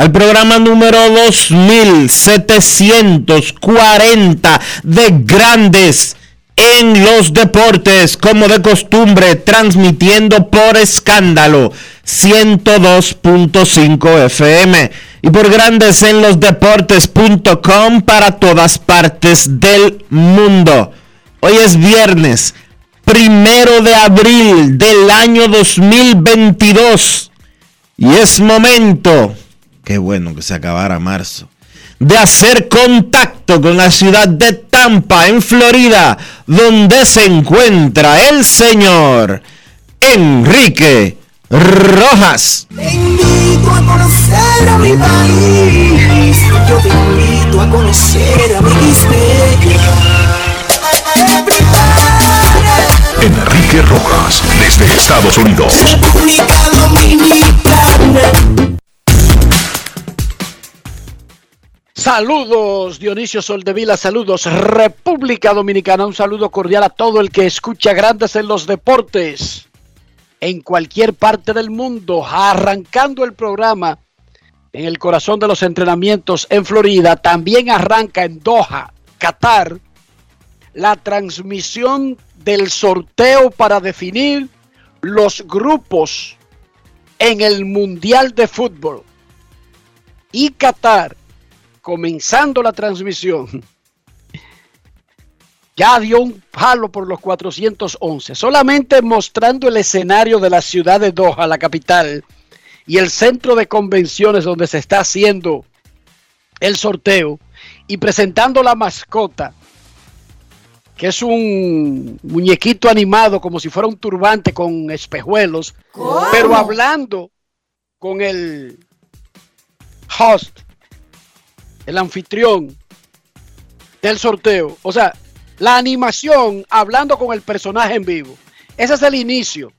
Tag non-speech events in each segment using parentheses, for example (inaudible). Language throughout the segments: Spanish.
al programa número 2740 de Grandes en los Deportes, como de costumbre, transmitiendo por escándalo 102.5 FM y por Grandes en los Deportes.com para todas partes del mundo. Hoy es viernes, primero de abril del año 2022 y es momento Qué bueno que se acabara marzo. De hacer contacto con la ciudad de Tampa, en Florida, donde se encuentra el señor Enrique Rojas. Te invito a conocer a mi país. Yo te invito a conocer a mi Enrique Rojas, desde Estados Unidos. República Dominicana. Saludos Dionisio Soldevila, saludos República Dominicana, un saludo cordial a todo el que escucha Grandes en los Deportes en cualquier parte del mundo, arrancando el programa en el corazón de los entrenamientos en Florida, también arranca en Doha, Qatar, la transmisión del sorteo para definir los grupos en el Mundial de Fútbol. Y Qatar comenzando la transmisión, (laughs) ya dio un palo por los 411, solamente mostrando el escenario de la ciudad de Doha, la capital, y el centro de convenciones donde se está haciendo el sorteo, y presentando la mascota, que es un muñequito animado como si fuera un turbante con espejuelos, pero hablando con el host el anfitrión del sorteo. O sea, la animación hablando con el personaje en vivo. Ese es el inicio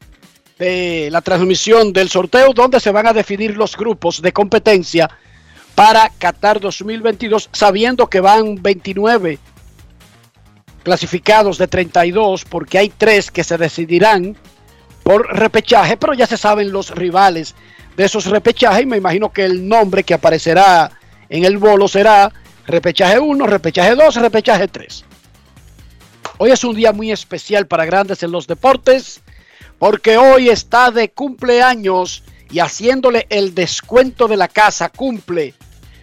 de la transmisión del sorteo donde se van a definir los grupos de competencia para Qatar 2022, sabiendo que van 29 clasificados de 32, porque hay tres que se decidirán por repechaje, pero ya se saben los rivales de esos repechajes y me imagino que el nombre que aparecerá en el bolo será repechaje 1, repechaje 2, repechaje 3. Hoy es un día muy especial para grandes en los deportes porque hoy está de cumpleaños y haciéndole el descuento de la casa cumple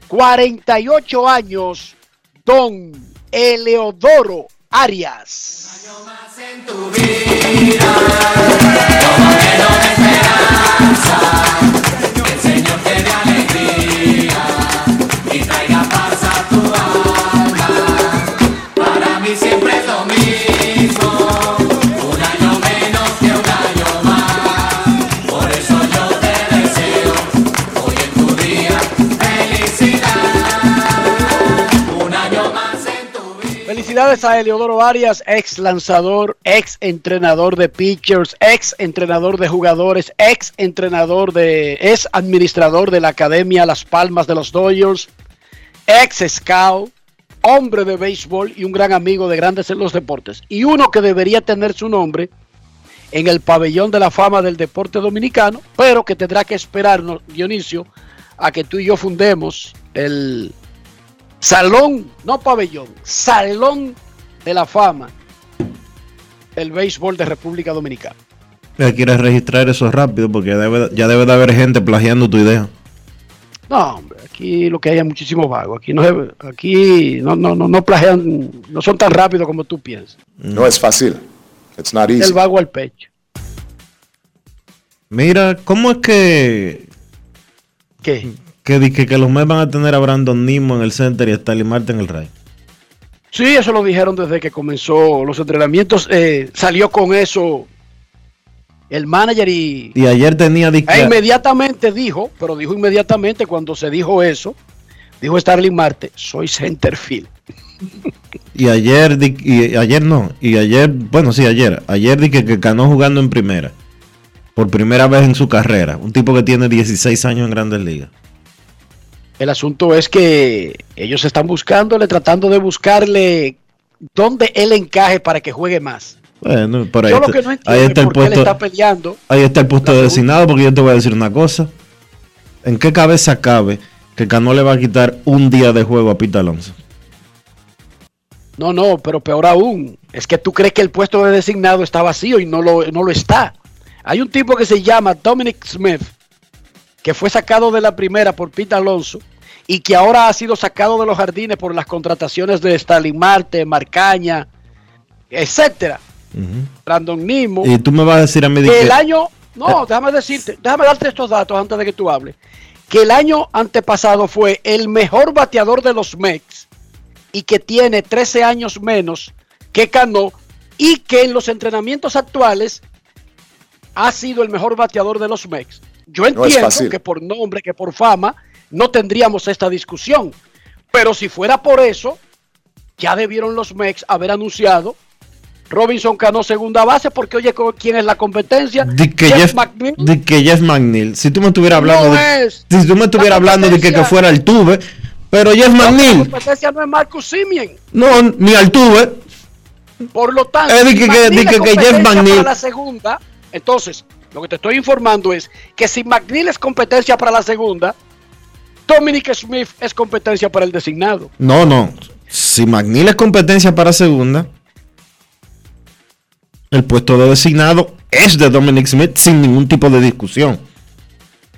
48 años don Eleodoro Arias. Felicidades a Eleodoro Arias, ex lanzador, ex entrenador de pitchers, ex entrenador de jugadores, ex entrenador de, ex administrador de la Academia Las Palmas de los Dodgers, ex scout, hombre de béisbol y un gran amigo de grandes en los deportes. Y uno que debería tener su nombre en el pabellón de la fama del deporte dominicano, pero que tendrá que esperarnos, Dionisio, a que tú y yo fundemos el salón, no pabellón, salón de la fama del béisbol de República Dominicana. Ya quieres registrar eso rápido porque ya debe, ya debe de haber gente plagiando tu idea. No, hombre, aquí lo que hay es muchísimo vago. Aquí no, aquí no, no, no, no plagian, no son tan rápidos como tú piensas. No es fácil. It's not easy. El vago al pecho. Mira, ¿cómo es que, ¿Qué? Que, que, que los Mets van a tener a Brandon Nimo en el center y a Starling Marte en el Ray? Sí, eso lo dijeron desde que comenzó los entrenamientos. eh, salió con eso el manager y Y ayer tenía e inmediatamente dijo, pero dijo inmediatamente cuando se dijo eso, dijo Starling Marte, soy centerfield. y ayer y ayer no, y ayer, bueno, sí, ayer, ayer di que, que ganó jugando en primera. Por primera vez en su carrera, un tipo que tiene 16 años en Grandes Ligas. El asunto es que ellos están buscándole, tratando de buscarle dónde él encaje para que juegue más. Bueno, por ahí, Yo lo que no ahí es está el puesto, está peleando. ahí está el puesto de designado, porque yo te voy a decir una cosa. ¿En qué cabeza cabe que Cano le va a quitar un día de juego a Pete Alonso? No, no, pero peor aún, es que tú crees que el puesto de designado está vacío y no lo, no lo está. Hay un tipo que se llama Dominic Smith, que fue sacado de la primera por Pete Alonso y que ahora ha sido sacado de los jardines por las contrataciones de Stalin Marte, Marcaña, etcétera. Brandon Nimo. Y tú me vas a decir a mí que el año, no, déjame decirte, déjame darte estos datos antes de que tú hables. Que el año antepasado fue el mejor bateador de los Mex y que tiene 13 años menos que Cano y que en los entrenamientos actuales ha sido el mejor bateador de los Mex. Yo es entiendo que por nombre, que por fama, no tendríamos esta discusión. Pero si fuera por eso, ya debieron los Mex haber anunciado Robinson Cano segunda base, porque oye, ¿con ¿quién es la competencia? Di que Jeff Jeff, McNeil. di que Jeff McNeil. Si tú me estuvieras hablando No de, es. si tú me estuvieras La hablando de que, que fuera Altuve, pero Jeff No, La McNeil, competencia no es Marcus Simeon. no, ni Altuve. Por lo tanto, Eh, di si que- que- McNeil di es que- que Jeff McNeil- la segunda, entonces, lo que te estoy informando es que si McNeil es competencia para la segunda, Dominic Smith es competencia para el designado. No, no. Si McNeil es competencia para segunda, el puesto de designado es de Dominic Smith sin ningún tipo de discusión.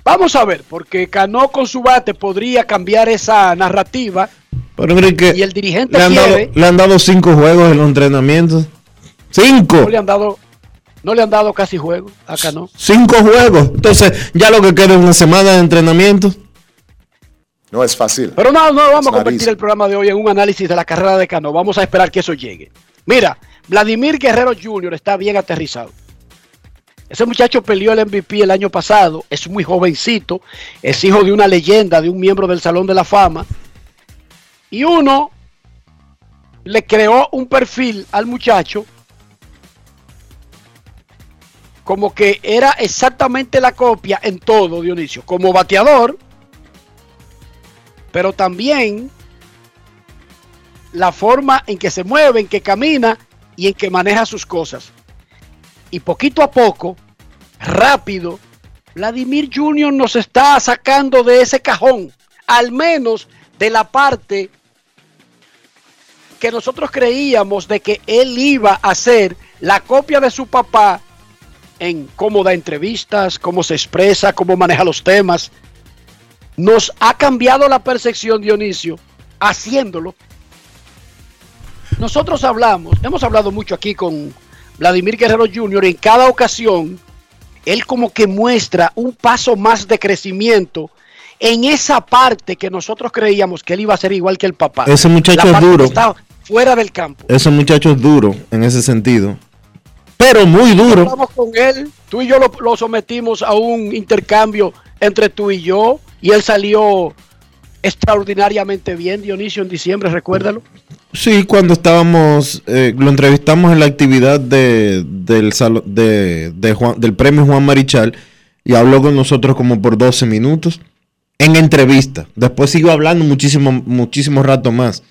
Vamos a ver, porque Cano con su bate podría cambiar esa narrativa Pero mire que y el dirigente le han, dado, quiere, le han dado cinco juegos en los entrenamientos. Cinco. no le han dado, no le han dado casi juego a Cano. Cinco juegos. Entonces, ya lo que queda es una semana de entrenamiento. No es fácil. Pero no, no vamos a convertir el programa de hoy en un análisis de la carrera de Cano. Vamos a esperar que eso llegue. Mira, Vladimir Guerrero Jr. está bien aterrizado. Ese muchacho peleó el MVP el año pasado, es muy jovencito, es hijo de una leyenda, de un miembro del Salón de la Fama. Y uno le creó un perfil al muchacho como que era exactamente la copia en todo, Dionisio, como bateador, pero también la forma en que se mueve, en que camina y en que maneja sus cosas. Y poquito a poco, rápido, Vladimir Jr. nos está sacando de ese cajón, al menos de la parte que nosotros creíamos de que él iba a ser la copia de su papá en cómo da entrevistas, cómo se expresa, cómo maneja los temas. Nos ha cambiado la percepción, Dionisio, haciéndolo. Nosotros hablamos, hemos hablado mucho aquí con Vladimir Guerrero Jr. En cada ocasión, él como que muestra un paso más de crecimiento en esa parte que nosotros creíamos que él iba a ser igual que el papá. Ese muchacho es duro. está fuera del campo. Ese muchacho es duro en ese sentido. Pero muy duro. Hablamos con él, tú y yo lo, lo sometimos a un intercambio entre tú y yo, y él salió extraordinariamente bien, Dionisio, en diciembre, recuérdalo. Sí, cuando estábamos, eh, lo entrevistamos en la actividad de, del, salo- de, de Juan- del premio Juan Marichal y habló con nosotros como por 12 minutos. en entrevista. Después siguió hablando muchísimo, muchísimo rato más.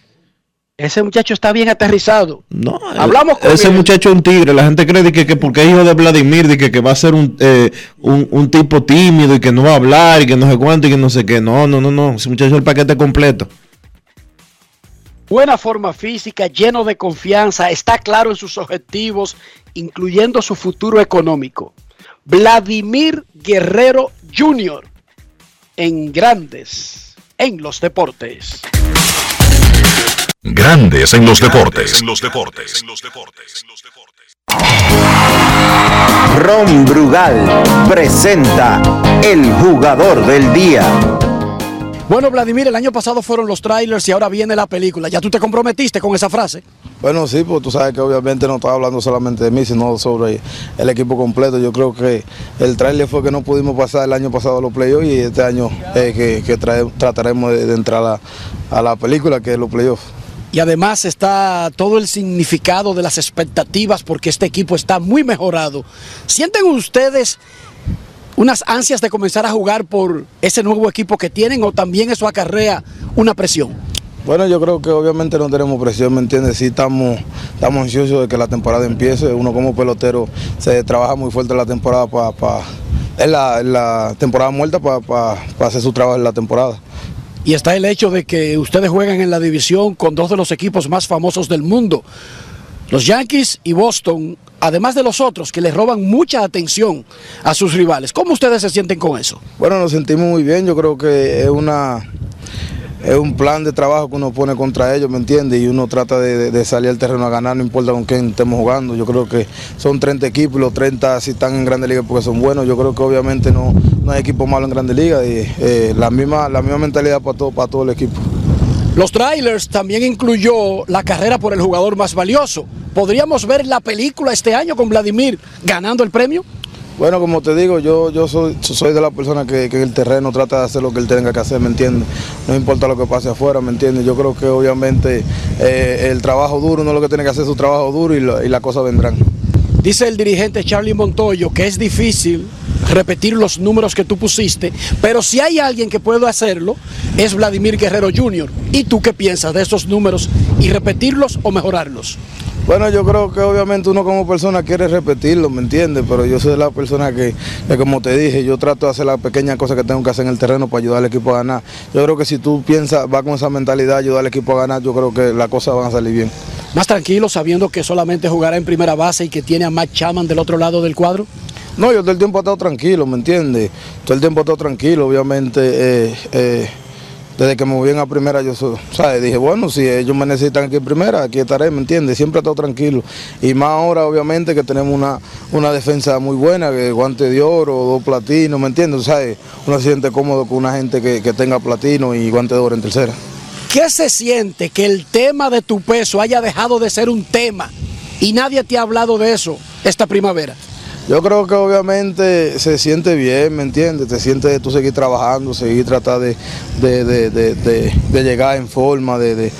Ese muchacho está bien aterrizado. No, Hablamos con ese él. muchacho es un tigre. La gente cree que, que porque es hijo de Vladimir, de que, que va a ser un, eh, un, un tipo tímido y que no va a hablar y que no sé cuánto y que no sé qué. No, no, no, no. Ese muchacho es el paquete completo. Buena forma física, lleno de confianza, está claro en sus objetivos, incluyendo su futuro económico. Vladimir Guerrero Jr. en Grandes en los Deportes. Grandes en los deportes. Ron Brugal presenta el jugador del día. Bueno, Vladimir, el año pasado fueron los trailers y ahora viene la película. ¿Ya tú te comprometiste con esa frase? Bueno, sí, pues tú sabes que obviamente no estaba hablando solamente de mí, sino sobre el equipo completo. Yo creo que el trailer fue que no pudimos pasar el año pasado a los playoffs y este año eh, que, que trae- trataremos de, de entrar a, a la película que es los playoffs. Y además está todo el significado de las expectativas porque este equipo está muy mejorado. ¿Sienten ustedes unas ansias de comenzar a jugar por ese nuevo equipo que tienen o también eso acarrea una presión? Bueno, yo creo que obviamente no tenemos presión, ¿me entiendes? Sí estamos, estamos ansiosos de que la temporada empiece. Uno como pelotero se trabaja muy fuerte la temporada para... es la, la temporada muerta para hacer su trabajo en la temporada. Y está el hecho de que ustedes juegan en la división con dos de los equipos más famosos del mundo. Los Yankees y Boston, además de los otros que les roban mucha atención a sus rivales. ¿Cómo ustedes se sienten con eso? Bueno, nos sentimos muy bien. Yo creo que es una es un plan de trabajo que uno pone contra ellos, ¿me entiendes? Y uno trata de, salir al terreno a ganar, no importa con quién estemos jugando. Yo creo que son 30 equipos los 30 si están en Grandes Ligas porque son buenos. Yo creo que obviamente no, no hay equipo malo en Grandes Ligas y eh, la, misma, la misma mentalidad para todo, para todo el equipo. Los trailers también incluyó la carrera por el jugador más valioso. ¿Podríamos ver la película este año con Vladimir ganando el premio? Bueno, como te digo, yo, yo soy, soy de la persona que, que en el terreno trata de hacer lo que él tenga que hacer, ¿me entiendes? No importa lo que pase afuera, ¿me entiendes? Yo creo que obviamente eh, el trabajo duro, uno lo que tiene que hacer es su trabajo duro y, la- y las cosas vendrán. Dice el dirigente Charlie Montoyo que es difícil repetir los números que tú pusiste, pero si hay alguien que puede hacerlo, es Vladimir Guerrero Jr. ¿Y tú qué piensas de esos números y repetirlos o mejorarlos? Bueno, yo creo que obviamente uno como persona quiere repetirlo, ¿me entiendes? Pero yo soy la persona que, que, como te dije, yo trato de hacer las pequeñas cosas que tengo que hacer en el terreno para ayudar al equipo a ganar. Yo creo que si tú piensas, vas con esa mentalidad, ayudar al equipo a ganar, yo creo que las cosas van a salir bien. Más tranquilo sabiendo que solamente jugará en primera base y que tiene a Matt Chapman del otro lado del cuadro. No, yo todo el tiempo he estado tranquilo, ¿me entiendes? Todo el tiempo he estado tranquilo, obviamente. eh, eh, desde que me moví a primera, yo ¿sabes? dije, bueno, si ellos me necesitan aquí en primera, aquí estaré, ¿me entiendes? Siempre he estado tranquilo. Y más ahora, obviamente, que tenemos una, una defensa muy buena, que guante de oro, dos platinos, ¿me entiendes? ¿Sabes? Uno se siente cómodo con una gente que, que tenga platino y guante de oro en tercera. ¿Qué se siente que el tema de tu peso haya dejado de ser un tema y nadie te ha hablado de eso esta primavera? Yo creo que obviamente se siente bien, ¿me entiendes? Te sientes tú seguir trabajando, seguir tratar de, de, de- de- llegar en forma, de,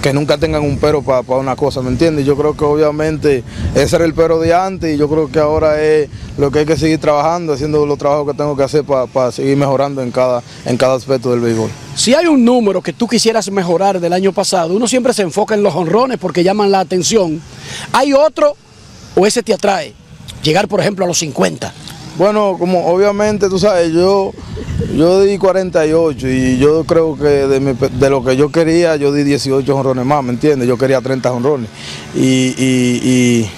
que nunca tengan un pero para una cosa, ¿me entiendes? Yo creo que obviamente ese era el pero de antes y yo creo que ahora es lo que hay que seguir trabajando, haciendo los trabajos que tengo que hacer para, para seguir mejorando en cada, en cada aspecto del béisbol. Si hay un número que tú quisieras mejorar del año pasado, uno siempre se enfoca en los honrones porque llaman la atención. ¿Hay otro o ese te atrae? Llegar, por ejemplo, a los 50. Bueno, como obviamente tú sabes, yo, yo di 48 y yo creo que de, lo que yo quería, yo di 18 honrones más, ¿me entiendes? Yo quería 30 honrones. Y, y- y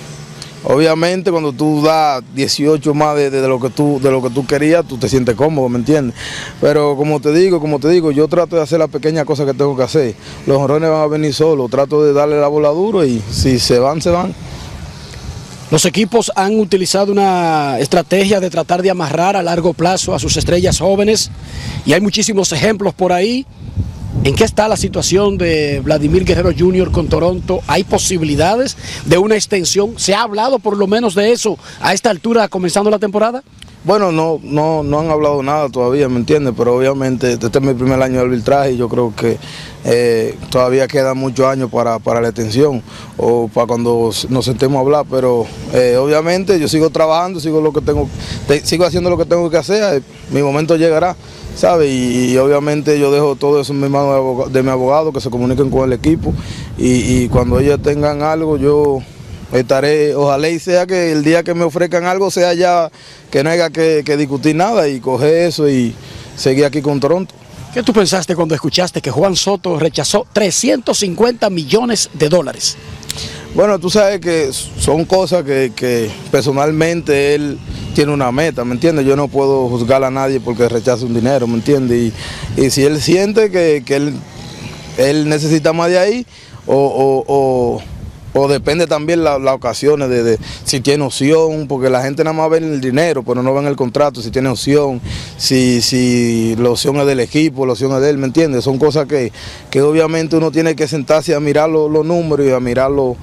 obviamente cuando tú das 18 más de, de lo que tú, de lo que tú querías, tú te sientes cómodo, ¿me entiendes? Pero como te digo, como te digo, yo trato de hacer las pequeñas cosas que tengo que hacer. Los honrones van a venir solos, trato de darle la bola duro y si se van, se van. Los equipos han utilizado una estrategia de tratar de amarrar a largo plazo a sus estrellas jóvenes y hay muchísimos ejemplos por ahí. ¿En qué está la situación de Vladimir Guerrero Jr. con Toronto? ¿Hay posibilidades de una extensión? ¿Se ha hablado por lo menos de eso a esta altura comenzando la temporada? Bueno, no, no, no han hablado nada todavía, ¿me entiendes? Pero obviamente este es mi primer año de arbitraje y yo creo que eh, todavía quedan muchos años para, para la extensión o para cuando nos sentemos a hablar, pero eh, obviamente yo sigo trabajando, sigo lo que tengo, te- sigo haciendo lo que tengo que hacer, eh, mi momento llegará. ¿sabes? Y, y obviamente yo dejo todo eso en mi mano de, de mi abogado, que se comuniquen con el equipo y, y cuando ellos tengan algo yo estaré, ojalá y sea que el día que me ofrezcan algo sea ya que no haya que, que discutir nada y coger eso y seguir aquí con Toronto. ¿Qué tú pensaste cuando escuchaste que Juan Soto rechazó 350 millones de dólares? Bueno, tú sabes que son cosas que, que personalmente él tiene una meta, ¿me entiendes? Yo no puedo juzgar a nadie porque rechaza un dinero, ¿me entiendes? Y, y si él siente que, que él, él necesita más de ahí, o, o- o- o depende también la- las ocasiones de, si tiene opción, porque la gente nada más ve el dinero, pero no ven el contrato, si tiene opción, si, si la opción es del equipo, la opción es de él, ¿me entiendes? Son cosas que, que obviamente uno tiene que sentarse a mirar los, los números y a mirar lo-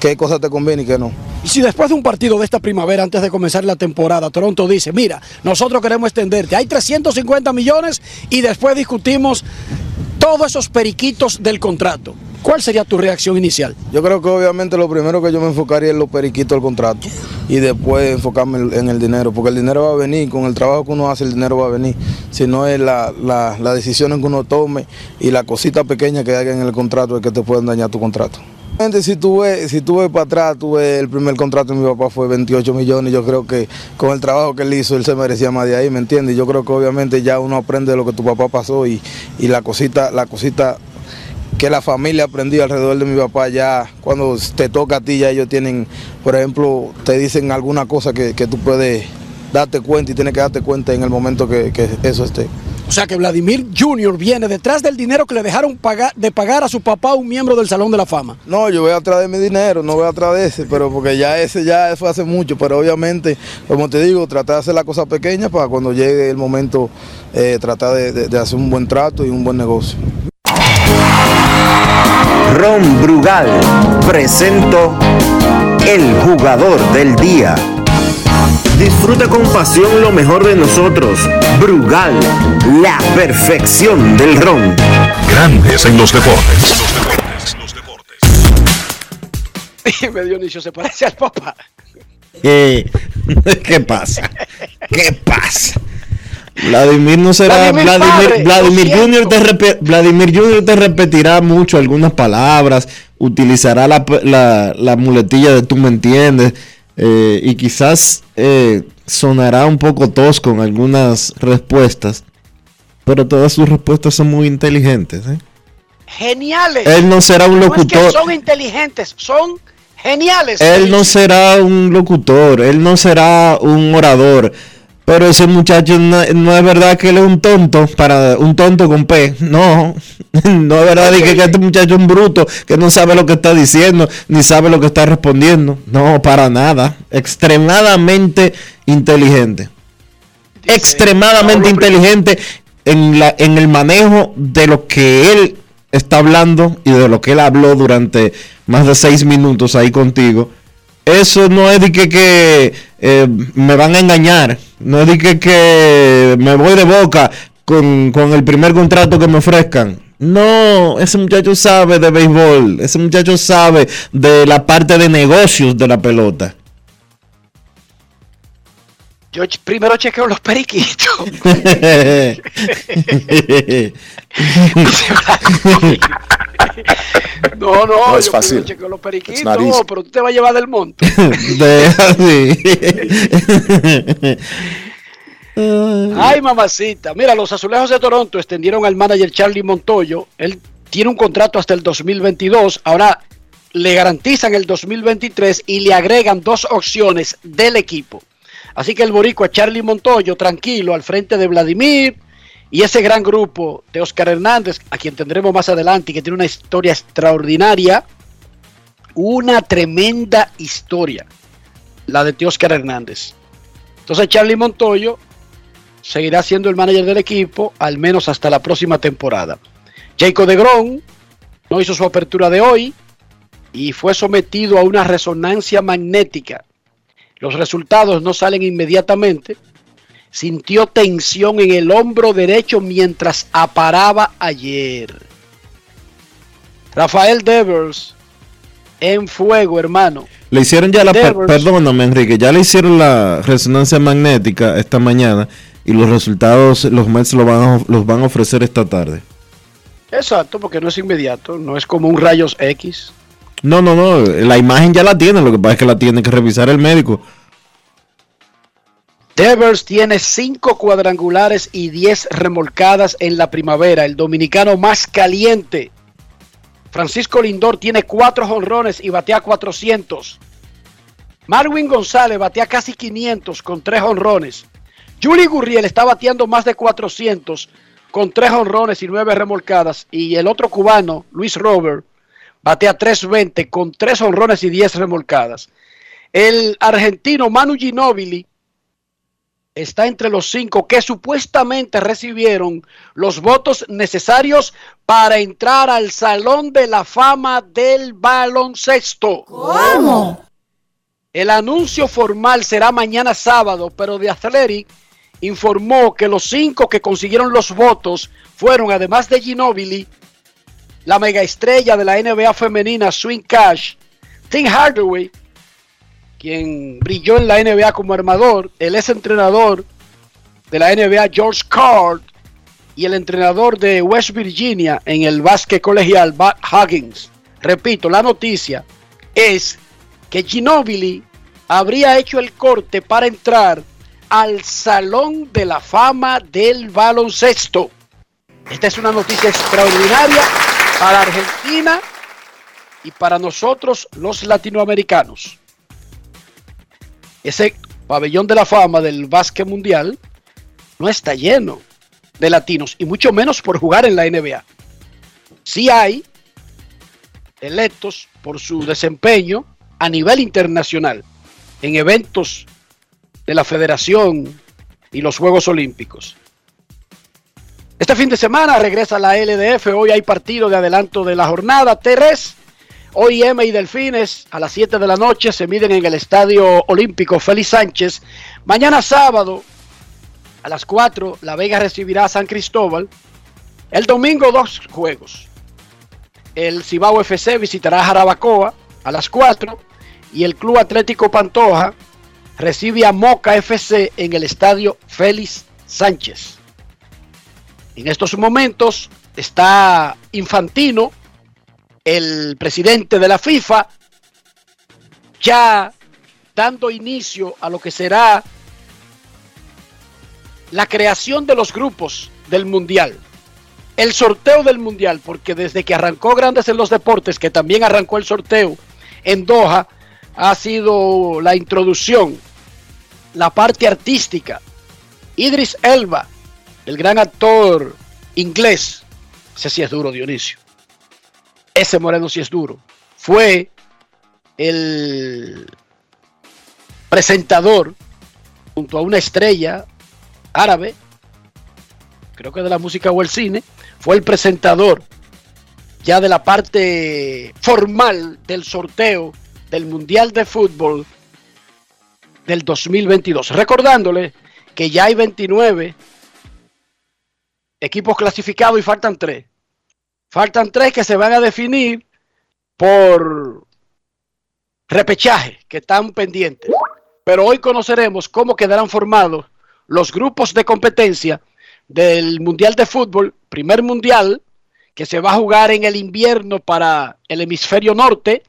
qué cosas te conviene y qué no. Si después de un partido de esta primavera, antes de comenzar la temporada, Toronto dice, mira, nosotros queremos extenderte, hay 350 millones y después discutimos todos esos periquitos del contrato. ¿Cuál sería tu reacción inicial? Yo creo que obviamente lo primero que yo me enfocaría es los periquitos del contrato y después enfocarme en- en el dinero, porque el dinero va a venir, con el trabajo que uno hace el dinero va a venir, si no es la, la, decisiones que uno tome y la cosita pequeña que haga en el contrato es que te pueden dañar tu contrato. Si tú ves, si tú ves para atrás, tú ves el primer contrato de mi papá fue 28 millones. Yo creo que con el trabajo que él hizo, él se merecía más de ahí, ¿me entiendes? Yo creo que obviamente ya uno aprende de lo que tu papá pasó y, y la cosita, la cosita que la familia aprendió alrededor de mi papá ya cuando te toca a ti ya ellos tienen, por ejemplo, te dicen alguna cosa que, que tú puedes darte cuenta y tienes que darte cuenta en el momento que, que eso esté. O sea que Vladimir Jr. viene detrás del dinero que le dejaron pagar, de pagar a su papá, un miembro del Salón de la Fama. No, yo voy atrás de mi dinero, no voy atrás de ese, pero porque ya ese ya fue hace mucho, pero obviamente, como te digo, tratar de hacer las cosas pequeñas para cuando llegue el momento eh, tratar de, de- de hacer un buen trato y un buen negocio. Ron Brugal presento el jugador del día. Disfruta con pasión lo mejor de nosotros. Brugal, la perfección del ron. Grandes en los deportes. (laughs) Dime, Dionisio, se parece al papá. Eh, (laughs) ¿Qué pasa? ¿Qué pasa? Vladimir no será Vladimir Vladimir, Junior te Vladimir Junior te repetirá mucho algunas palabras, utilizará la, la- la muletilla de tú me entiendes eh, y quizás eh, sonará un poco tosco en algunas respuestas, pero todas sus respuestas son muy inteligentes. ¿eh? Geniales. Él no será un No es locutor. que son inteligentes, son geniales. Él no será un locutor, él no será un orador, pero ese muchacho no, no es verdad que él es un tonto, para un tonto con P, no, (laughs) no es verdad que, que este muchacho es un bruto, que no sabe lo que está diciendo, ni sabe lo que está respondiendo, no, para nada, extremadamente inteligente, extremadamente inteligente en, la, en el manejo de lo que él está hablando y de lo que él habló durante más de seis minutos ahí contigo. Eso no es de que, eh, me van a engañar, no es de que, que me voy de boca con, con el primer contrato que me ofrezcan. No, ese muchacho sabe de béisbol, ese muchacho sabe de la parte de negocios de la pelota. Yo primero chequeo los periquitos. (laughs) No, no, No es yo fácil. chequeo los periquitos. pero tú te vas a llevar del monte. (laughs) De- así. Ay, mamacita. Mira, los azulejos de Toronto extendieron al manager Charlie Montoyo. Él tiene un contrato hasta el 2022. Ahora le garantizan el 2023 y le agregan dos opciones del equipo. Así que el boricua Charlie Montoyo, tranquilo, al frente de Vladimir y ese gran grupo de Oscar Hernández, a quien tendremos más adelante y que tiene una historia extraordinaria. Una tremenda historia, la de Oscar Hernández. Entonces Charlie Montoyo seguirá siendo el manager del equipo, al menos hasta la próxima temporada. Jacob de Gron no hizo su apertura de hoy y fue sometido a una resonancia magnética. Los resultados no salen inmediatamente. Sintió tensión en el hombro derecho mientras aparaba ayer. Rafael Devers en fuego, hermano. Le hicieron ya la, per- perdóname Enrique, ya le hicieron la resonancia magnética esta mañana y los resultados los Mets los van, a, los van a ofrecer esta tarde. Exacto, porque no es inmediato, no es como un rayos X. No, no, no, la imagen ya la tiene, lo que pasa es que la tiene que revisar el médico. Devers tiene 5 cuadrangulares y 10 remolcadas en la primavera, el dominicano más caliente. Francisco Lindor tiene 4 jonrones y batea 400. Marwin González batea casi 500 con 3 honrones. Julie Gurriel está bateando más de 400 con 3 honrones y 9 remolcadas. Y el otro cubano, Luis Robert, batea 320 con 3 honrones y 10 remolcadas. El argentino Manu Ginóbili está entre los cinco que supuestamente recibieron los votos necesarios para entrar al Salón de la Fama del Baloncesto. ¿Cómo? El anuncio formal será mañana sábado, pero The Athletic informó que los cinco que consiguieron los votos fueron, además de Ginobili, la megaestrella de la NBA femenina Swing Cash, Tim Hardaway, quien brilló en la NBA como armador, el ex entrenador de la NBA George Card y el entrenador de West Virginia en el básquet colegial Huggins. Repito, la noticia es que Ginobili habría hecho el corte para entrar al Salón de la Fama del Baloncesto. Esta es una noticia extraordinaria para Argentina y para nosotros los latinoamericanos. Ese pabellón de la fama del básquet mundial no está lleno de latinos y mucho menos por jugar en la NBA. Sí hay electos por su desempeño a nivel internacional en eventos de la federación y los Juegos Olímpicos. Este fin de semana regresa la LDF, hoy hay partido de adelanto de la jornada, T3, hoy M y Delfines a las 7 de la noche se miden en el Estadio Olímpico Félix Sánchez, mañana sábado a las 4 La Vega recibirá a San Cristóbal, el domingo dos juegos, el Cibao FC visitará a Jarabacoa a las 4 y el Club Atlético Pantoja recibe a Moca FC en el estadio Félix Sánchez. En estos momentos está Infantino, el presidente de la FIFA, ya dando inicio a lo que será la creación de los grupos del Mundial. El sorteo del Mundial, porque desde que arrancó Grandes en los Deportes, que también arrancó el sorteo en Doha, ha sido la introducción, la parte artística. Idris Elba, el gran actor inglés, ese sí es duro, Dionisio. Ese moreno sí es duro. Fue el presentador junto a una estrella árabe, creo que de la música o el cine, fue el presentador ya de la parte formal del sorteo del Mundial de Fútbol del 2022. Recordándole que ya hay 29 equipos clasificados y faltan 3. Faltan 3 que se van a definir por repechaje, que están pendientes. Pero hoy conoceremos cómo quedarán formados los grupos de competencia del Mundial de Fútbol, primer mundial, que se va a jugar en el invierno para el hemisferio norte.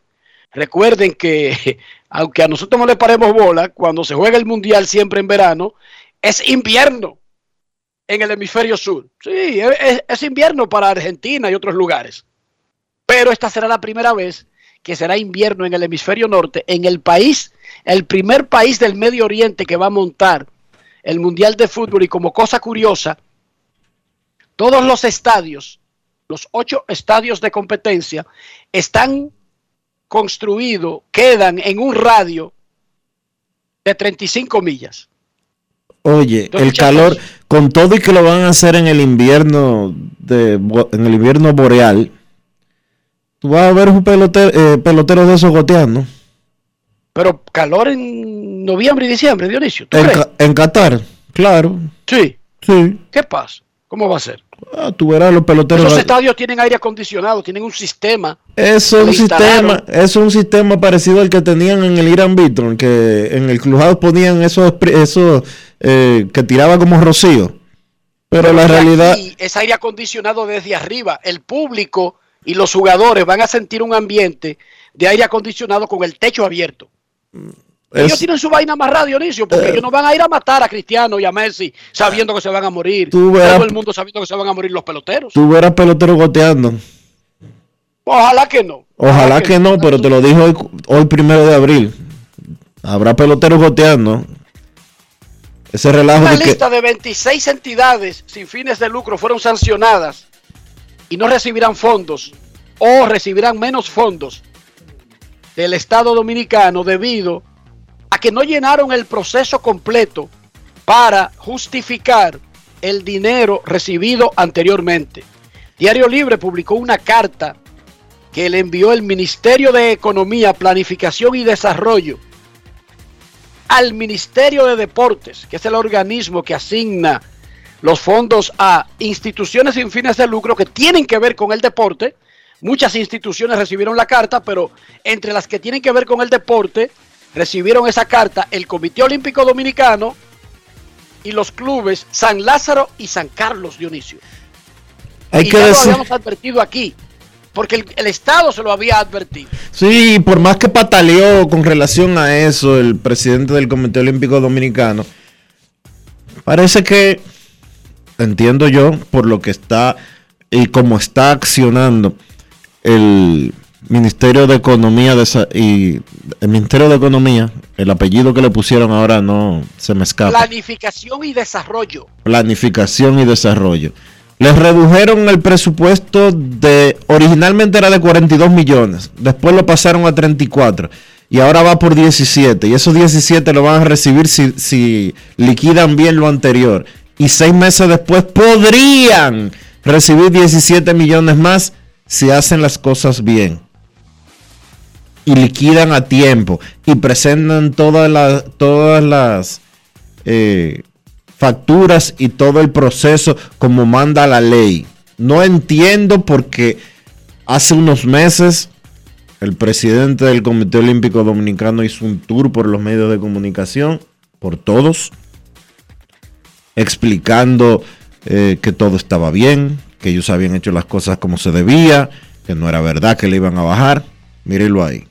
Recuerden que, (laughs) aunque a nosotros no le paremos bola, cuando se juega el mundial siempre en verano, es invierno en el hemisferio sur. Sí, es, es invierno para Argentina y otros lugares. Pero esta será la primera vez que será invierno en el hemisferio norte, en el país, el primer país del Medio Oriente que va a montar el Mundial de Fútbol y como cosa curiosa, todos los estadios, los ocho estadios de competencia, están construidos, quedan en un radio de 35 millas. Oye, el calor, con todo y que lo van a hacer en el invierno, de, en el invierno boreal, tú vas a ver un pelotero, eh, pelotero de esos goteando. Pero calor en noviembre y diciembre, Dionisio. ¿tú En, crees? En Qatar, claro. Sí. Sí. ¿Qué pasa? ¿Cómo va a ser? Ah, tú verás los peloteros. Esos estadios tienen aire acondicionado, tienen un sistema. Es un sistema, es un sistema parecido al que tenían en el Irán Vitron, que en el Clubhouse ponían esos, esos eh, que tiraba como rocío. Pero la realidad, es aire acondicionado desde arriba. El público y los jugadores van a sentir un ambiente de aire acondicionado con el techo abierto. Ellos es- tienen su vaina amarrada, Dionisio, porque ellos no van a ir a matar a Cristiano y a Messi sabiendo que se van a morir. Verás- Todo el mundo sabiendo que se van a morir los peloteros. tú verás peloteros goteando. Ojalá que no. Ojalá que no, pero te lo dijo hoy, hoy primero de abril. Habrá peloteros goteando. Ese relajo Una de que lista de 26 entidades sin fines de lucro fueron sancionadas y no recibirán fondos o recibirán menos fondos del Estado Dominicano debido a que no llenaron el proceso completo para justificar el dinero recibido anteriormente. Diario Libre publicó una carta que le envió el Ministerio de Economía, Planificación y Desarrollo al Ministerio de Deportes, que es el organismo que asigna los fondos a instituciones sin fines de lucro que tienen que ver con el deporte. Muchas instituciones recibieron la carta, pero entre las que tienen que ver con el deporte, recibieron esa carta el Comité Olímpico Dominicano y los clubes San Lázaro y San Carlos Dionisio. hay y que ya lo decir, habíamos advertido aquí, porque el, el Estado se lo había advertido. sí, por más que pataleó con relación a eso el presidente del Comité Olímpico Dominicano, parece que entiendo yo por lo que está y cómo está accionando el Ministerio de Economía de esa- y el Ministerio de Economía, el apellido que le pusieron ahora no se me escapa. Planificación y desarrollo. planificación y desarrollo. Les redujeron el presupuesto de, originalmente era de 42 millones, después lo pasaron a 34 y ahora va por 17 y esos 17 lo van a recibir si, si liquidan bien lo anterior y seis meses después podrían recibir 17 millones más si hacen las cosas bien y liquidan a tiempo y presentan todas las todas las eh, facturas y todo el proceso como manda la ley. No entiendo porque hace unos meses el presidente del Comité Olímpico Dominicano hizo un tour por los medios de comunicación, por todos, explicando eh, que todo estaba bien, que ellos habían hecho las cosas como se debía, que no era verdad que le iban a bajar. Mírenlo ahí.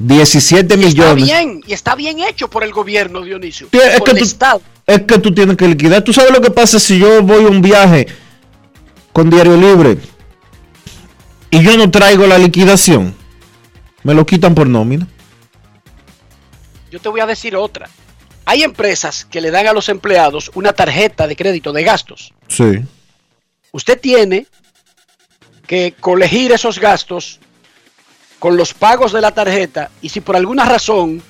17 Y está millones. bien, y está bien hecho por el gobierno, Dionisio. Sí, es por que el tú- Estado. es que tú tienes que liquidar. ¿Tú sabes lo que pasa si yo voy a un viaje con diario libre y yo no traigo la liquidación? Me lo quitan por nómina. Yo te voy a decir otra. Hay empresas que le dan a los empleados una tarjeta de crédito de gastos. Sí. Usted tiene que colegir esos gastos con los pagos de la tarjeta y si por alguna razón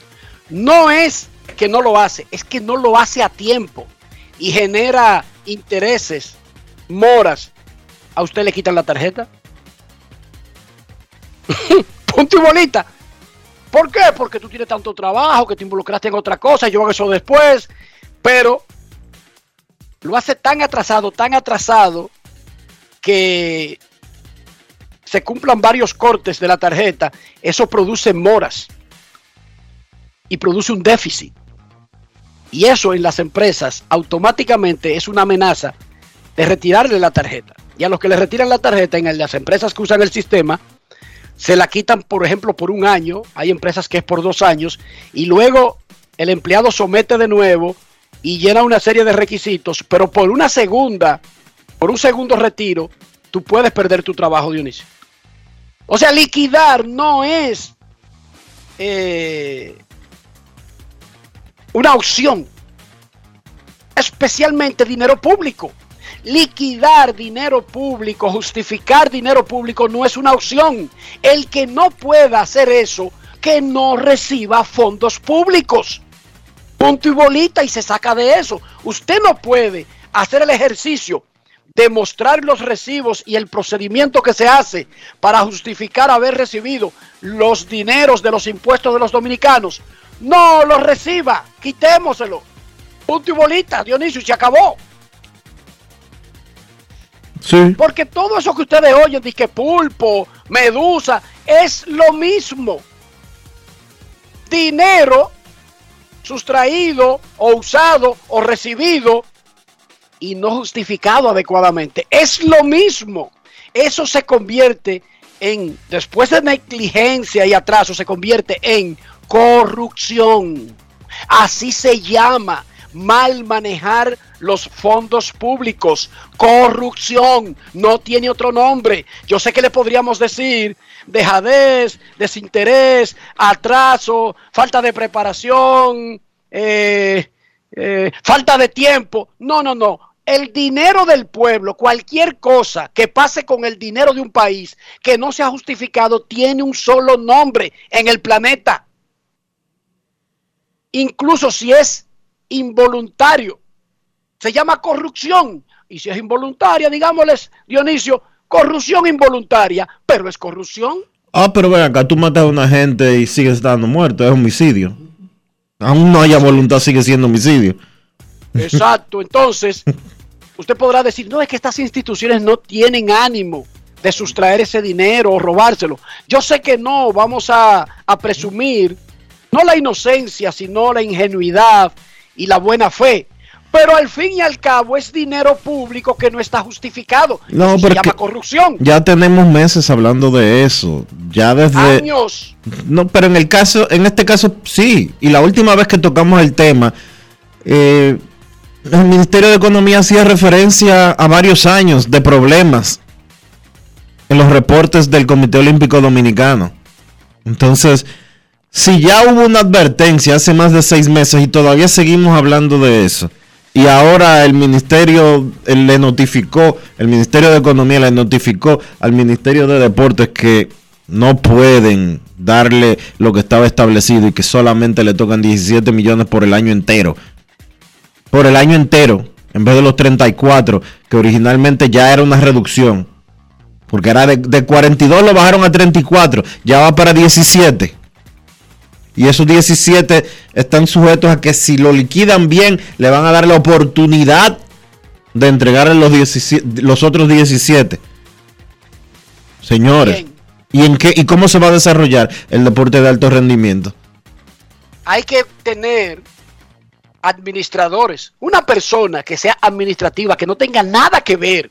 no es que no lo hace, es que no lo hace a tiempo y genera intereses, moras, ¿a usted le quitan la tarjeta? (laughs) Punto y bolita. ¿Por qué? Porque tú tienes tanto trabajo, que te involucraste en otra cosa, yo hago eso después, pero lo hace tan atrasado, tan atrasado, que se cumplan varios cortes de la tarjeta, eso produce moras y produce un déficit. Y eso en las empresas automáticamente es una amenaza de retirarle la tarjeta. Y a los que le retiran la tarjeta en las empresas que usan el sistema, se la quitan, por ejemplo, por un año. Hay empresas que es por dos años. Y luego el empleado somete de nuevo y llena una serie de requisitos. Pero por una segunda, por un segundo retiro, tú puedes perder tu trabajo, Dionisio. O sea, liquidar no es eh, una opción. Especialmente dinero público. Liquidar dinero público, justificar dinero público no es una opción. El que no pueda hacer eso, que no reciba fondos públicos. Punto y bolita y se saca de eso. Usted no puede hacer el ejercicio de mostrar los recibos y el procedimiento que se hace para justificar haber recibido los dineros de los impuestos de los dominicanos. No los reciba, quitémoselo. Punto y bolita, Dionisio, y se acabó. Sí. Porque todo eso que ustedes oyen, que pulpo, medusa, es lo mismo. Dinero sustraído o usado o recibido y no justificado adecuadamente. Es lo mismo. Eso se convierte en, después de negligencia y atraso, se convierte en corrupción. Así se llama mal manejar los fondos públicos. Corrupción. No tiene otro nombre. Yo sé que le podríamos decir dejadez, desinterés, atraso, falta de preparación, eh, eh, falta de tiempo. No, no, no. El dinero del pueblo, cualquier cosa que pase con el dinero de un país que no sea justificado, tiene un solo nombre en el planeta. Incluso si es involuntario, se llama corrupción. Y si es involuntaria, digámosles, Dionisio, corrupción involuntaria, pero es corrupción. Ah, pero ven acá, tú matas a una gente y sigues estando muerto, es homicidio. Aún no haya voluntad, sigue siendo homicidio. Exacto, entonces (laughs) usted podrá decir, no, es que estas instituciones no tienen ánimo de sustraer ese dinero o robárselo. Yo sé que no, vamos a, a presumir no la inocencia, sino la ingenuidad y la buena fe. Pero al fin y al cabo es dinero público que no está justificado. No, se llama corrupción. Ya tenemos meses hablando de eso. Ya desde. Años. No, pero en el caso, en este caso sí. Y la última vez que tocamos el tema, eh, el Ministerio de Economía hacía referencia a varios años de problemas en los reportes del Comité Olímpico Dominicano. Entonces, si ya hubo una advertencia hace más de seis meses y todavía seguimos hablando de eso, y ahora el Ministerio le notificó, el Ministerio de Economía le notificó al Ministerio de Deportes que no pueden darle lo que estaba establecido y que solamente le tocan 17 millones por el año entero. Por el año entero, en vez de los 34, que originalmente ya era una reducción. Porque era de, de 42 lo bajaron a 34, ya va para 17. Y esos 17 están sujetos a que si lo liquidan bien, le van a dar la oportunidad de entregarle los, 17 los otros 17. Señores, Bien. ¿y, en qué, ¿y cómo se va a desarrollar el deporte de alto rendimiento? hay que tener administradores, una persona que sea administrativa, que no tenga nada que ver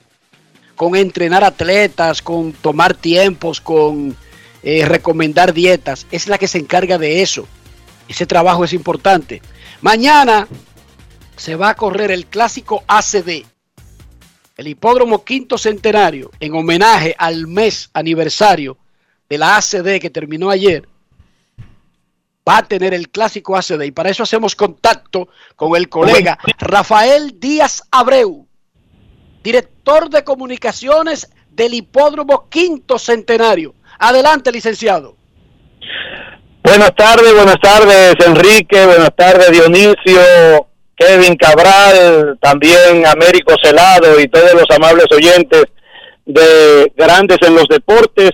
con entrenar atletas, con tomar tiempos, con eh, recomendar dietas, es la que se encarga de eso. Ese trabajo es importante. Mañana se va a correr el clásico ACD, el hipódromo quinto centenario, en homenaje al mes aniversario de la ACD que terminó ayer va a tener el clásico ACD y para eso hacemos contacto con el colega Rafael Díaz Abreu, director de comunicaciones del hipódromo quinto centenario. Adelante, licenciado. Buenas tardes, buenas tardes Enrique, buenas tardes Dionisio, Kevin Cabral, también Américo Celado y todos los amables oyentes de Grandes en los Deportes.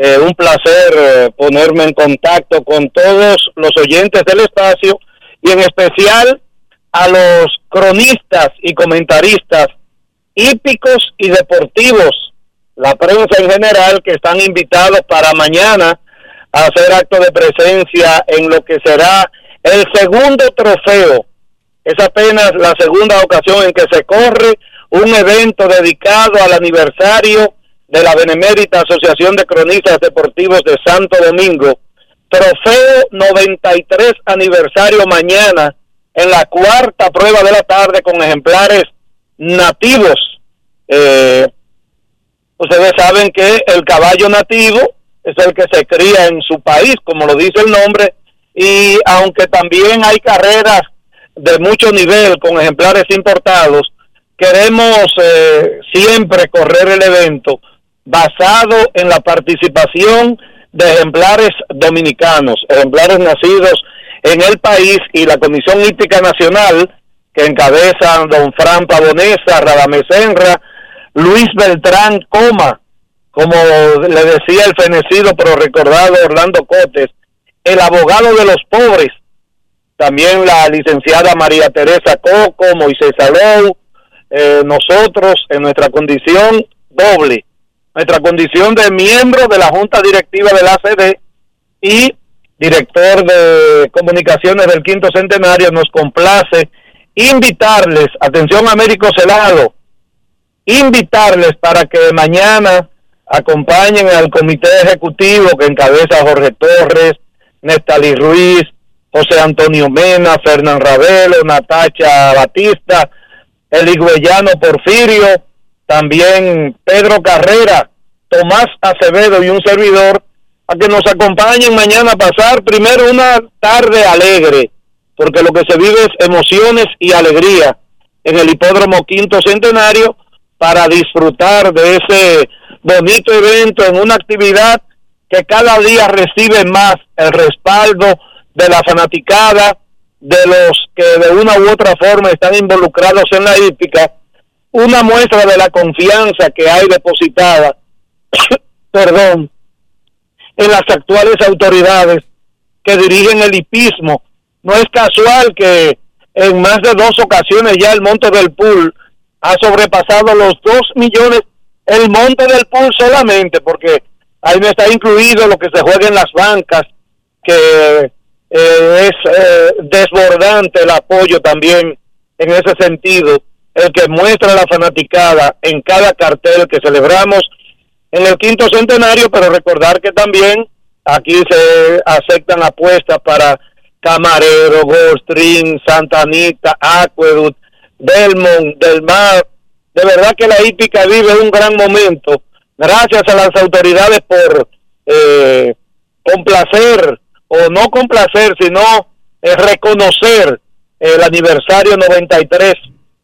Eh, un placer eh, ponerme en contacto con todos los oyentes del espacio y en especial a los cronistas y comentaristas hípicos y deportivos, la prensa en general que están invitados para mañana a hacer acto de presencia en lo que será el segundo trofeo. Es apenas la segunda ocasión en que se corre un evento dedicado al aniversario de la Benemérita Asociación de Cronistas Deportivos de Santo Domingo. Trofeo 93 aniversario mañana en la cuarta prueba de la tarde con ejemplares nativos. Eh, ustedes saben que el caballo nativo es el que se cría en su país, como lo dice el nombre, y aunque también hay carreras de mucho nivel con ejemplares importados, queremos eh, siempre correr el evento basado en la participación de ejemplares dominicanos, ejemplares nacidos en el país y la Comisión Hípica Nacional, que encabezan don Fran Pavonesa, Radamés Senra, Luis Beltrán Coma, como le decía el fenecido pero recordado Orlando Cotes, el abogado de los pobres, también la licenciada María Teresa Coco, Moisés Salou, eh, nosotros en nuestra condición doble, nuestra condición de miembro de la Junta Directiva de la ACD y director de comunicaciones del quinto centenario, nos complace invitarles, atención Américo Celado, invitarles para que mañana acompañen al comité ejecutivo que encabeza Jorge Torres, Néstalí Ruiz, José Antonio Mena, Fernán Ravelo, Natacha Batista, el higüeyano Porfirio, también Pedro Carrera, Tomás Acevedo y un servidor, a que nos acompañen mañana a pasar primero una tarde alegre, porque lo que se vive es emociones y alegría en el hipódromo quinto centenario para disfrutar de ese bonito evento en una actividad que cada día recibe más el respaldo de la fanaticada, de los que de una u otra forma están involucrados en la hípica, una muestra de la confianza que hay depositada, (coughs) perdón, en las actuales autoridades que dirigen el hipismo. No es casual que en más de dos ocasiones ya el monto del pool ha sobrepasado los dos millones, el monto del pool solamente, porque ahí no está incluido lo que se juega en las bancas, que eh, es eh, desbordante el apoyo también en ese sentido, el que muestra la fanaticada en cada cartel que celebramos en el quinto centenario, pero recordar que también aquí se aceptan apuestas para Camarero, Goldstream, Santa Anita, Aqueduct, Belmont, Del Mar. De verdad que la hípica vive un gran momento. Gracias a las autoridades por eh, complacer o no complacer, sino eh, reconocer el aniversario 93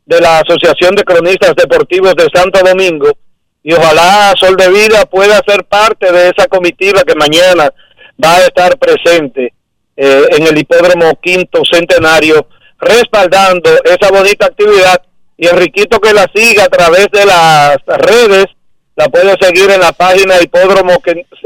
de la Asociación de Cronistas Deportivos de Santo Domingo y ojalá Sol de Vida pueda ser parte de esa comitiva que mañana va a estar presente eh, en el hipódromo quinto centenario respaldando esa bonita actividad. Y Enriquito que la siga a través de las redes la puede seguir en la página hipódromo,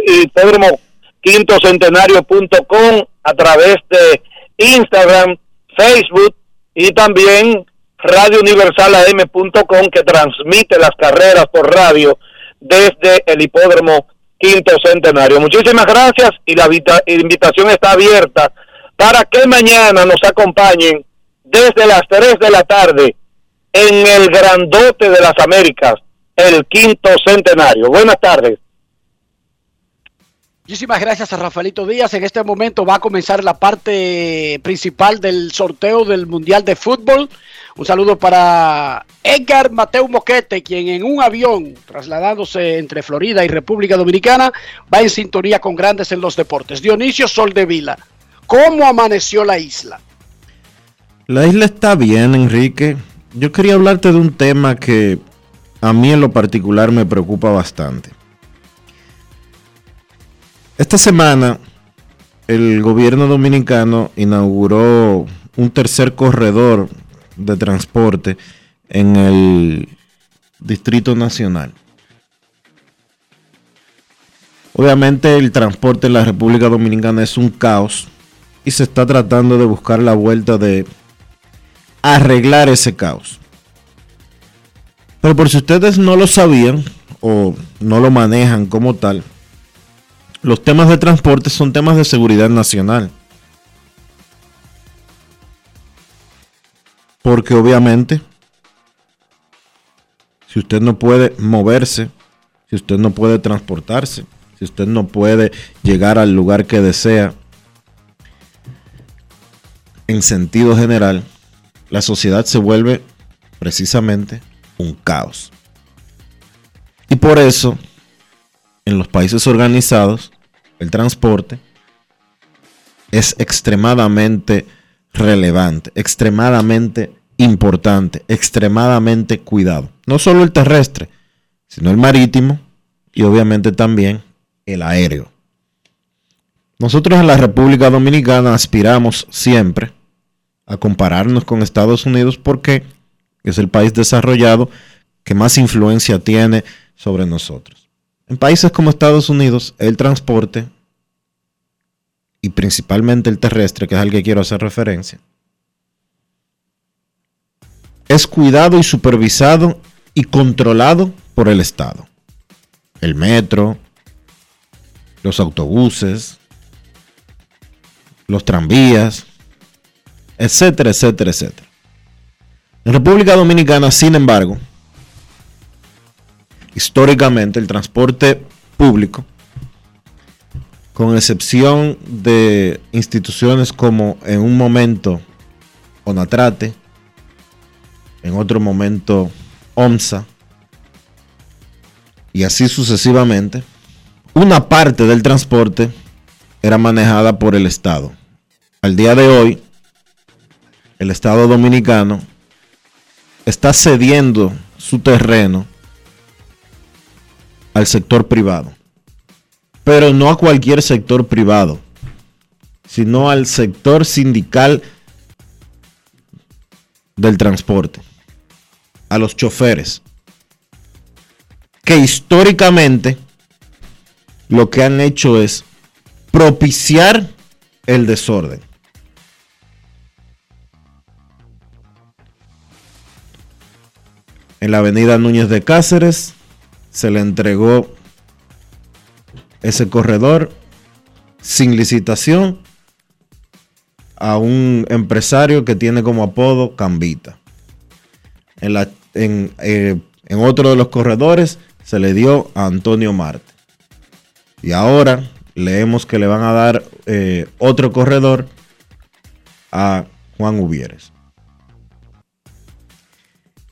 hipódromo quintocentenario.com a través de Instagram, Facebook y también radiouniversalam.com que transmite las carreras por radio desde el hipódromo Quinto Centenario. Muchísimas gracias y la invitación está abierta para que mañana nos acompañen desde las 3 de la tarde en el Grandote de las Américas, el Quinto Centenario. Buenas tardes. Muchísimas gracias a Rafaelito Díaz. En este momento va a comenzar la parte principal del sorteo del Mundial de Fútbol. Un saludo para Edgar Mateo Moquete, quien en un avión trasladándose entre Florida y República Dominicana va en sintonía con grandes en los deportes. Dionisio Sol de Vila, ¿cómo amaneció la isla? La isla está bien, Enrique. Yo quería hablarte de un tema que a mí en lo particular me preocupa bastante. Esta semana el gobierno dominicano inauguró un tercer corredor de transporte en el Distrito Nacional. Obviamente el transporte en la República Dominicana es un caos y se está tratando de buscar la vuelta de arreglar ese caos. Pero por si ustedes no lo sabían o no lo manejan como tal, los temas de transporte son temas de seguridad nacional. Porque obviamente, si usted no puede moverse, si usted no puede transportarse, si usted no puede llegar al lugar que desea, en sentido general, la sociedad se vuelve precisamente un caos. Y por eso en los países organizados, el transporte es extremadamente relevante, extremadamente importante, extremadamente cuidado. No solo el terrestre, sino el marítimo y obviamente también el aéreo. Nosotros en la República Dominicana aspiramos siempre a compararnos con Estados Unidos porque es el país desarrollado que más influencia tiene sobre nosotros. En países como Estados Unidos, el transporte, y principalmente el terrestre, que es al que quiero hacer referencia, es cuidado y supervisado y controlado por el Estado. El metro, los autobuses, los tranvías, etcétera, etcétera, etcétera. En República Dominicana, sin embargo, históricamente el transporte público, con excepción de instituciones como en un momento Onatrate, en otro momento OMSA, y así sucesivamente, una parte del transporte era manejada por el Estado. Al día de hoy, el Estado dominicano está cediendo su terreno al sector privado. Pero no a cualquier sector privado, sino al sector sindical del transporte, a los choferes, que históricamente lo que han hecho es propiciar el desorden. En la avenida Núñez de Cáceres se le entregó ese corredor sin licitación a un empresario que tiene como apodo Cambita. En, la, en, eh, en otro de los corredores se le dio a Antonio Marte. Y ahora leemos que le van a dar eh, otro corredor a Juan Ubieres.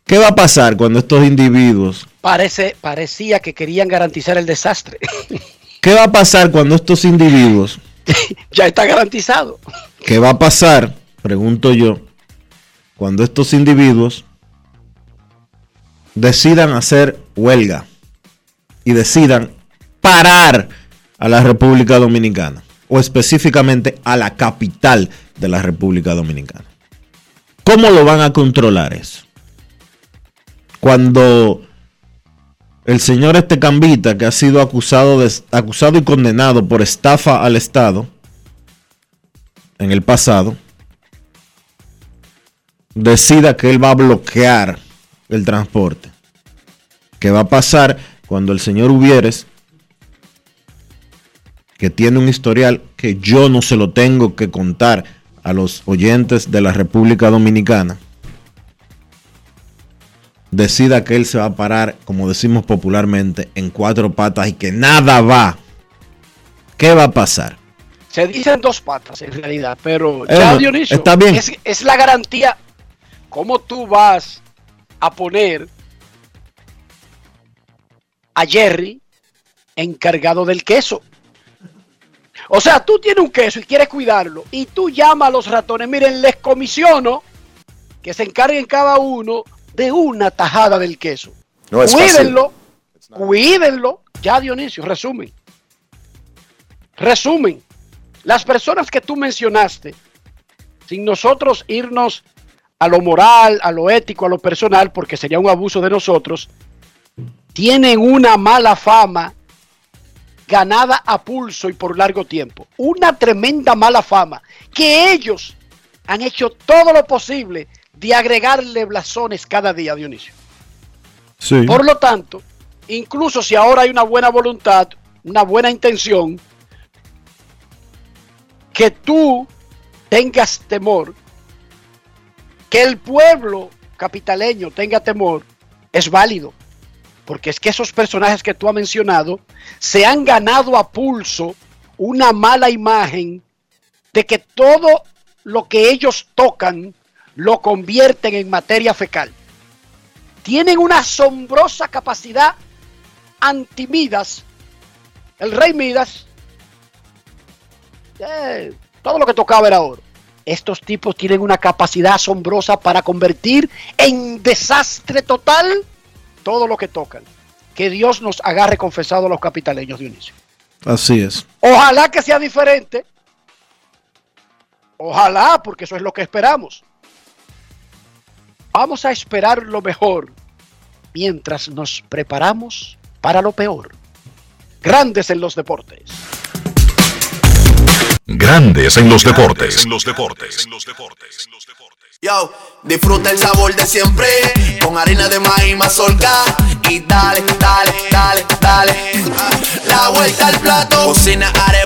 ¿Qué va a pasar cuando estos individuos... Parece, parecía que querían garantizar el desastre. (laughs) ¿Qué va a pasar cuando estos individuos... ya está garantizado. ¿Qué va a pasar, pregunto yo, cuando estos individuos decidan hacer huelga y decidan parar a la República Dominicana o específicamente a la capital de la República Dominicana? ¿Cómo lo van a controlar eso? cuando el señor este Cambita, que ha sido acusado, de, acusado y condenado por estafa al Estado en el pasado, decida que él va a bloquear el transporte. ¿Qué va a pasar cuando el señor Hubieres, que tiene un historial que yo no se lo tengo que contar a los oyentes de la República Dominicana, decida que él se va a parar, como decimos popularmente, en cuatro patas y que nada va, ¿qué va a pasar? Se dicen dos patas en realidad, pero ya Dionisio, está bien. Es, es la garantía. ¿Cómo tú vas a poner a Jerry encargado del queso? O sea, tú tienes un queso y quieres cuidarlo y tú llamas a los ratones, miren, les comisiono que se encarguen cada uno de una tajada del queso. No es fácil. cuídenlo, cuídenlo. Ya Dionisio, resumen. Resumen. Las personas que tú mencionaste, sin nosotros irnos a lo moral, a lo ético, a lo personal, porque sería un abuso de nosotros, tienen una mala fama ganada a pulso y por largo tiempo. Una tremenda mala fama que ellos han hecho todo lo posible de agregarle blasones cada día, Dionisio. Sí. Por lo tanto, incluso si ahora hay una buena voluntad, una buena intención, que tú tengas temor, que el pueblo capitaleño tenga temor, es válido. Porque es que esos personajes que tú has mencionado se han ganado a pulso una mala imagen de que todo lo que ellos tocan lo convierten en materia fecal. Tienen una asombrosa capacidad anti-Midas. El rey Midas, eh, todo lo que tocaba era oro. Estos tipos tienen una capacidad asombrosa para convertir en desastre total todo lo que tocan. Que Dios nos agarre confesado a los capitaleños, Dionisio. Así es. Ojalá que sea diferente. Ojalá, porque eso es lo que esperamos. Vamos a esperar lo mejor mientras nos preparamos para lo peor. Grandes en los deportes. Grandes en los deportes. Yo, disfruta el sabor de siempre con harina de maíz mazorca y dale, dale, dale, dale. La vuelta al plato, cocina arepa,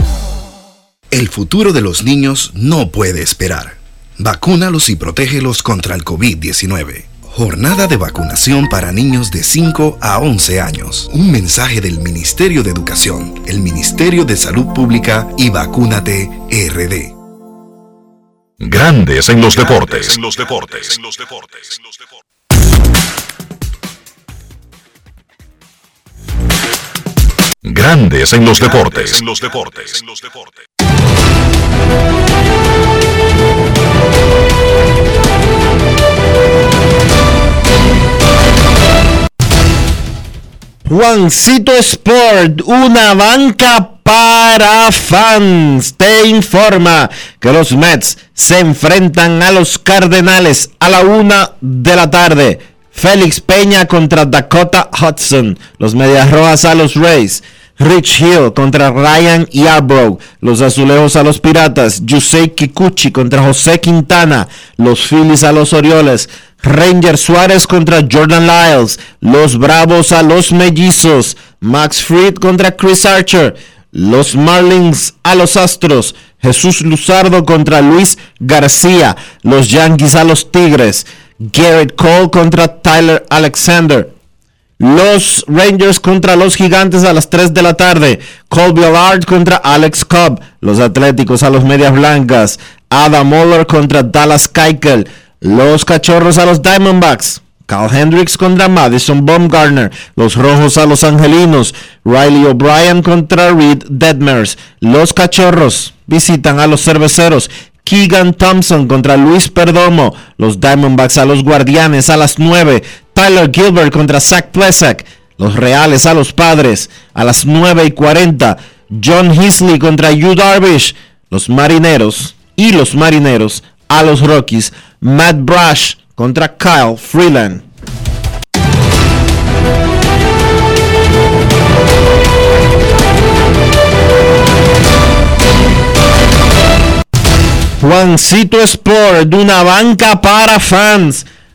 El futuro de los niños no puede esperar. Vacúnalos y protégelos contra el COVID-19. Jornada de vacunación para niños de 5 a 11 años. Un mensaje del Ministerio de Educación, el Ministerio de Salud Pública y Vacúnate RD. Grandes en los deportes. Grandes en los deportes. Juancito Sport, una banca para fans, te informa que los Mets se enfrentan a los Cardenales a la una de la tarde. Félix Peña contra Dakota Hudson, los Medias Rojas a los Rays. Rich Hill contra Ryan Yarbrough, los Azulejos a los Piratas, Yusei Kikuchi contra José Quintana, los Phillies a los Orioles, Ranger Suárez contra Jordan Lyles, los Bravos a los Mellizos, Max Fried contra Chris Archer, los Marlins a los Astros, Jesús Luzardo contra Luis García, los Yankees a los Tigres, Garrett Cole contra Tyler Alexander, los Rangers contra los Gigantes a las 3 de la tarde. Colby Allard contra Alex Cobb. Los Atléticos a los Medias Blancas. Adam Muller contra Dallas Keuchel. Los Cachorros a los Diamondbacks. Carl Hendricks contra Madison Baumgartner. Los Rojos a los Angelinos. Riley O'Brien contra Reed Detmers. Los Cachorros visitan a los Cerveceros. Keegan Thompson contra Luis Perdomo. Los Diamondbacks a los Guardianes a las 9. Tyler Gilbert contra Zach Plesak. Los Reales a los Padres a las 9 y 40. John Heasley contra Yu Darvish. Los Marineros y los Marineros a los Rockies. Matt Brush contra Kyle Freeland. Juancito Sport, una banca para fans,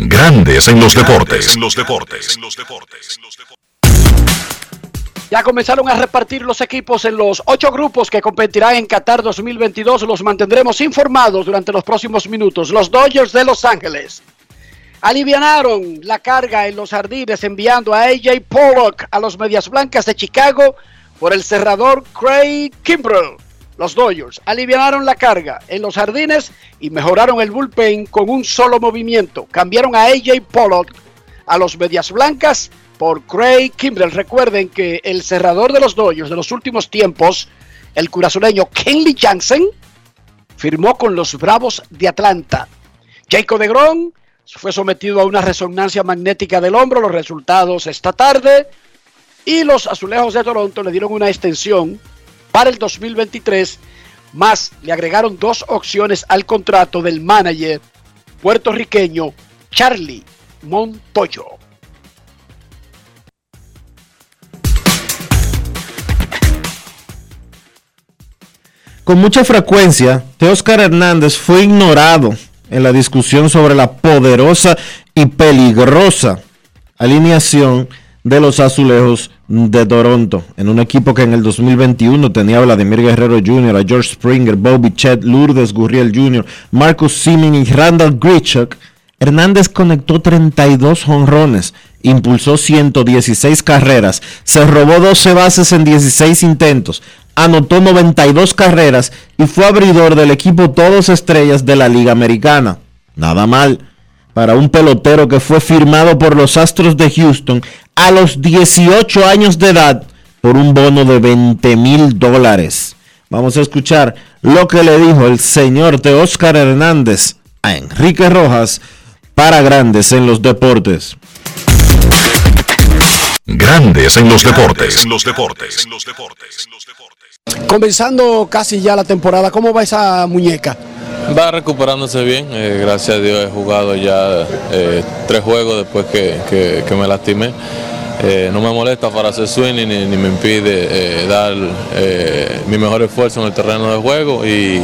Grandes en los deportes. Ya comenzaron a repartir los equipos en los ocho grupos que competirán en Qatar 2022. Los mantendremos informados durante los próximos minutos. Los Dodgers de Los Ángeles alivianaron la carga en los jardines enviando a AJ Pollock a los Medias Blancas de Chicago por el cerrador Craig Kimbrell. Los Dodgers alivianaron la carga en los jardines y mejoraron el bullpen con un solo movimiento. Cambiaron a AJ Pollock a los Medias Blancas por Craig Kimbrell. Recuerden que el cerrador de los Dodgers de los últimos tiempos, el curazoleño Kenley Jansen, firmó con los Bravos de Atlanta. Jacob de Grom fue sometido a una resonancia magnética del hombro. Los resultados esta tarde. Y los Azulejos de Toronto le dieron una extensión para el 2023, más le agregaron dos opciones al contrato del manager puertorriqueño Charlie Montoyo. Con mucha frecuencia, Teóscar Hernández fue ignorado en la discusión sobre la poderosa y peligrosa alineación de los azulejos de Toronto, en un equipo que en el 2021 tenía a Vladimir Guerrero Jr., a George Springer, Bobby Chet, Lourdes Gurriel Jr., Marcus Simin y Randall Grichuk, Hernández conectó 32 honrones, impulsó 116 carreras, se robó 12 bases en 16 intentos, anotó 92 carreras y fue abridor del equipo Todos Estrellas de la Liga Americana. Nada mal para un pelotero que fue firmado por los Astros de Houston a los 18 años de edad por un bono de 20 mil dólares. Vamos a escuchar lo que le dijo el señor de Oscar Hernández a Enrique Rojas para Grandes en los Deportes. Grandes en los deportes. En los deportes. Comenzando casi ya la temporada, ¿cómo va esa muñeca? Va recuperándose bien, eh, gracias a Dios he jugado ya eh, tres juegos después que, que- que me lastimé. Eh, no me molesta para hacer swing ni, ni me impide eh, dar eh, mi mejor esfuerzo en el terreno de juego y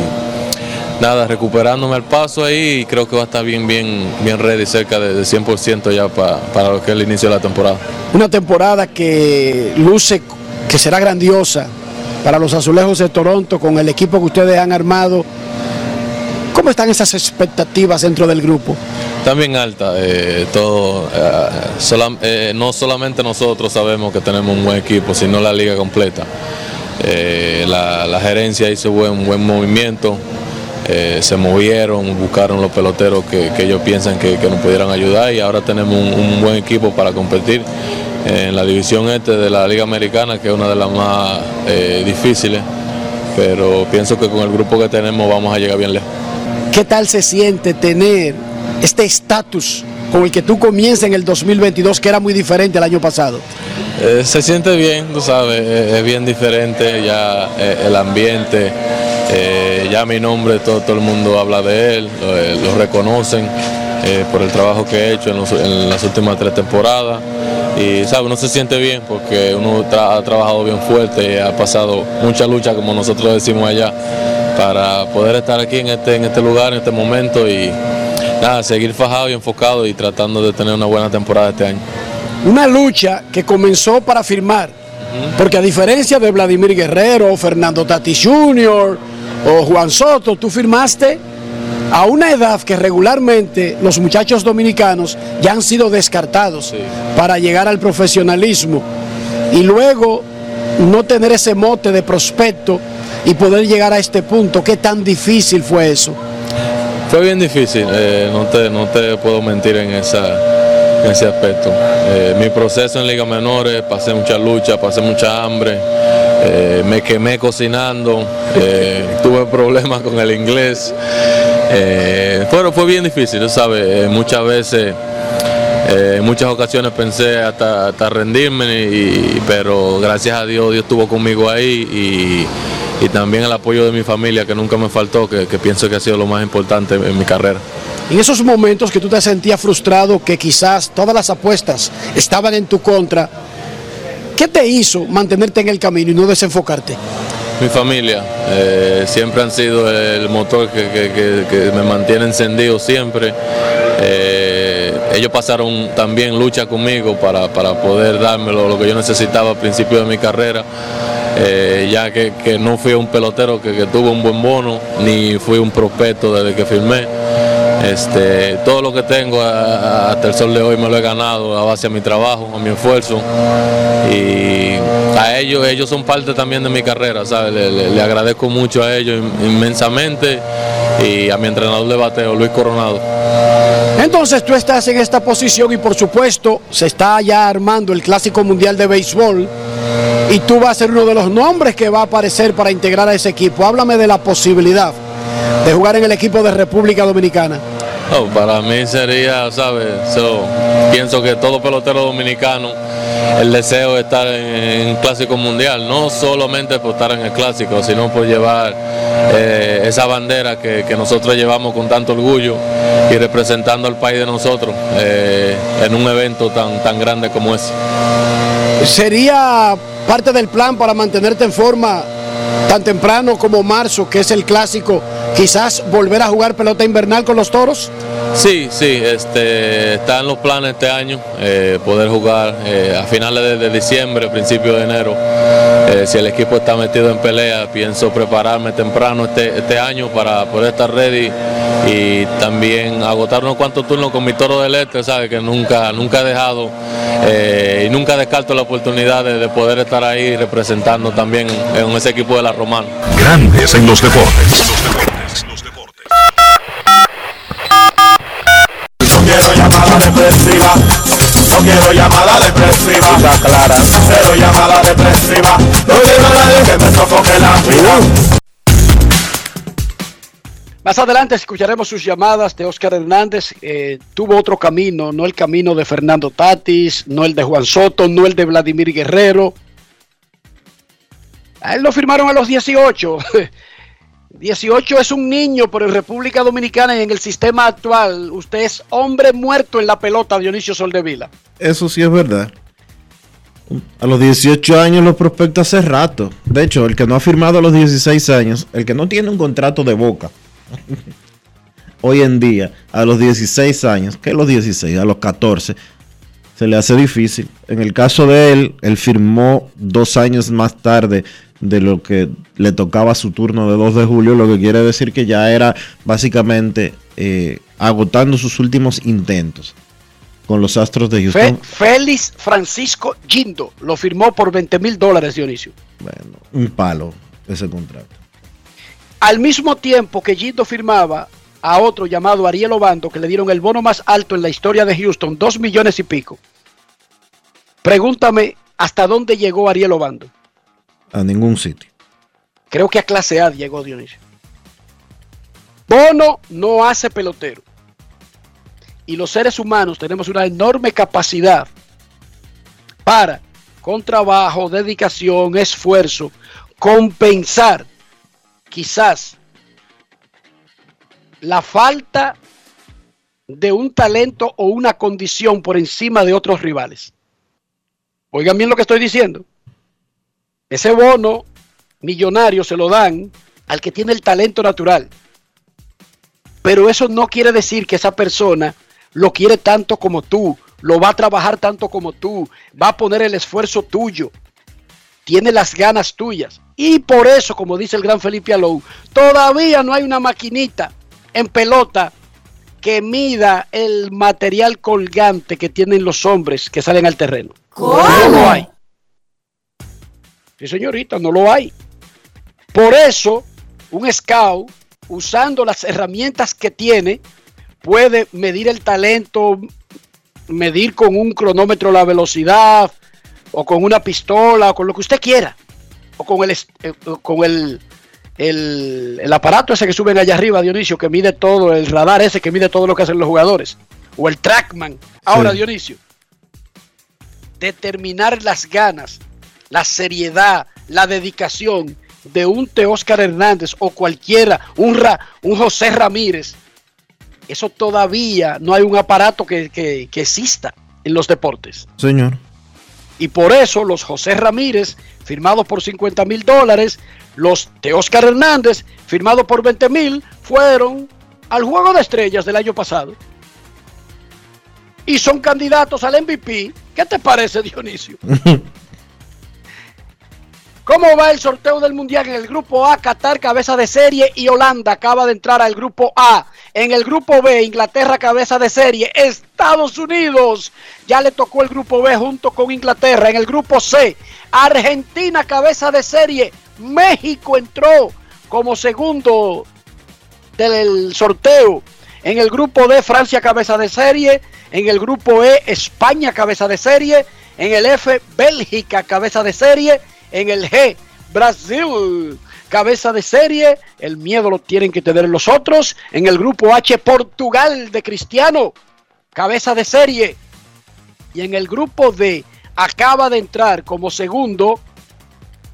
nada, recuperándome al paso ahí y creo que va a estar bien, bien, bien ready, cerca de, de 100% ya pa- para lo que es el inicio de la temporada. Una temporada que luce que será grandiosa para los azulejos de Toronto con el equipo que ustedes han armado. ¿Cómo están esas expectativas dentro del grupo? También alta, eh, todo, eh, eh, no solamente nosotros sabemos que tenemos un buen equipo, sino la liga completa. La, la gerencia hizo buen, buen movimiento, eh, se movieron, buscaron los peloteros que, ellos piensan que, que nos pudieran ayudar y ahora tenemos un, un buen equipo para competir en la división este de la liga americana, que es una de las más eh, difíciles, pero pienso que con el grupo que tenemos vamos a llegar bien lejos. ¿Qué tal se siente tener este estatus con el que tú comienzas en el 2022 que era muy diferente al año pasado? Eh, se siente bien, tú sabes, eh, es bien diferente ya eh, el ambiente, ya mi nombre, todo, todo el mundo habla de él, lo, reconocen por el trabajo que he hecho en, las últimas tres temporadas. Y sabe, uno se siente bien porque uno ha trabajado bien fuerte y ha pasado mucha lucha, como nosotros decimos allá, para poder estar aquí en este, en este lugar, en este momento y nada, seguir fajado y enfocado y tratando de tener una buena temporada este año. Una lucha que comenzó para firmar, porque a diferencia de Vladimir Guerrero, Fernando Tatis Jr. o Juan Soto, tú firmaste a una edad que regularmente los muchachos dominicanos ya han sido descartados para llegar al profesionalismo y luego no tener ese mote de prospecto y poder llegar a este punto. ¿Qué tan difícil fue eso? Fue bien difícil, eh, no, te, no te puedo mentir en, esa, en ese aspecto. Eh, mi proceso en Liga Menores, pasé mucha lucha, pasé mucha hambre, eh, me quemé cocinando, (laughs) tuve problemas con el inglés. Pero fue bien difícil, sabes, muchas veces, en muchas ocasiones pensé hasta, rendirme, pero gracias a Dios, Dios estuvo conmigo ahí y, y también el apoyo de mi familia que nunca me faltó, que, que pienso que ha sido lo más importante en mi carrera. En esos momentos que tú te sentías frustrado, que quizás todas las apuestas estaban en tu contra, ¿qué te hizo mantenerte en el camino y no desenfocarte? Mi familia eh, siempre han sido el motor que, que- que- que me mantiene encendido siempre. Eh, ellos pasaron también lucha conmigo para, para poder darme lo que yo necesitaba al principio de mi carrera, eh, ya que, que no fui un pelotero que, que tuvo un buen bono, ni fui un prospecto desde que firmé. Este, todo lo que tengo a- a- hasta el sol de hoy me lo he ganado a base de mi trabajo, a mi esfuerzo. Y a ellos, ellos son parte también de mi carrera, ¿sabes? Le, agradezco mucho a ellos in- inmensamente y a mi entrenador de bateo, Luis Coronado. Entonces tú estás en esta posición y por supuesto se está ya armando el Clásico Mundial de Béisbol y tú vas a ser uno de los nombres que va a aparecer para integrar a ese equipo. Háblame de la posibilidad de jugar en el equipo de República Dominicana. Para mí sería, ¿sabes? So, pienso que todo pelotero dominicano, el deseo de estar en, en Clásico Mundial, no solamente por estar en el Clásico, sino por llevar eh, esa bandera que, que nosotros llevamos con tanto orgullo y representando al país de nosotros eh, en un evento tan, tan grande como ese. ¿Sería parte del plan para mantenerte en forma tan temprano como marzo, que es el clásico, quizás volver a jugar pelota invernal con los toros? Sí, sí, este, está en los planes este año eh, poder jugar eh, a finales de, de diciembre, principio de enero. Eh, si el equipo está metido en pelea, pienso prepararme temprano este, este año para poder estar ready y también agotar unos cuantos turnos con mi toro del este, sabe que nunca, nunca he dejado eh, y nunca descarto la oportunidad de, de poder estar ahí representando también en ese equipo de la Romana. Grandes en los deportes. Depresiva. clara. Cero llamada depresiva. No quiero a nadie que me sofoque la vida. Más adelante escucharemos sus llamadas de Oscar Hernández. Eh, tuvo otro camino, no el camino de Fernando Tatis, no el de Juan Soto, no el de Vladimir Guerrero. A él lo firmaron a los 18. 18 (laughs) es un niño, pero en República Dominicana y en el sistema actual, usted es hombre muerto en la pelota, Dionisio Soldevila. Eso sí es verdad. A los 18 años los prospectos hace rato. De hecho, el que no ha firmado a los 16 años, el que no tiene un contrato de boca, (laughs) hoy en día, a los 16 años, que los 16, a los 14, se le hace difícil. En el caso de él, él firmó dos años más tarde de lo que le tocaba su turno de 2 de julio, lo que quiere decir que ya era básicamente eh, agotando sus últimos intentos con los Astros de Fe- Houston. Félix Francisco Gindo lo firmó por 20 mil dólares, Dionisio. Bueno, un palo ese contrato. Al mismo tiempo que Gindo firmaba a otro llamado Ariel Obando, que le dieron el bono más alto en la historia de Houston, dos millones y pico. Pregúntame hasta dónde llegó Ariel Obando. A ningún sitio. Creo que a clase A llegó Dionisio. Bono no hace pelotero. Y los seres humanos tenemos una enorme capacidad para, con trabajo, dedicación, esfuerzo, compensar quizás la falta de un talento o una condición por encima de otros rivales. Oigan bien lo que estoy diciendo. Ese bono millonario se lo dan al que tiene el talento natural. Pero eso no quiere decir que esa persona lo quiere tanto como tú, lo va a trabajar tanto como tú, va a poner el esfuerzo tuyo, tiene las ganas tuyas. Y por eso, como dice el gran Felipe Alou, todavía no hay una maquinita en pelota que mida el material colgante que tienen los hombres que salen al terreno. No lo hay. Sí, señorita, no lo hay. Por eso, un scout, usando las herramientas que tiene, puede medir el talento, medir con un cronómetro la velocidad, o con una pistola, o con lo que usted quiera, o con el, eh, con el, el, el aparato ese que suben allá arriba, Dionisio, que mide todo, el radar ese que mide todo lo que hacen los jugadores, o el trackman. Ahora, Sí. Dionisio, determinar las ganas, la seriedad, la dedicación de un Teóscar Hernández o cualquiera, un, Ra- un José Ramírez, eso todavía no hay un aparato que, que- que exista en los deportes. Señor. Y por eso los José Ramírez, firmados por 50 mil dólares, los Teóscar Hernández, firmados por 20 mil, fueron al Juego de Estrellas del año pasado. Y son candidatos al MVP. ¿Qué te parece, Dionisio? (laughs) ¿Cómo va el sorteo del Mundial en el grupo A? Qatar cabeza de serie y Holanda acaba de entrar al grupo A. En el grupo B, Inglaterra cabeza de serie. Estados Unidos ya le tocó el grupo B junto con Inglaterra. En el grupo C, Argentina cabeza de serie. México entró como segundo del sorteo. En el grupo D, Francia cabeza de serie. En el grupo E, España cabeza de serie. En el F, Bélgica cabeza de serie. En el G, Brasil cabeza de serie. El miedo lo tienen que tener los otros. En el grupo H, Portugal de Cristiano cabeza de serie. Y en el grupo D, acaba de entrar como segundo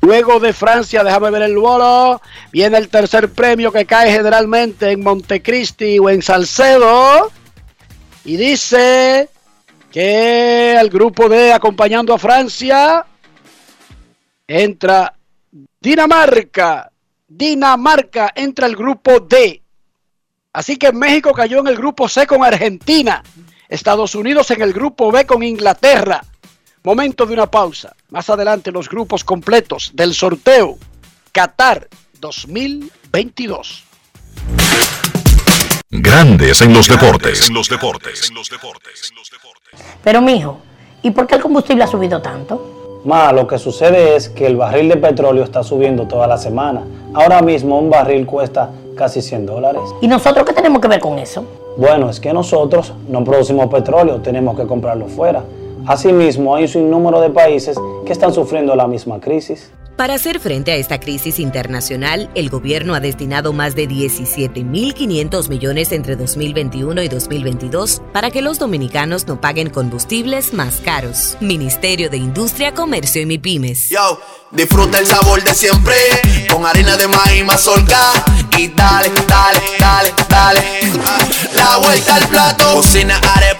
Luego de Francia, déjame ver el vuelo. Viene el tercer premio que cae generalmente en Montecristi o en Salcedo. Y dice que al grupo D, acompañando a Francia, entra Dinamarca. Dinamarca entra al grupo D. Así que México cayó en el grupo C con Argentina, Estados Unidos en el grupo B con Inglaterra. Momento de una pausa. Más adelante los grupos completos del sorteo Qatar 2022. Grandes en los deportes. En los deportes. Pero mijo, ¿y por qué el combustible ha subido tanto? Ma, lo que sucede es que el barril de petróleo está subiendo toda la semana. Ahora mismo un barril cuesta casi 100 dólares. ¿Y nosotros qué tenemos que ver con eso? Bueno, es que nosotros no producimos petróleo, tenemos que comprarlo fuera. Asimismo, hay un sinnúmero de países que están sufriendo la misma crisis. Para hacer frente a esta crisis internacional, el gobierno ha destinado más de 17.500 millones entre 2021 y 2022 para que los dominicanos no paguen combustibles más caros. Ministerio de Industria, Comercio y MIPIMES. Yo, disfruta el sabor de siempre con harina de maíz mazorca y dale, dale, dale, dale. La vuelta al plato, cocina arepa,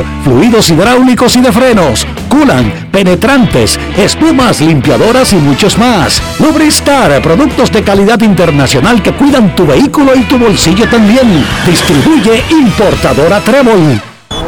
fluidos hidráulicos y de frenos, culan, penetrantes, espumas, limpiadoras y muchos más. Lubristar, productos de calidad internacional que cuidan tu vehículo y tu bolsillo también. Distribuye importadora Trébol.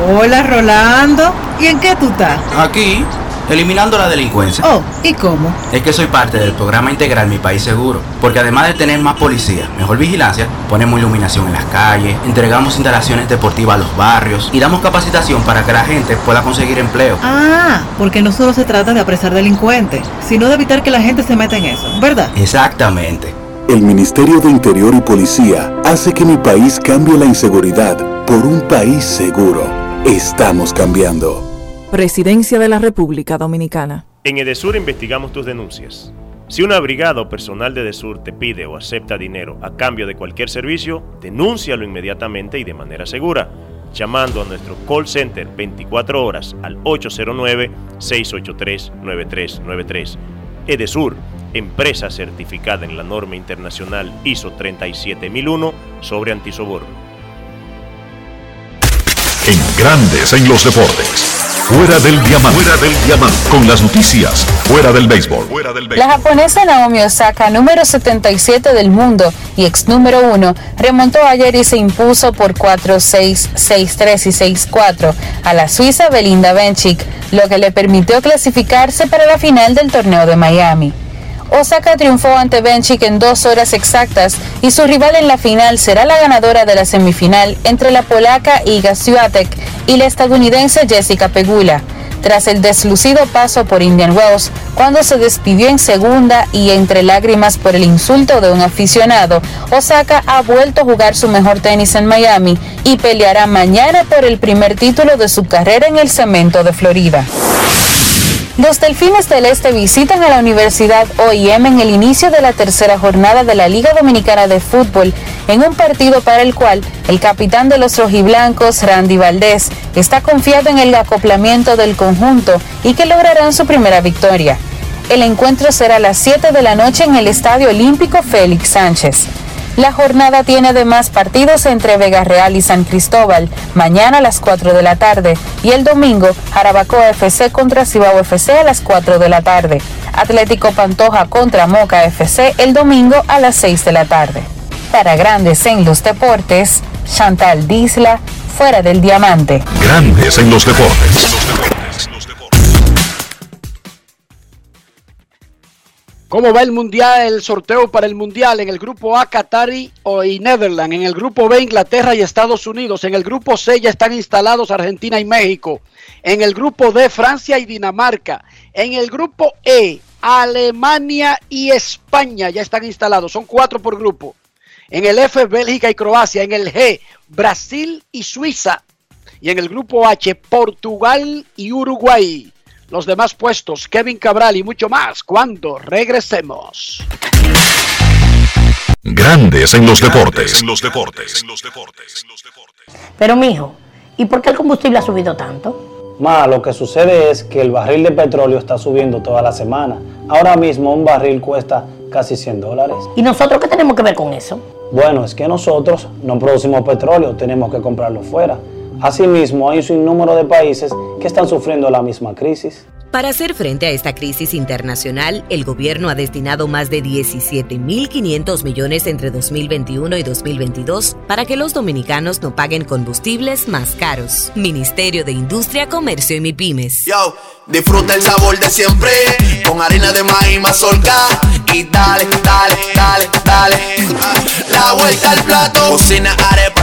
Hola Rolando, ¿y en qué tú estás? Aquí, eliminando la delincuencia. Oh, ¿y cómo? Es que soy parte del programa integral Mi País Seguro, porque además de tener más policía, mejor vigilancia, ponemos iluminación en las calles, entregamos instalaciones deportivas a los barrios y damos capacitación para que la gente pueda conseguir empleo. Ah, porque no solo se trata de apresar delincuentes, sino de evitar que la gente se meta en eso, ¿verdad? Exactamente. El Ministerio de Interior y Policía hace que mi país cambie la inseguridad por un país seguro. Estamos cambiando. Presidencia de la República Dominicana. En Edesur investigamos tus denuncias. Si una brigada o personal de Edesur te pide o acepta dinero a cambio de cualquier servicio, denúncialo inmediatamente y de manera segura, llamando a nuestro call center 24 horas al 809-683-9393. Edesur, empresa certificada en la norma internacional ISO 37001 sobre antisoborno. En Grandes en los deportes. Fuera del diamante. Fuera del diamante. Con las noticias. Fuera del béisbol. Fuera del La japonesa Naomi Osaka, número 77 del mundo y ex número 1, remontó ayer y se impuso por 4-6, 6-3 y 6-4 a la suiza Belinda Bencic, lo que le permitió clasificarse para la final del torneo de Miami. Osaka triunfó ante Bencic en dos horas exactas y su rival en la final será la ganadora de la semifinal entre la polaca Iga Swiatek y la estadounidense Jessica Pegula. Tras el deslucido paso por Indian Wells, cuando se despidió en segunda y entre lágrimas por el insulto de un aficionado, Osaka ha vuelto a jugar su mejor tenis en Miami y peleará mañana por el primer título de su carrera en el cemento de Florida. Los Delfines del Este visitan a la Universidad OIM en el inicio de la tercera jornada de la Liga Dominicana de Fútbol, en un partido para el cual el capitán de los rojiblancos, Randy Valdés, está confiado en el acoplamiento del conjunto y que lograrán su primera victoria. El encuentro será a las 7 de la noche en el Estadio Olímpico Félix Sánchez. La jornada tiene además partidos entre Vega Real y San Cristóbal, mañana a las 4 de la tarde, y el domingo Jarabacoa FC contra Cibao FC a las 4 de la tarde. Atlético Pantoja contra Moca FC el domingo a las 6 de la tarde. Para Grandes en los Deportes, Chantal Disla, fuera del diamante. Grandes en los deportes. ¿Cómo va el mundial, el sorteo para el mundial? En el grupo A, Qatar y, y Netherlands. En el grupo B, Inglaterra y Estados Unidos. En el grupo C ya están instalados Argentina y México. En el grupo D, Francia y Dinamarca. En el grupo E, Alemania y España ya están instalados. Son cuatro por grupo. En el F, Bélgica y Croacia. En el G, Brasil y Suiza. Y en el grupo H, Portugal y Uruguay los demás puestos, Kevin Cabral y mucho más cuando regresemos. Grandes en los deportes. En los deportes. Pero mijo, ¿y por qué el combustible ha subido tanto? Ma, lo que sucede es que el barril de petróleo está subiendo toda la semana. Ahora mismo un barril cuesta casi 100 dólares. ¿Y nosotros qué tenemos que ver con eso? Bueno, es que nosotros no producimos petróleo, tenemos que comprarlo fuera. Asimismo, hay un sinnúmero de países que están sufriendo la misma crisis. Para hacer frente a esta crisis internacional, el gobierno ha destinado más de 17.500 millones entre 2021 y 2022 para que los dominicanos no paguen combustibles más caros. Ministerio de Industria, Comercio y MIPIMES. Yo, disfruta el sabor de siempre con harina de maíz mazorca y dale, dale, dale, dale. La vuelta al plato, cocina arepa,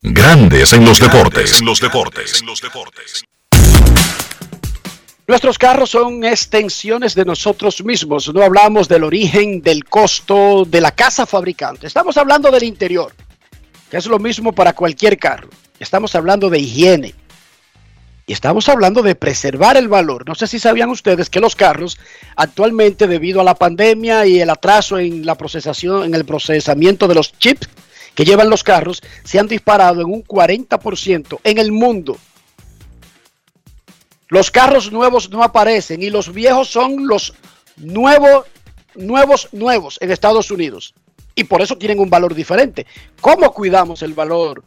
Grandes en los deportes. En los deportes. Nuestros carros son extensiones de nosotros mismos. No hablamos del origen, del costo, de la casa fabricante. Estamos hablando del interior, que es lo mismo para cualquier carro. Estamos hablando de higiene. Y estamos hablando de preservar el valor. No sé si sabían ustedes que los carros actualmente debido a la pandemia y el atraso en la procesación, en el procesamiento de los chips que llevan los carros, se han disparado en un 40% en el mundo. Los carros nuevos no aparecen y los viejos son los nuevos, nuevos, nuevos en Estados Unidos. Y por eso tienen un valor diferente. ¿Cómo cuidamos el valor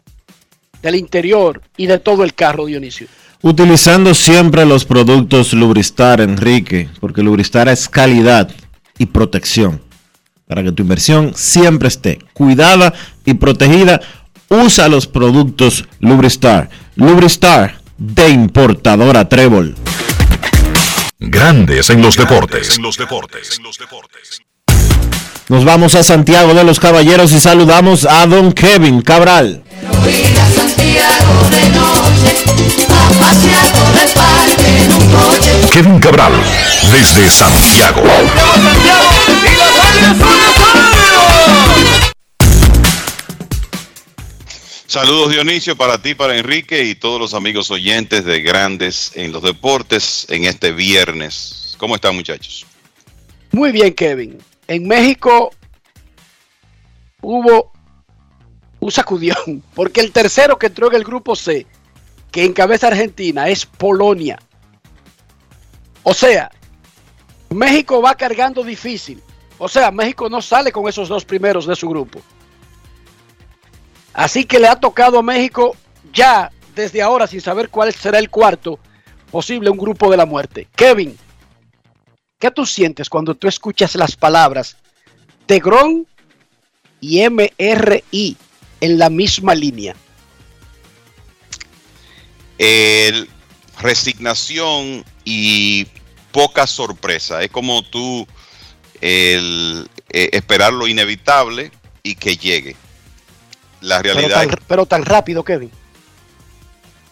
del interior y de todo el carro, Dionisio? Utilizando siempre los productos Lubristar, Enrique, porque Lubristar es calidad y protección. Para que tu inversión siempre esté cuidada y protegida, usa los productos Lubristar. Lubristar de importadora Trébol. Grandes en los deportes. Nos vamos a Santiago de los Caballeros y saludamos a don Kevin Cabral. Kevin Cabral, desde Santiago. Saludos Dionisio para ti, para Enrique y todos los amigos oyentes de Grandes en los Deportes en este viernes. ¿Cómo están muchachos? Muy bien, Kevin. En México hubo un sacudión, (laughs) porque el tercero que entró en el grupo C, que encabeza Argentina, es Polonia. O sea, México va cargando difícil. O sea, México no sale con esos dos primeros de su grupo. Así que le ha tocado a México ya desde ahora, sin saber cuál será el cuarto, posible un grupo de la muerte. Kevin, ¿qué tú sientes cuando tú escuchas las palabras Tegrón y MRI en la misma línea? El resignación y poca sorpresa. Es como tú el, eh, esperar lo inevitable y que llegue la realidad. Pero tan, rápido, Kevin.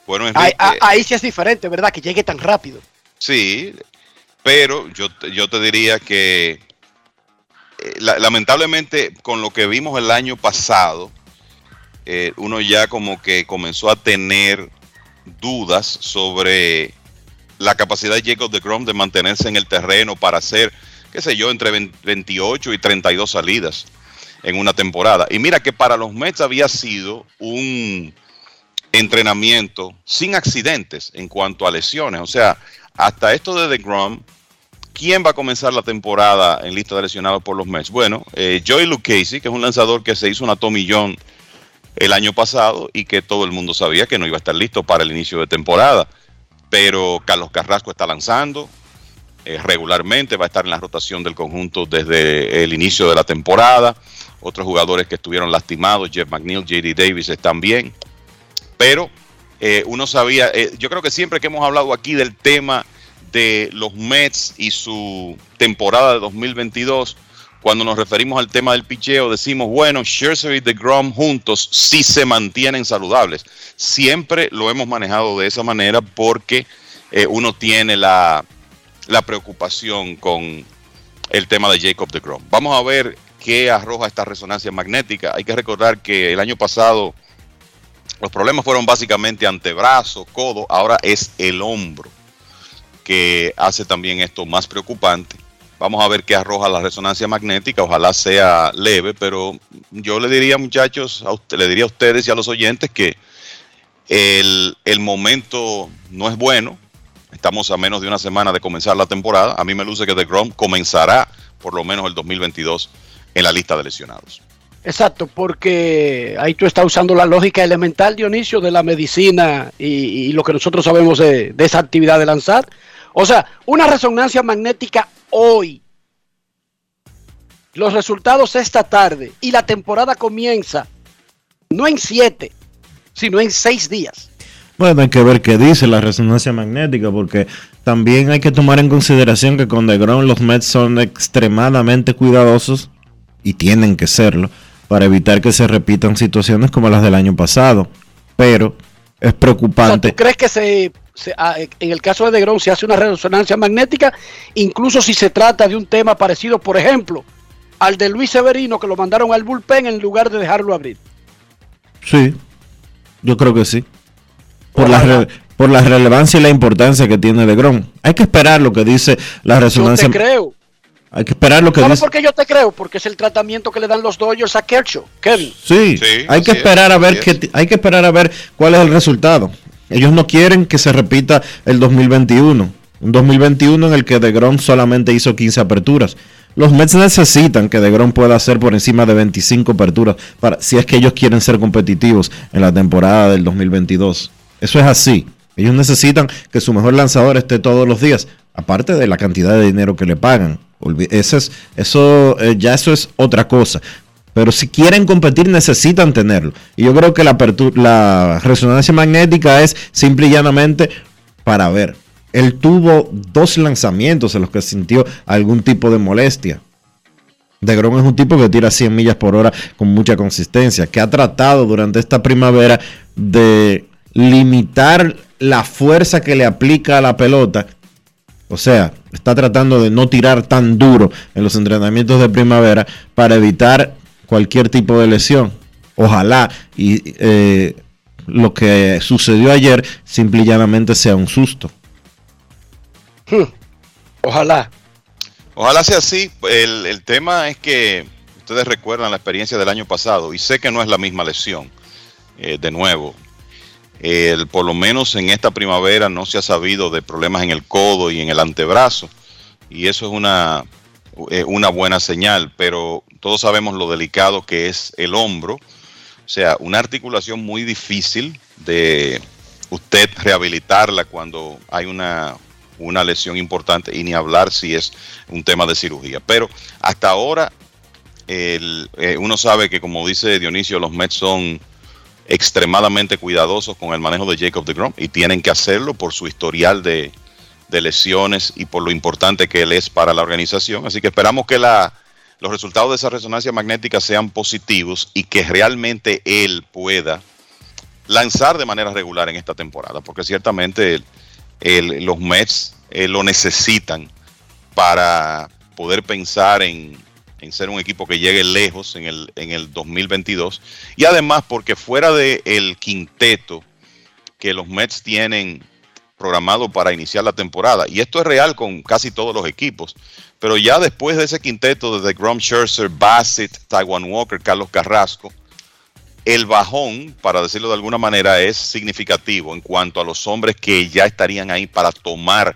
Bueno, ahí, sí es diferente, ¿verdad? Que llegue tan rápido. Sí, pero yo, yo te diría que eh, lamentablemente con lo que vimos el año pasado, eh, uno ya como que comenzó a tener dudas sobre la capacidad de Jacob de Grom de mantenerse en el terreno para hacer, qué sé yo, entre 28 y 32 salidas en una temporada. Y mira que para los Mets había sido un entrenamiento sin accidentes en cuanto a lesiones. O sea, hasta esto de DeGrom, ¿quién va a comenzar la temporada en lista de lesionados por los Mets? Bueno, eh, Joey Lucchesi, que es un lanzador que se hizo una tomillón el año pasado y que todo el mundo sabía que no iba a estar listo para el inicio de temporada. Pero Carlos Carrasco está lanzando regularmente, va a estar en la rotación del conjunto desde el inicio de la temporada. Otros jugadores que estuvieron lastimados, Jeff McNeil, JD Davis, están bien. Pero eh, uno sabía, eh, yo creo que siempre que hemos hablado aquí del tema de los Mets y su temporada de 2022, cuando nos referimos al tema del picheo, decimos, bueno, Scherzer y DeGrom juntos sí se mantienen saludables. Siempre lo hemos manejado de esa manera porque eh, uno tiene la, la preocupación con el tema de Jacob DeGrom. Vamos a ver qué arroja esta resonancia magnética. Hay que recordar que el año pasado los problemas fueron básicamente antebrazo, codo, ahora es el hombro que hace también esto más preocupante. Vamos a ver qué arroja la resonancia magnética, ojalá sea leve, pero yo le diría muchachos, a usted, le diría a ustedes y a los oyentes que el, el momento no es bueno, estamos a menos de una semana de comenzar la temporada, a mí me luce que The Grom comenzará por lo menos el 2022 en la lista de lesionados. Exacto, porque ahí tú estás usando la lógica elemental, Dionisio, de la medicina y, lo que nosotros sabemos de, esa actividad de lanzar. O sea, una resonancia magnética hoy, los resultados esta tarde y la temporada comienza no en siete, sino en seis días. Bueno, hay que ver qué dice la resonancia magnética, porque también hay que tomar en consideración que con DeGrom los Mets son extremadamente cuidadosos y tienen que serlo para evitar que se repitan situaciones como las del año pasado. Pero es preocupante. O sea, ¿Tú crees que se, se, en el caso de DeGrom se hace una resonancia magnética, incluso si se trata de un tema parecido, por ejemplo, al de Luis Severino, que lo mandaron al bullpen en lugar de dejarlo abrir? Sí, yo creo que sí. Por la, re, por la relevancia y la importancia que tiene DeGrom. Hay que esperar lo que dice la resonancia. Yo te creo. Hay que esperar lo que ¿Sabes dice. por qué yo te creo? Porque es el tratamiento que le dan los Dodgers a Kershaw, Kevin. Sí, sí hay que esperar es, a ver que, hay que esperar a ver cuál es el resultado. Ellos no quieren que se repita el 2021. Un 2021 en el que DeGrom solamente hizo 15 aperturas. Los Mets necesitan que DeGrom pueda hacer por encima de 25 aperturas para si es que ellos quieren ser competitivos en la temporada del 2022. Eso es así. Ellos necesitan que su mejor lanzador esté todos los días, aparte de la cantidad de dinero que le pagan. Eso, es, eso eh, ya eso es otra cosa. Pero si quieren competir necesitan tenerlo. Y yo creo que la, resonancia magnética es simple y llanamente para ver. Él tuvo dos lanzamientos en los que sintió algún tipo de molestia. DeGrom es un tipo que tira 100 millas por hora con mucha consistencia, que ha tratado durante esta primavera de limitar la fuerza que le aplica a la pelota. O sea, está tratando de no tirar tan duro en los entrenamientos de primavera para evitar cualquier tipo de lesión. Ojalá y eh, lo que sucedió ayer simple y llanamente sea un susto. Hmm. Ojalá. Ojalá sea así. El, el, tema es que ustedes recuerdan la experiencia del año pasado y sé que no es la misma lesión. Eh, de nuevo, el, por lo menos en esta primavera no se ha sabido de problemas en el codo y en el antebrazo. Y eso es una, eh, una buena señal, pero todos sabemos lo delicado que es el hombro. O sea, una articulación muy difícil de usted rehabilitarla cuando hay una, una lesión importante y ni hablar si es un tema de cirugía. Pero hasta ahora el, eh, uno sabe que como dice Dionisio, los Mets son extremadamente cuidadosos con el manejo de Jacob DeGrom y tienen que hacerlo por su historial de, de, lesiones y por lo importante que él es para la organización. Así que esperamos que la, los resultados de esa resonancia magnética sean positivos y que realmente él pueda lanzar de manera regular en esta temporada, porque ciertamente el, el, los Mets eh, lo necesitan para poder pensar en, en, ser un equipo que llegue lejos en el, en el 2022 y además porque fuera del el quinteto que los Mets tienen programado para iniciar la temporada, y esto es real con casi todos los equipos, pero ya después de ese quinteto desde Grom Scherzer, Bassett, Taiwan Walker, Carlos Carrasco, el bajón, para decirlo de alguna manera, es significativo en cuanto a los hombres que ya estarían ahí para tomar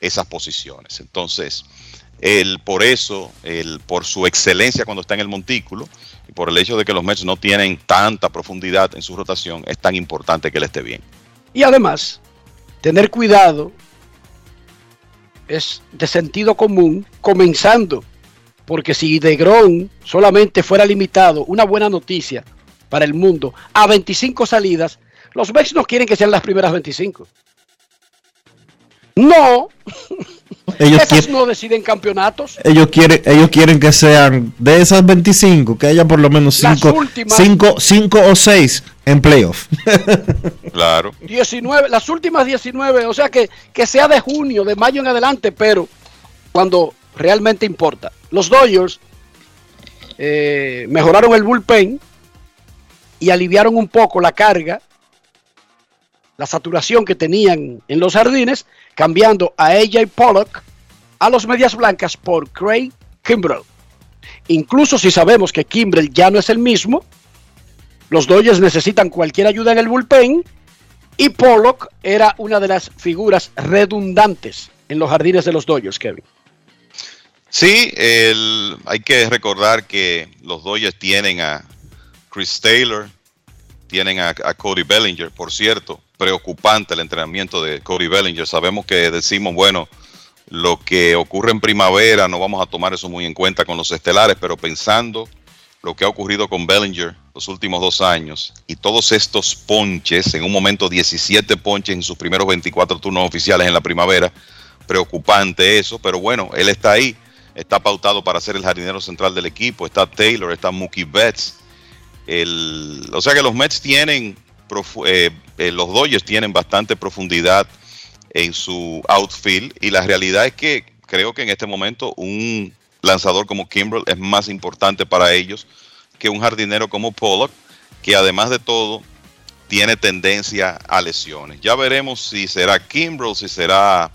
esas posiciones. Entonces, el, por eso, el, por su excelencia cuando está en el montículo y por el hecho de que los Mets no tienen tanta profundidad en su rotación, es tan importante que él esté bien. Y además, tener cuidado es de sentido común, comenzando, porque si DeGrom solamente fuera limitado, una buena noticia para el mundo, a 25 salidas, los Mets no quieren que sean las primeras 25. No, Ellos esas quieren, no deciden campeonatos. ellos quieren, ellos quieren que sean de esas 25, que haya por lo menos Las 5 últimas. cinco, cinco o 6 en playoff. (laughs) Claro. 19, las últimas 19, o sea que, que sea de junio, de mayo en adelante, pero cuando realmente importa. Los Dodgers eh, mejoraron el bullpen y aliviaron un poco la carga, la saturación que tenían en los jardines, cambiando a AJ Pollock a los medias blancas por Craig Kimbrell. Incluso si sabemos que Kimbrell ya no es el mismo, los Dodgers necesitan cualquier ayuda en el bullpen y Pollock era una de las figuras redundantes en los jardines de los Dodgers, Kevin. Sí, el- hay que recordar que los Dodgers tienen a Chris Taylor, tienen a, a Cody Bellinger, por cierto, preocupante el entrenamiento de Cody Bellinger. Sabemos que decimos, bueno, lo que ocurre en primavera no vamos a tomar eso muy en cuenta con los estelares, pero pensando lo que ha ocurrido con Bellinger los últimos dos años y todos estos ponches, en un momento 17 ponches en sus primeros 24 turnos oficiales en la primavera, preocupante eso, pero bueno, él está ahí, está pautado para ser el jardinero central del equipo, está Taylor, está Mookie Betts, el, o sea que los Mets tienen, eh, eh, los Dodgers tienen bastante profundidad en su outfield y la realidad es que creo que en este momento un lanzador como Kimbrell es más importante para ellos que un jardinero como Pollock, que además de todo tiene tendencia a lesiones. Ya veremos si será Kimbrell, si será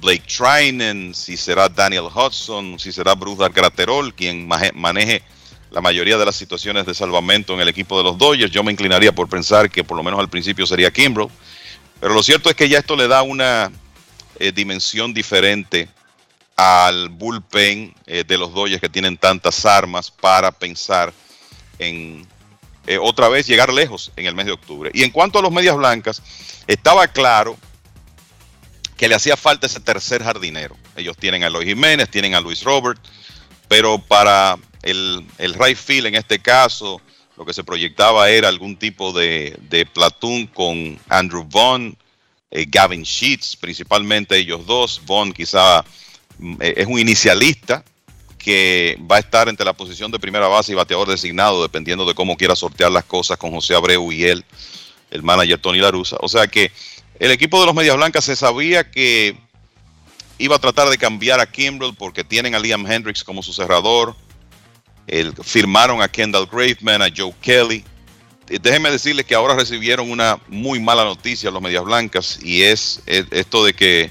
Blake Trinan, si será Daniel Hudson, si será Bruce Graterol quien maneje la mayoría de las situaciones de salvamento en el equipo de los Dodgers. Yo me inclinaría por pensar que por lo menos al principio sería Kimbrell. Pero lo cierto es que ya esto le da una eh, dimensión diferente al bullpen eh, de los Dodgers que tienen tantas armas para pensar en eh, otra vez llegar lejos en el mes de octubre. Y en cuanto a los medias blancas, estaba claro que le hacía falta ese tercer jardinero. Ellos tienen a Eloy Jiménez, tienen a Luis Robert, pero para el, el right field en este caso, lo que se proyectaba era algún tipo de, de platoon con Andrew Vaughn, eh, Gavin Sheets, principalmente ellos dos. Vaughn quizá mm, eh, es un inicialista que va a estar entre la posición de primera base y bateador designado, dependiendo de cómo quiera sortear las cosas con José Abreu y él, el manager Tony Larusa. O sea que el equipo de los Medias Blancas se sabía que iba a tratar de cambiar a Kimbrell porque tienen a Liam Hendricks como su cerrador. El- firmaron a Kendall Graveman, a Joe Kelly. Eh, Déjenme decirles que ahora recibieron una muy mala noticia los Medias Blancas y es, eh, esto de que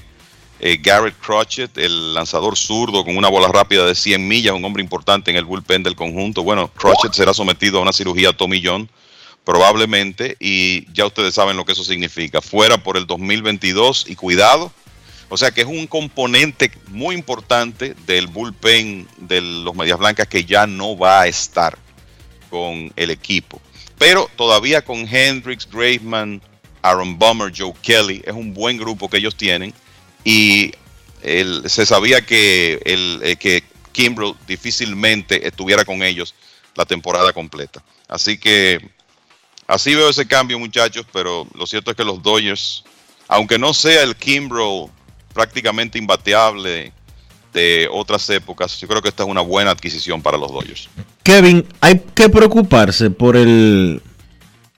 eh, Garrett Crotchet, el lanzador zurdo con una bola rápida de 100 millas, un hombre importante en el bullpen del conjunto. Bueno, Crotchet será sometido a una cirugía Tommy John probablemente y ya ustedes saben lo que eso significa. Fuera por el 2022 y cuidado. O sea que es un componente muy importante del bullpen de los Medias Blancas que ya no va a estar con el equipo. Pero todavía con Hendricks, Graveman, Aaron Bummer, Joe Kelly, es un buen grupo que ellos tienen. Y se sabía que, el, eh, que difícilmente estuviera con ellos la temporada completa. Así que así veo ese cambio, muchachos, pero lo cierto es que los Dodgers, aunque no sea el Kimbrell prácticamente imbateable de otras épocas, yo creo que esta es una buena adquisición para los Dodgers. Kevin, hay que preocuparse por el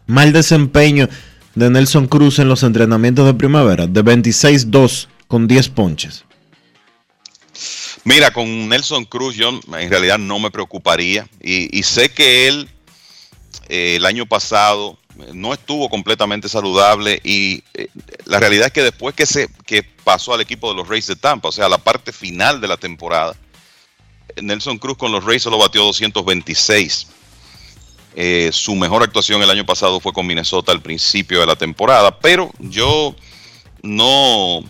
mal desempeño de Nelson Cruz en los entrenamientos de primavera, de 26-2 con 10 ponches. Mira, con Nelson Cruz yo en realidad no me preocuparía y, y sé que él eh, el año pasado no estuvo completamente saludable y eh, la realidad es que después que se que pasó al equipo de los Rays de Tampa, o sea, la parte final de la temporada, Nelson Cruz con los Rays solo batió 226. Eh, su mejor actuación el año pasado fue con Minnesota al principio de la temporada, pero yo no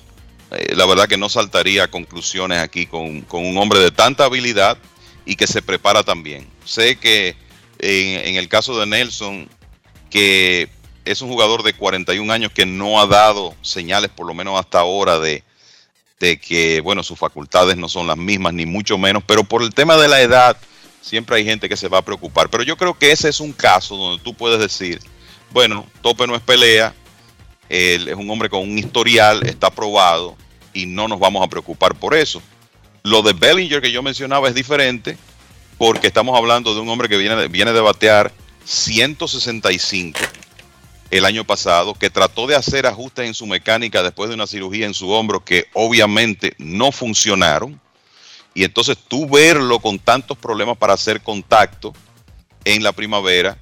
eh, la verdad que no saltaría a conclusiones aquí con, con un hombre de tanta habilidad y que se prepara también. Sé que en, en el caso de Nelson, que es un jugador de 41 años que no ha dado señales, por lo menos hasta ahora, de, de que, bueno, sus facultades no son las mismas, ni mucho menos, pero por el tema de la edad, siempre hay gente que se va a preocupar. Pero yo creo que ese es un caso donde tú puedes decir, bueno, Tope no es pelea, él es un hombre con un historial, está probado y no nos vamos a preocupar por eso. Lo de Bellinger que yo mencionaba es diferente porque estamos hablando de un hombre que viene, viene de batear 165 el año pasado, que trató de hacer ajustes en su mecánica después de una cirugía en su hombro que obviamente no funcionaron. Y entonces tú verlo con tantos problemas para hacer contacto en la primavera,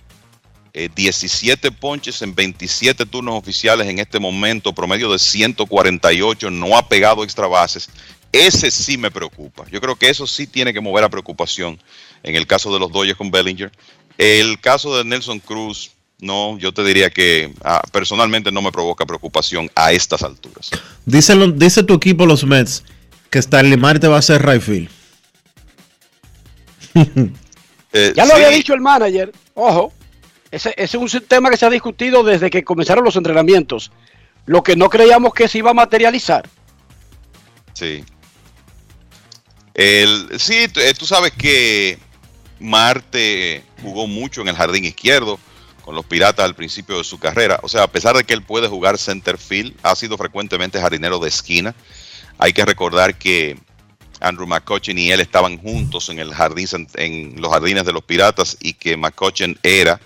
17 eh, ponches en 27 turnos oficiales en este momento, promedio de 148, no ha pegado extra bases. Ese sí me preocupa. Yo creo que eso sí tiene que mover a preocupación en el caso de los Dodgers con Bellinger. El caso de Nelson Cruz, no, yo te diría que ah, personalmente no me provoca preocupación a estas alturas. Dice, dice tu equipo los Mets que Stanley Marte va a ser right (laughs) eh, ya lo había dicho el manager, ojo, ese, ese, es un tema que se ha discutido desde que comenzaron los entrenamientos. Lo que no creíamos que se iba a materializar. Sí. El, sí, eh, tú sabes que Marte jugó mucho en el jardín izquierdo con los Piratas al principio de su carrera. O sea, a pesar de que él puede jugar center field, ha sido frecuentemente jardinero de esquina. Hay que recordar que Andrew McCutcheon y él estaban juntos en el jardín en los jardines de los Piratas y que McCutcheon era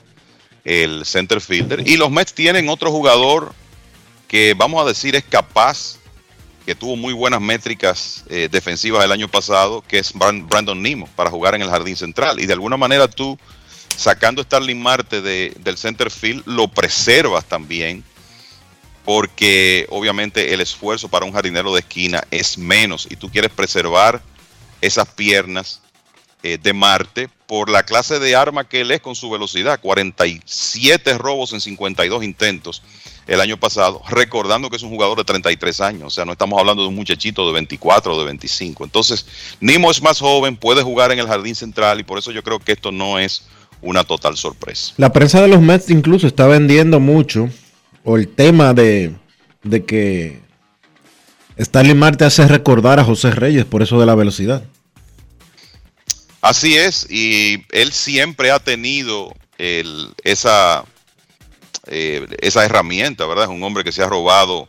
el center fielder. Y los Mets tienen otro jugador que vamos a decir es capaz, que tuvo muy buenas métricas eh, defensivas el año pasado, que es Brandon Nimo para jugar en el jardín central. Y de alguna manera tú sacando Starling Marte del center field, lo preservas también, porque obviamente el esfuerzo para un jardinero de esquina es menos y tú quieres preservar esas piernas eh, de Marte por la clase de arma que él es con su velocidad, 47 robos en 52 intentos el año pasado, recordando que es un jugador de 33 años, o sea, no estamos hablando de un muchachito de 24 o de 25. Entonces, Nimo es más joven, puede jugar en el jardín central y por eso yo creo que esto no es una total sorpresa. La prensa de los Mets incluso está vendiendo mucho, o el tema de, de que Stanley Marte hace recordar a José Reyes por eso de la velocidad. Así es, y él siempre ha tenido el, esa, eh, esa herramienta, ¿verdad? Es un hombre que se ha robado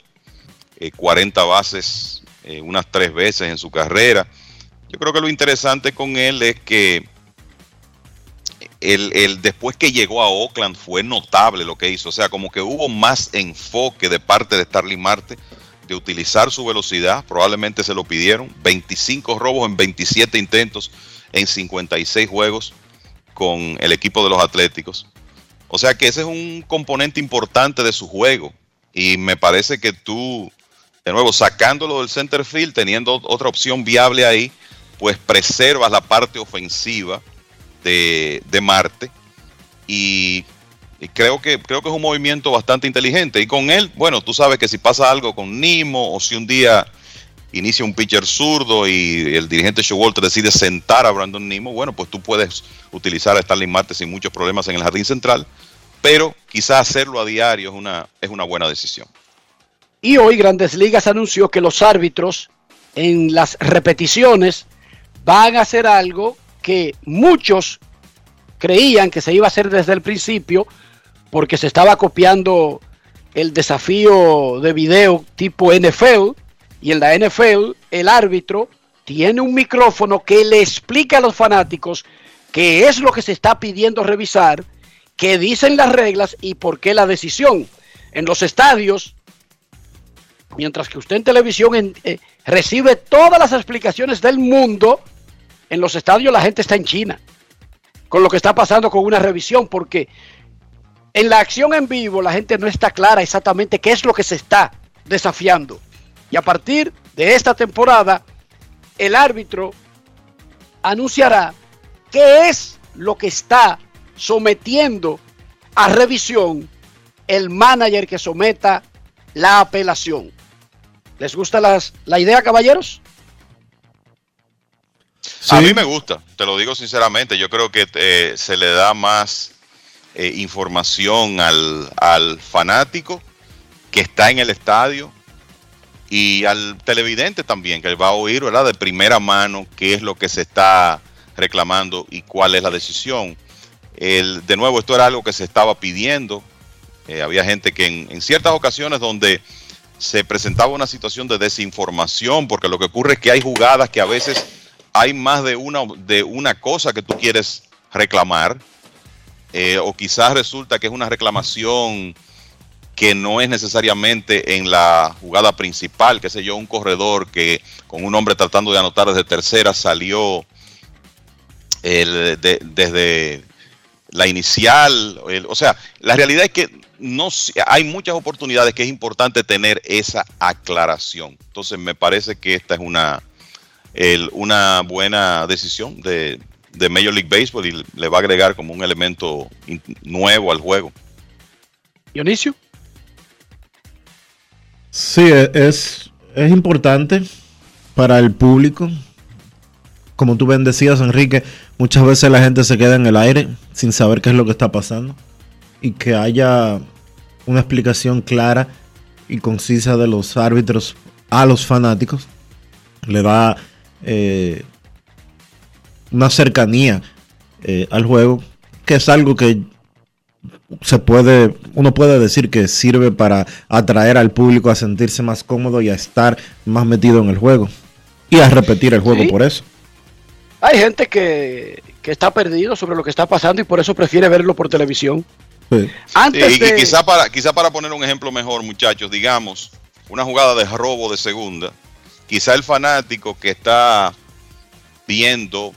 40 eh, bases eh, unas tres veces en su carrera. Yo creo que lo interesante con él es que el, después que llegó a Oakland fue notable lo que hizo. O sea, como que hubo más enfoque de parte de Starling Marte de utilizar su velocidad. Probablemente se lo pidieron. 25 robos en 27 intentos en 56 juegos con el equipo de los Atléticos. O sea que ese es un componente importante de su juego. Y me parece que tú, de nuevo, sacándolo del center field, teniendo otra opción viable ahí, pues preservas la parte ofensiva de, Marte. Y, creo, que, creo que es un movimiento bastante inteligente. Y con él, bueno, tú sabes que si pasa algo con Nimo o si un día inicia un pitcher zurdo y el dirigente Showalter decide sentar a Brandon Nimo, bueno, pues tú puedes utilizar a Starling Marte sin muchos problemas en el jardín central, pero quizás hacerlo a diario es una, es una buena decisión. Y hoy Grandes Ligas anunció que los árbitros en las repeticiones van a hacer algo que muchos creían que se iba a hacer desde el principio porque se estaba copiando el desafío de video tipo NFL y en la NFL el árbitro tiene un micrófono que le explica a los fanáticos qué es lo que se está pidiendo revisar, qué dicen las reglas y por qué la decisión. En los estadios, mientras que usted en televisión eh, recibe todas las explicaciones del mundo, en los estadios la gente está en China con lo que está pasando con una revisión, porque en la acción en vivo la gente no está clara exactamente qué es lo que se está desafiando. Y a partir de esta temporada, el árbitro anunciará qué es lo que está sometiendo a revisión el manager que someta la apelación. ¿Les gusta las, la idea, caballeros? A mí me gusta, te lo digo sinceramente. Yo creo que eh, se le da más eh, información al, al fanático que está en el estadio y al televidente también, que va a oír ¿verdad? de primera mano qué es lo que se está reclamando y cuál es la decisión. El, de nuevo, esto era algo que se estaba pidiendo. Eh, había gente que en, en, ciertas ocasiones donde se presentaba una situación de desinformación, porque lo que ocurre es que hay jugadas que a veces hay más de una, de una cosa que tú quieres reclamar, eh, o quizás resulta que es una reclamación que no es necesariamente en la jugada principal, que sé yo, un corredor que con un hombre tratando de anotar desde tercera salió desde la inicial, o sea, la realidad es que no hay muchas oportunidades que es importante tener esa aclaración. Entonces me parece que esta es una, el, una buena decisión de, de, Major League Baseball y le va a agregar como un elemento nuevo al juego. Dionisio. Sí, es, es importante para el público. Como tú bien decías, Enrique, muchas veces la gente se queda en el aire sin saber qué es lo que está pasando. Y que haya una explicación clara y concisa de los árbitros a los fanáticos le da eh, una cercanía eh, al juego, que es algo que se puede, uno puede decir que sirve para atraer al público a sentirse más cómodo y a estar más metido en el juego y a repetir el juego Sí. por eso. Hay gente que, que está perdido sobre lo que está pasando y por eso prefiere verlo por televisión. Sí. Antes Sí, y de- quizá para, quizá para poner un ejemplo mejor, muchachos, digamos, una jugada de robo de segunda, quizá el fanático que está viendo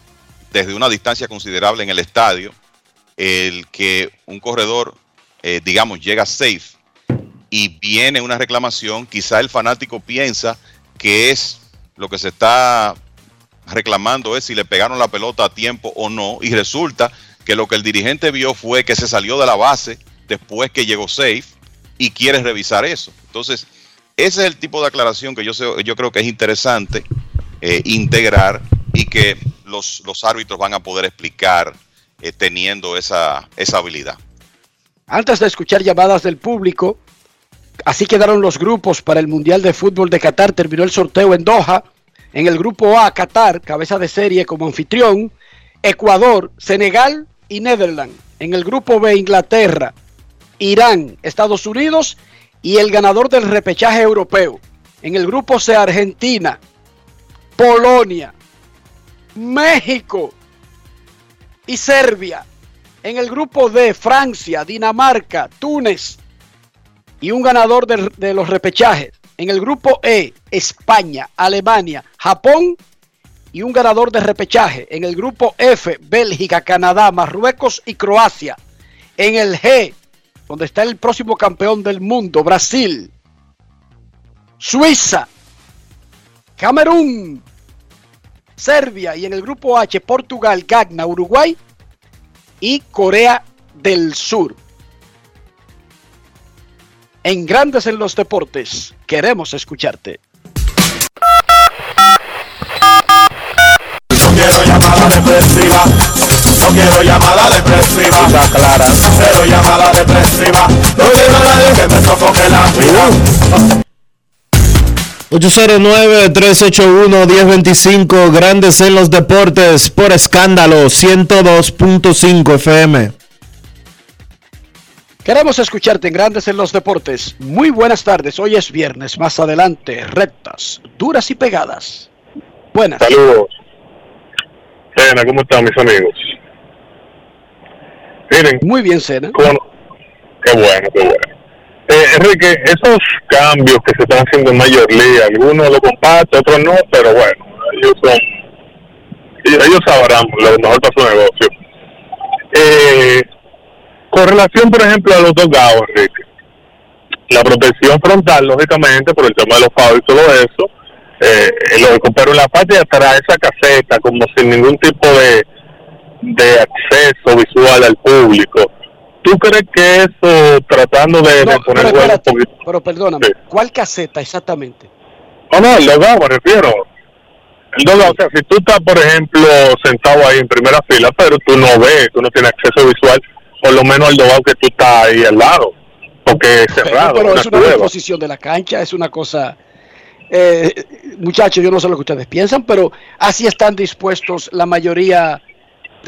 desde una distancia considerable en el estadio, el que un corredor, eh, digamos, llega safe y viene una reclamación, quizá el fanático piensa que es lo que se está reclamando es si le pegaron la pelota a tiempo o no, y resulta que lo que el dirigente vio fue que se salió de la base después que llegó safe y quiere revisar eso. Entonces, ese es el tipo de aclaración que yo, sé- yo creo que es interesante eh, integrar y que los, árbitros van a poder explicar eh, teniendo esa, esa habilidad. Antes de escuchar llamadas del público, así quedaron los grupos para el Mundial de Fútbol de Qatar. Terminó el sorteo en Doha. En el grupo A, Qatar, cabeza de serie como anfitrión. Ecuador, Senegal y Netherlands. En el grupo B, Inglaterra, Irán, Estados Unidos y el ganador del repechaje europeo. En el grupo C, Argentina, Polonia, México y Serbia. En el grupo D, Francia, Dinamarca, Túnez y un ganador de, de los repechajes. En el grupo E, España, Alemania, Japón y un ganador de repechaje. En el grupo F, Bélgica, Canadá, Marruecos y Croacia. En el G, donde está el próximo campeón del mundo, Brasil, Suiza, Camerún, Serbia y en el grupo H, Portugal, Gagna, Uruguay y Corea del Sur. En Grandes en los Deportes, queremos escucharte. Quiero llamada depresiva. Está clara. Cero llamada depresiva. No quiero a nadie que me sofoque la vida. 809-381-1025, Grandes en los Deportes, por escándalo, 102.5 FM. Queremos escucharte en Grandes en los Deportes. Muy buenas tardes. Hoy es viernes. Más adelante, rectas, duras y pegadas. Buenas. Saludos. Sena, ¿cómo están mis amigos? Miren. Muy bien, Sena. Qué bueno, qué bueno. Eh, Enrique, esos cambios que se están haciendo en Major League, algunos lo comparten, otros no, pero bueno, ellos son, ellos ellos sabrán lo mejor para su negocio. Eh, con relación, por ejemplo, a los dos gaos, Enrique, la protección frontal, lógicamente, por el tema de los fouls y todo eso, eh, lo que- pero en la parte de atrás, esa caseta, como sin ningún tipo de, de acceso visual al público, ¿tú crees que eso, tratando de, No, poner pero espérate, pero perdóname, ¿cuál caseta exactamente? No, no, el dogado me refiero. El dogado, o sea, si tú estás, por ejemplo, sentado ahí en primera fila, pero tú no ves, tú no tienes acceso visual, por lo menos al dogado que tú estás ahí al lado, porque es cerrado. Pero es una disposición de la cancha, es una cosa... Eh, muchachos, yo no sé lo que ustedes piensan, pero así están dispuestos la mayoría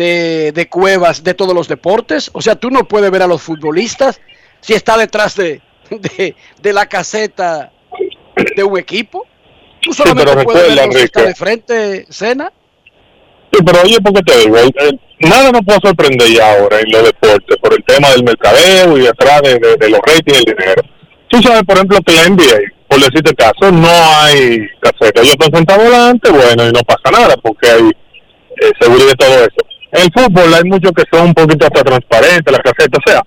de, de cuevas de todos los deportes. O sea, tú no puedes ver a los futbolistas si está detrás de, de, de la caseta de un equipo. Tú solamente pero puedes ver recuerda, está de frente, Cena. Sí, pero oye, porque te digo, Eh, nada nos puede sorprender ya ahora en los deportes por el tema del mercadeo y detrás de, de- de los ratings y el dinero. Tú sabes, por ejemplo, que la NBA, por decirte caso, no hay caseta. Ellos están sentados delante, bueno, y no pasa nada porque hay eh, seguridad y todo eso. El fútbol hay muchos que son un poquito hasta transparentes, la caseta, o sea,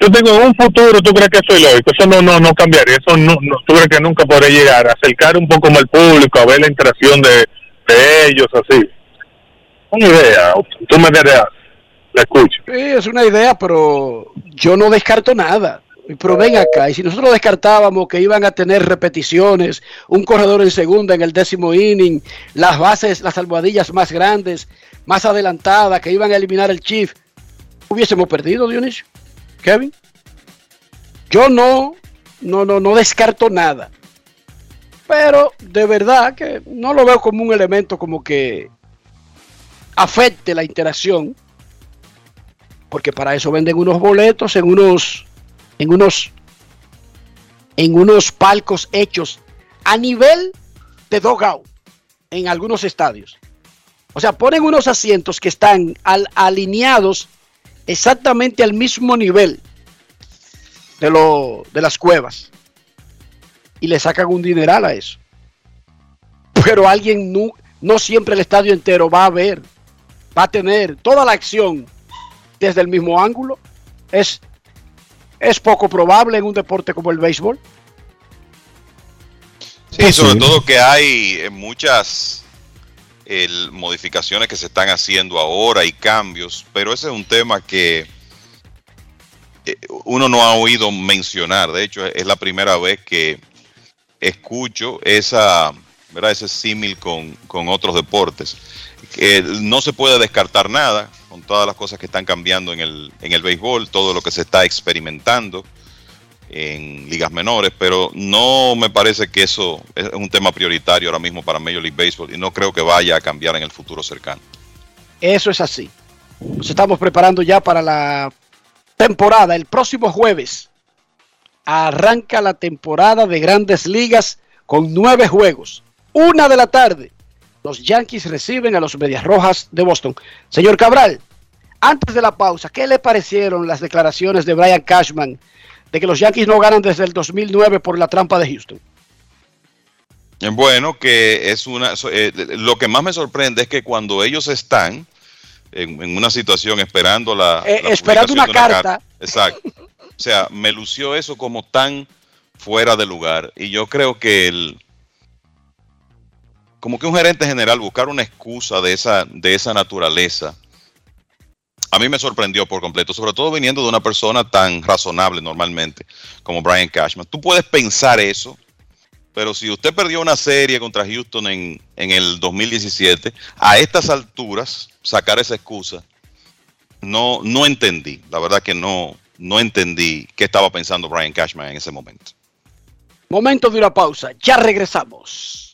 yo tengo en un futuro, ¿tú crees que es lógico? Eso no, no, no cambiaría, eso no, no, ¿tú crees que nunca podré llegar acercar un poco más al público, a ver la interacción de, de ellos, así? Una idea, tú me dirás, la escucho. Sí, es una idea, pero yo no descarto nada. Pero ven acá, y si nosotros descartábamos que iban a tener repeticiones, un corredor en segunda en el décimo inning, las bases, las almohadillas más grandes, más adelantadas, que iban a eliminar el Chief, hubiésemos perdido, Dionisio. Kevin. Yo no, no, no, no descarto nada. Pero de verdad que no lo veo como un elemento como que afecte la interacción porque para eso venden unos boletos en unos en unos en unos palcos hechos a nivel de dogout en algunos estadios. O sea, ponen unos asientos que están al- alineados exactamente al mismo nivel de, lo, de las cuevas y le sacan un dineral a eso. Pero alguien no, no siempre el estadio entero va a ver, va a tener toda la acción desde el mismo ángulo. Es, es poco probable en un deporte como el béisbol. Sí, sobre todo que hay eh, muchas el, modificaciones que se están haciendo ahora y cambios, pero ese es un tema que eh, uno no ha oído mencionar. De hecho, es la primera vez que escucho esa, ¿verdad? ese símil con, con otros deportes. No se puede descartar nada con todas las cosas que están cambiando en el, en el béisbol, todo lo que se está experimentando en ligas menores, pero no me parece que eso es un tema prioritario ahora mismo para Major League Baseball y no creo que vaya a cambiar en el futuro cercano. Eso es así. Nos estamos preparando ya para la temporada. El próximo jueves arranca la temporada de grandes ligas con nueve juegos. Una de la tarde. Los Yankees reciben a los Medias Rojas de Boston. Señor Cabral, antes de la pausa, ¿qué le parecieron las declaraciones de Brian Cashman de que los Yankees no ganan desde el 2009 por la trampa de Houston? Eh, Bueno, que es una. eh, lo que más me sorprende es que cuando ellos están en, en una situación esperando la. Eh, la esperando una carta. Exacto. O sea, me lució eso como tan fuera de lugar. Y yo creo que el. Como que un gerente general buscar una excusa de esa, de esa naturaleza. A mí me sorprendió por completo, sobre todo viniendo de una persona tan razonable normalmente como Brian Cashman. Tú puedes pensar eso, pero si usted perdió una serie contra Houston en, en el 2017, a estas alturas, sacar esa excusa, no, no entendí. La verdad que no, no entendí qué estaba pensando Brian Cashman en ese momento. Momento de una pausa. Ya regresamos.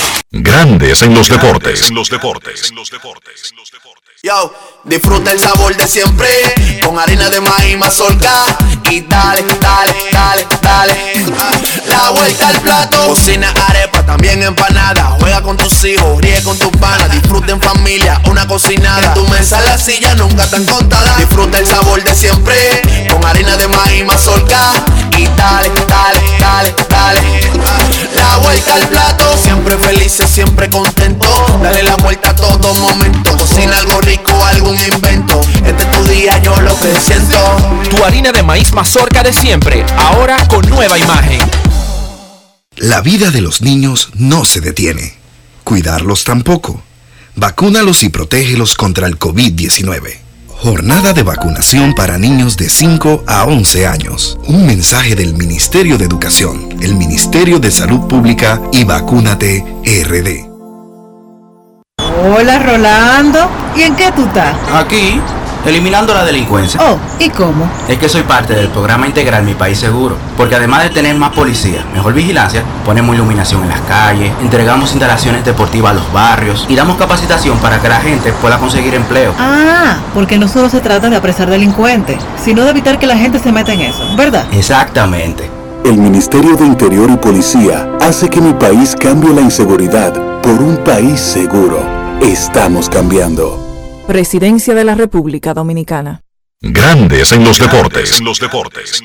Grandes en los deportes. En los deportes. Yo, disfruta el sabor de siempre con harina de maíz mazorca y dale, dale, dale, dale. La vuelta al plato, cocina arepa, también empanada. Juega con tus hijos, ríe con tus panas, disfruta en familia, una cocinada. En tu mesa la silla nunca tan contada. Disfruta el sabor de siempre con harina de maíz mazorca y dale, dale, dale, dale. La vuelta al plato, siempre siempre contento. Dale la vuelta a todo momento. Cocina algo rico, algún invento. Este es tu día, yo lo que siento. Tu harina de maíz mazorca de siempre, ahora con nueva imagen. La vida de los niños no se detiene. Cuidarlos tampoco. Vacúnalos y protégelos contra el COVID-19. Jornada de vacunación para niños de 5 a 11 años. Un mensaje del Ministerio de Educación, el Ministerio de Salud Pública y Vacúnate RD. Hola Rolando, ¿y en qué tú estás? Aquí, eliminando la delincuencia. Oh, ¿y cómo? Es que soy parte del programa integral Mi País Seguro, porque además de tener más policía, mejor vigilancia, ponemos iluminación en las calles, entregamos instalaciones deportivas a los barrios y damos capacitación para que la gente pueda conseguir empleo. Ah, porque no solo se trata de apresar delincuentes, sino de evitar que la gente se meta en eso, ¿verdad? Exactamente. El Ministerio de Interior y Policía hace que mi país cambie la inseguridad por un país seguro. Estamos cambiando. Presidencia de la República Dominicana. Grandes en los deportes. En los deportes.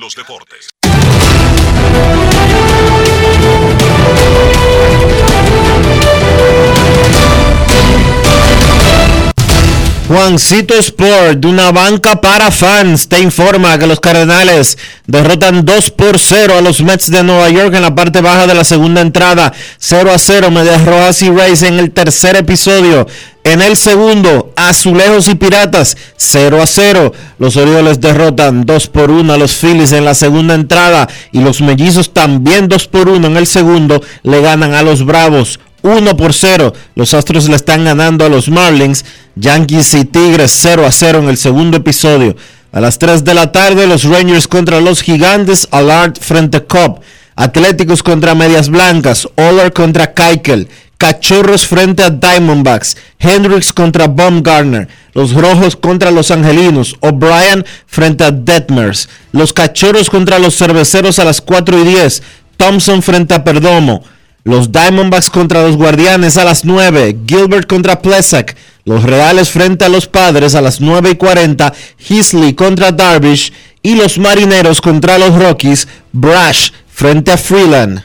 Juancito Sport, de una banca para fans, te informa que los Cardenales derrotan 2 por 0 a los Mets de Nueva York en la parte baja de la segunda entrada. 0 a 0, Medias Rojas y Rays en el tercer episodio. En el segundo, Azulejos y Piratas, 0 a 0. Los Orioles derrotan 2 por 1 a los Phillies en la segunda entrada. Y los Mellizos también 2 por 1 en el segundo, le ganan a los Bravos 1 por 0. Los Astros le están ganando a los Marlins. Yankees y Tigres 0 a 0 en el segundo episodio. A las 3 de la tarde, los Rangers contra los Gigantes. Alert frente a Cobb. Atléticos contra Medias Blancas. Oller contra Keikel. Cachorros frente a Diamondbacks. Hendricks contra Baumgartner. Los Rojos contra los Angelinos. O'Brien frente a Detmers. Los Cachorros contra los Cerveceros a las 4 y 10. Thompson frente a Perdomo. Los Diamondbacks contra los Guardianes a las 9. Gilbert contra Plesak. Los Reales frente a los Padres a las 9 y 40. Heasley contra Darvish. Y los Marineros contra los Rockies. Brash frente a Freeland.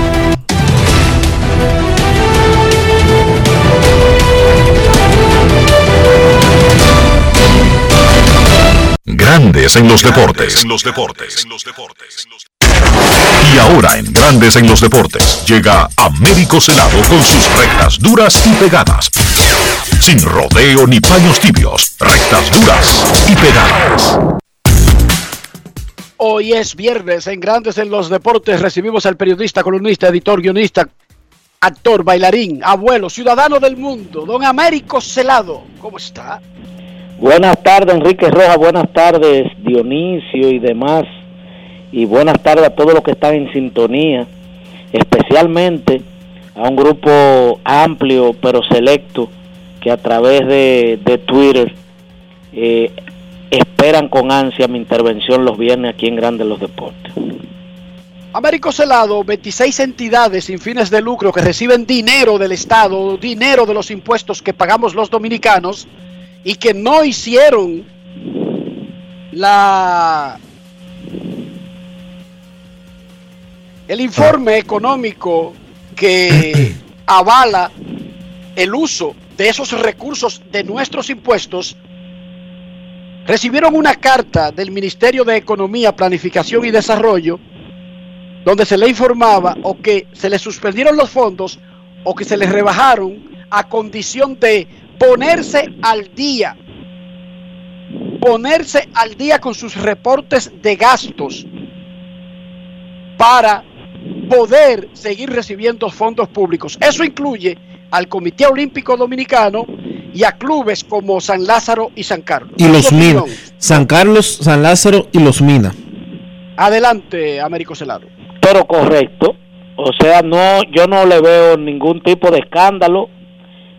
Grandes en los deportes. Y ahora en Grandes en los deportes llega Américo Celado con sus rectas duras y pegadas. Sin rodeo ni paños tibios, rectas duras y pegadas. Hoy es viernes en Grandes en los Deportes. Recibimos al periodista, columnista, editor, guionista, actor, bailarín, abuelo, ciudadano del mundo, don Américo Celado. ¿Cómo está? Buenas tardes, Enrique Rojas. Buenas tardes, Dionisio y demás. Y buenas tardes a todos los que están en sintonía, especialmente a un grupo amplio pero selecto que a través de, de Twitter eh, esperan con ansia mi intervención los viernes aquí en Grandes los Deportes. Américo Celado, 26 entidades sin fines de lucro que reciben dinero del Estado, dinero de los impuestos que pagamos los dominicanos y que no hicieron la el informe económico que (clears throat) avala el uso de esos recursos de nuestros impuestos recibieron una carta del Ministerio de Economía, Planificación y Desarrollo donde se le informaba o que se le suspendieron los fondos o que se les rebajaron a condición de ponerse al día, ponerse al día con sus reportes de gastos para poder seguir recibiendo fondos públicos. Eso incluye al Comité Olímpico Dominicano y a clubes como San Lázaro y San Carlos. Y los Mina. San Carlos, San Lázaro y los Mina. Adelante, Américo Celado. Pero correcto. O sea, no, yo no le veo ningún tipo de escándalo,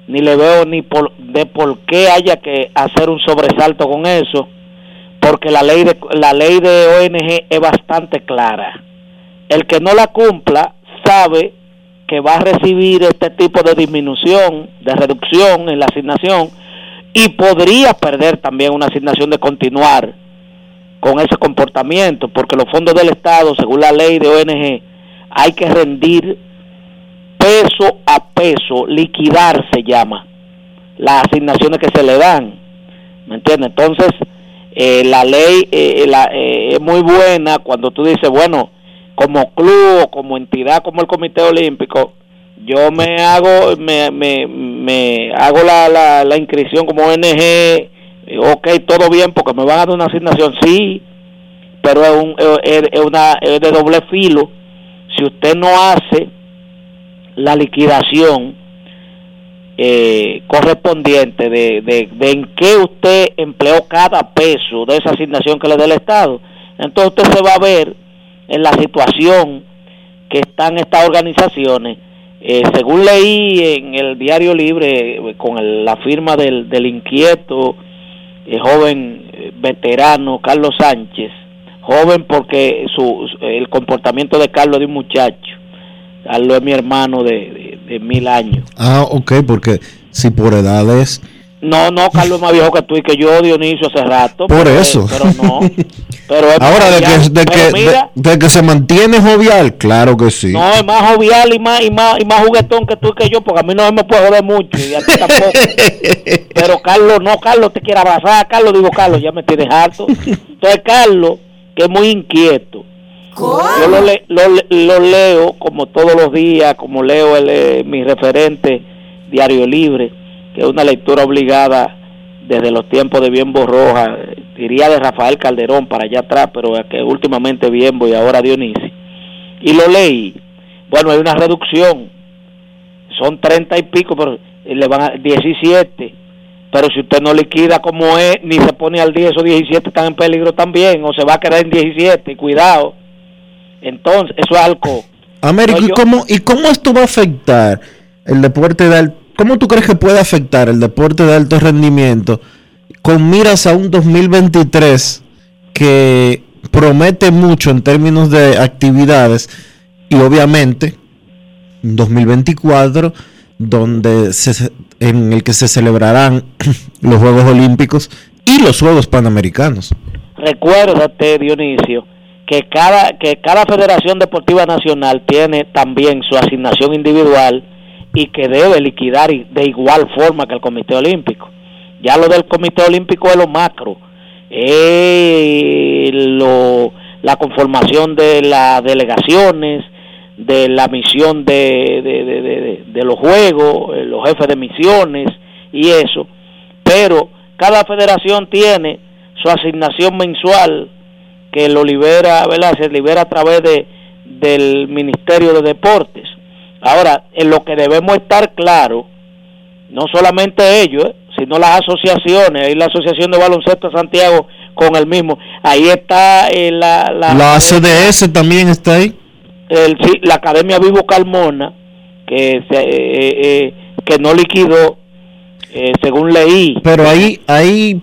ni le veo ni por, de por qué haya que hacer un sobresalto con eso, porque la ley de la ley de ONG es bastante clara. El que no la cumpla sabe que va a recibir este tipo de disminución, de reducción en la asignación y podría perder también una asignación de continuar con ese comportamiento, porque los fondos del Estado, según la ley de ONG, hay que rendir peso a peso, liquidar se llama, las asignaciones que se le dan. ¿Me entiendes? Entonces, eh, la ley eh, la, eh, es muy buena cuando tú dices, bueno, como club o como entidad como el Comité Olímpico, yo me hago me, me, me hago la, la, la inscripción como ONG, ok, todo bien porque me van a dar una asignación, sí, pero es, un, es, es una, es de doble filo. Si usted no hace la liquidación eh, correspondiente de, de, de, en qué usted empleó cada peso de esa asignación que le da el Estado. Entonces usted se va a ver en la situación que están estas organizaciones. Eh, según leí en el Diario Libre, eh, con el, la firma del, del inquieto eh, joven veterano Carlos Sánchez, joven porque su, el comportamiento de Carlos de un muchacho, Carlos es mi hermano de, de, de mil años. Ah, ok, porque si por edades... No, no, Carlos es más viejo que tú y que yo, Dionisio, hace rato. Por pero, eso. Pero no. (laughs) Pero es Ahora, de que, de, que, mira, de, de que se mantiene jovial, claro que sí. No, es más jovial y más, y más y más juguetón que tú y que yo, porque a mí no me puede joder mucho y a ti tampoco. (laughs) Pero Carlos, no, Carlos te quiere abrazar, Carlos, digo, Carlos, ya me tienes harto. (laughs) Entonces, Carlos, que es muy inquieto, yo lo, le- lo, lo leo como todos los días, como leo el, eh, mi referente Diario Libre, que es una lectura obligada desde los tiempos de Bienbo Roja, eh, diría de Rafael Calderón para allá atrás, pero que últimamente Bienbo y ahora Dionisio. Y lo leí. Bueno, hay una reducción. Son 30 y pico, pero le van a 17. Pero si usted no liquida como es, ni se pone al 10, esos 17 están en peligro también, o se va a quedar en 17, cuidado. Entonces, eso es algo. Américo, No, ¿y cómo, ¿y cómo esto va a afectar el deporte de alto? ¿Cómo tú crees que puede afectar el deporte de alto rendimiento con miras a un 2023 que promete mucho en términos de actividades y obviamente un 2024 donde se, en el que se celebrarán (clears throat) los Juegos Olímpicos y los Juegos Panamericanos? Recuérdate, Dionisio, que cada, que cada Federación Deportiva Nacional tiene también su asignación individual y que debe liquidar de igual forma que el Comité Olímpico. Ya lo del Comité Olímpico es lo macro, lo, la conformación de las delegaciones, de la misión de, de, de- de- de- de los juegos, eh, los jefes de misiones y eso, pero cada federación tiene su asignación mensual que lo libera, ¿verdad? Se libera a través de, del Ministerio de Deportes. Ahora, en lo que debemos estar claro, no solamente ellos, ¿eh? sino las asociaciones, hay la Asociación de Baloncesto de Santiago con el mismo, ahí está eh, la, la, La CDS también está ahí. el- sí, la Academia Vivo Carmona, que, se, eh, eh, que no liquidó, eh, según leí. Pero ahí, ahí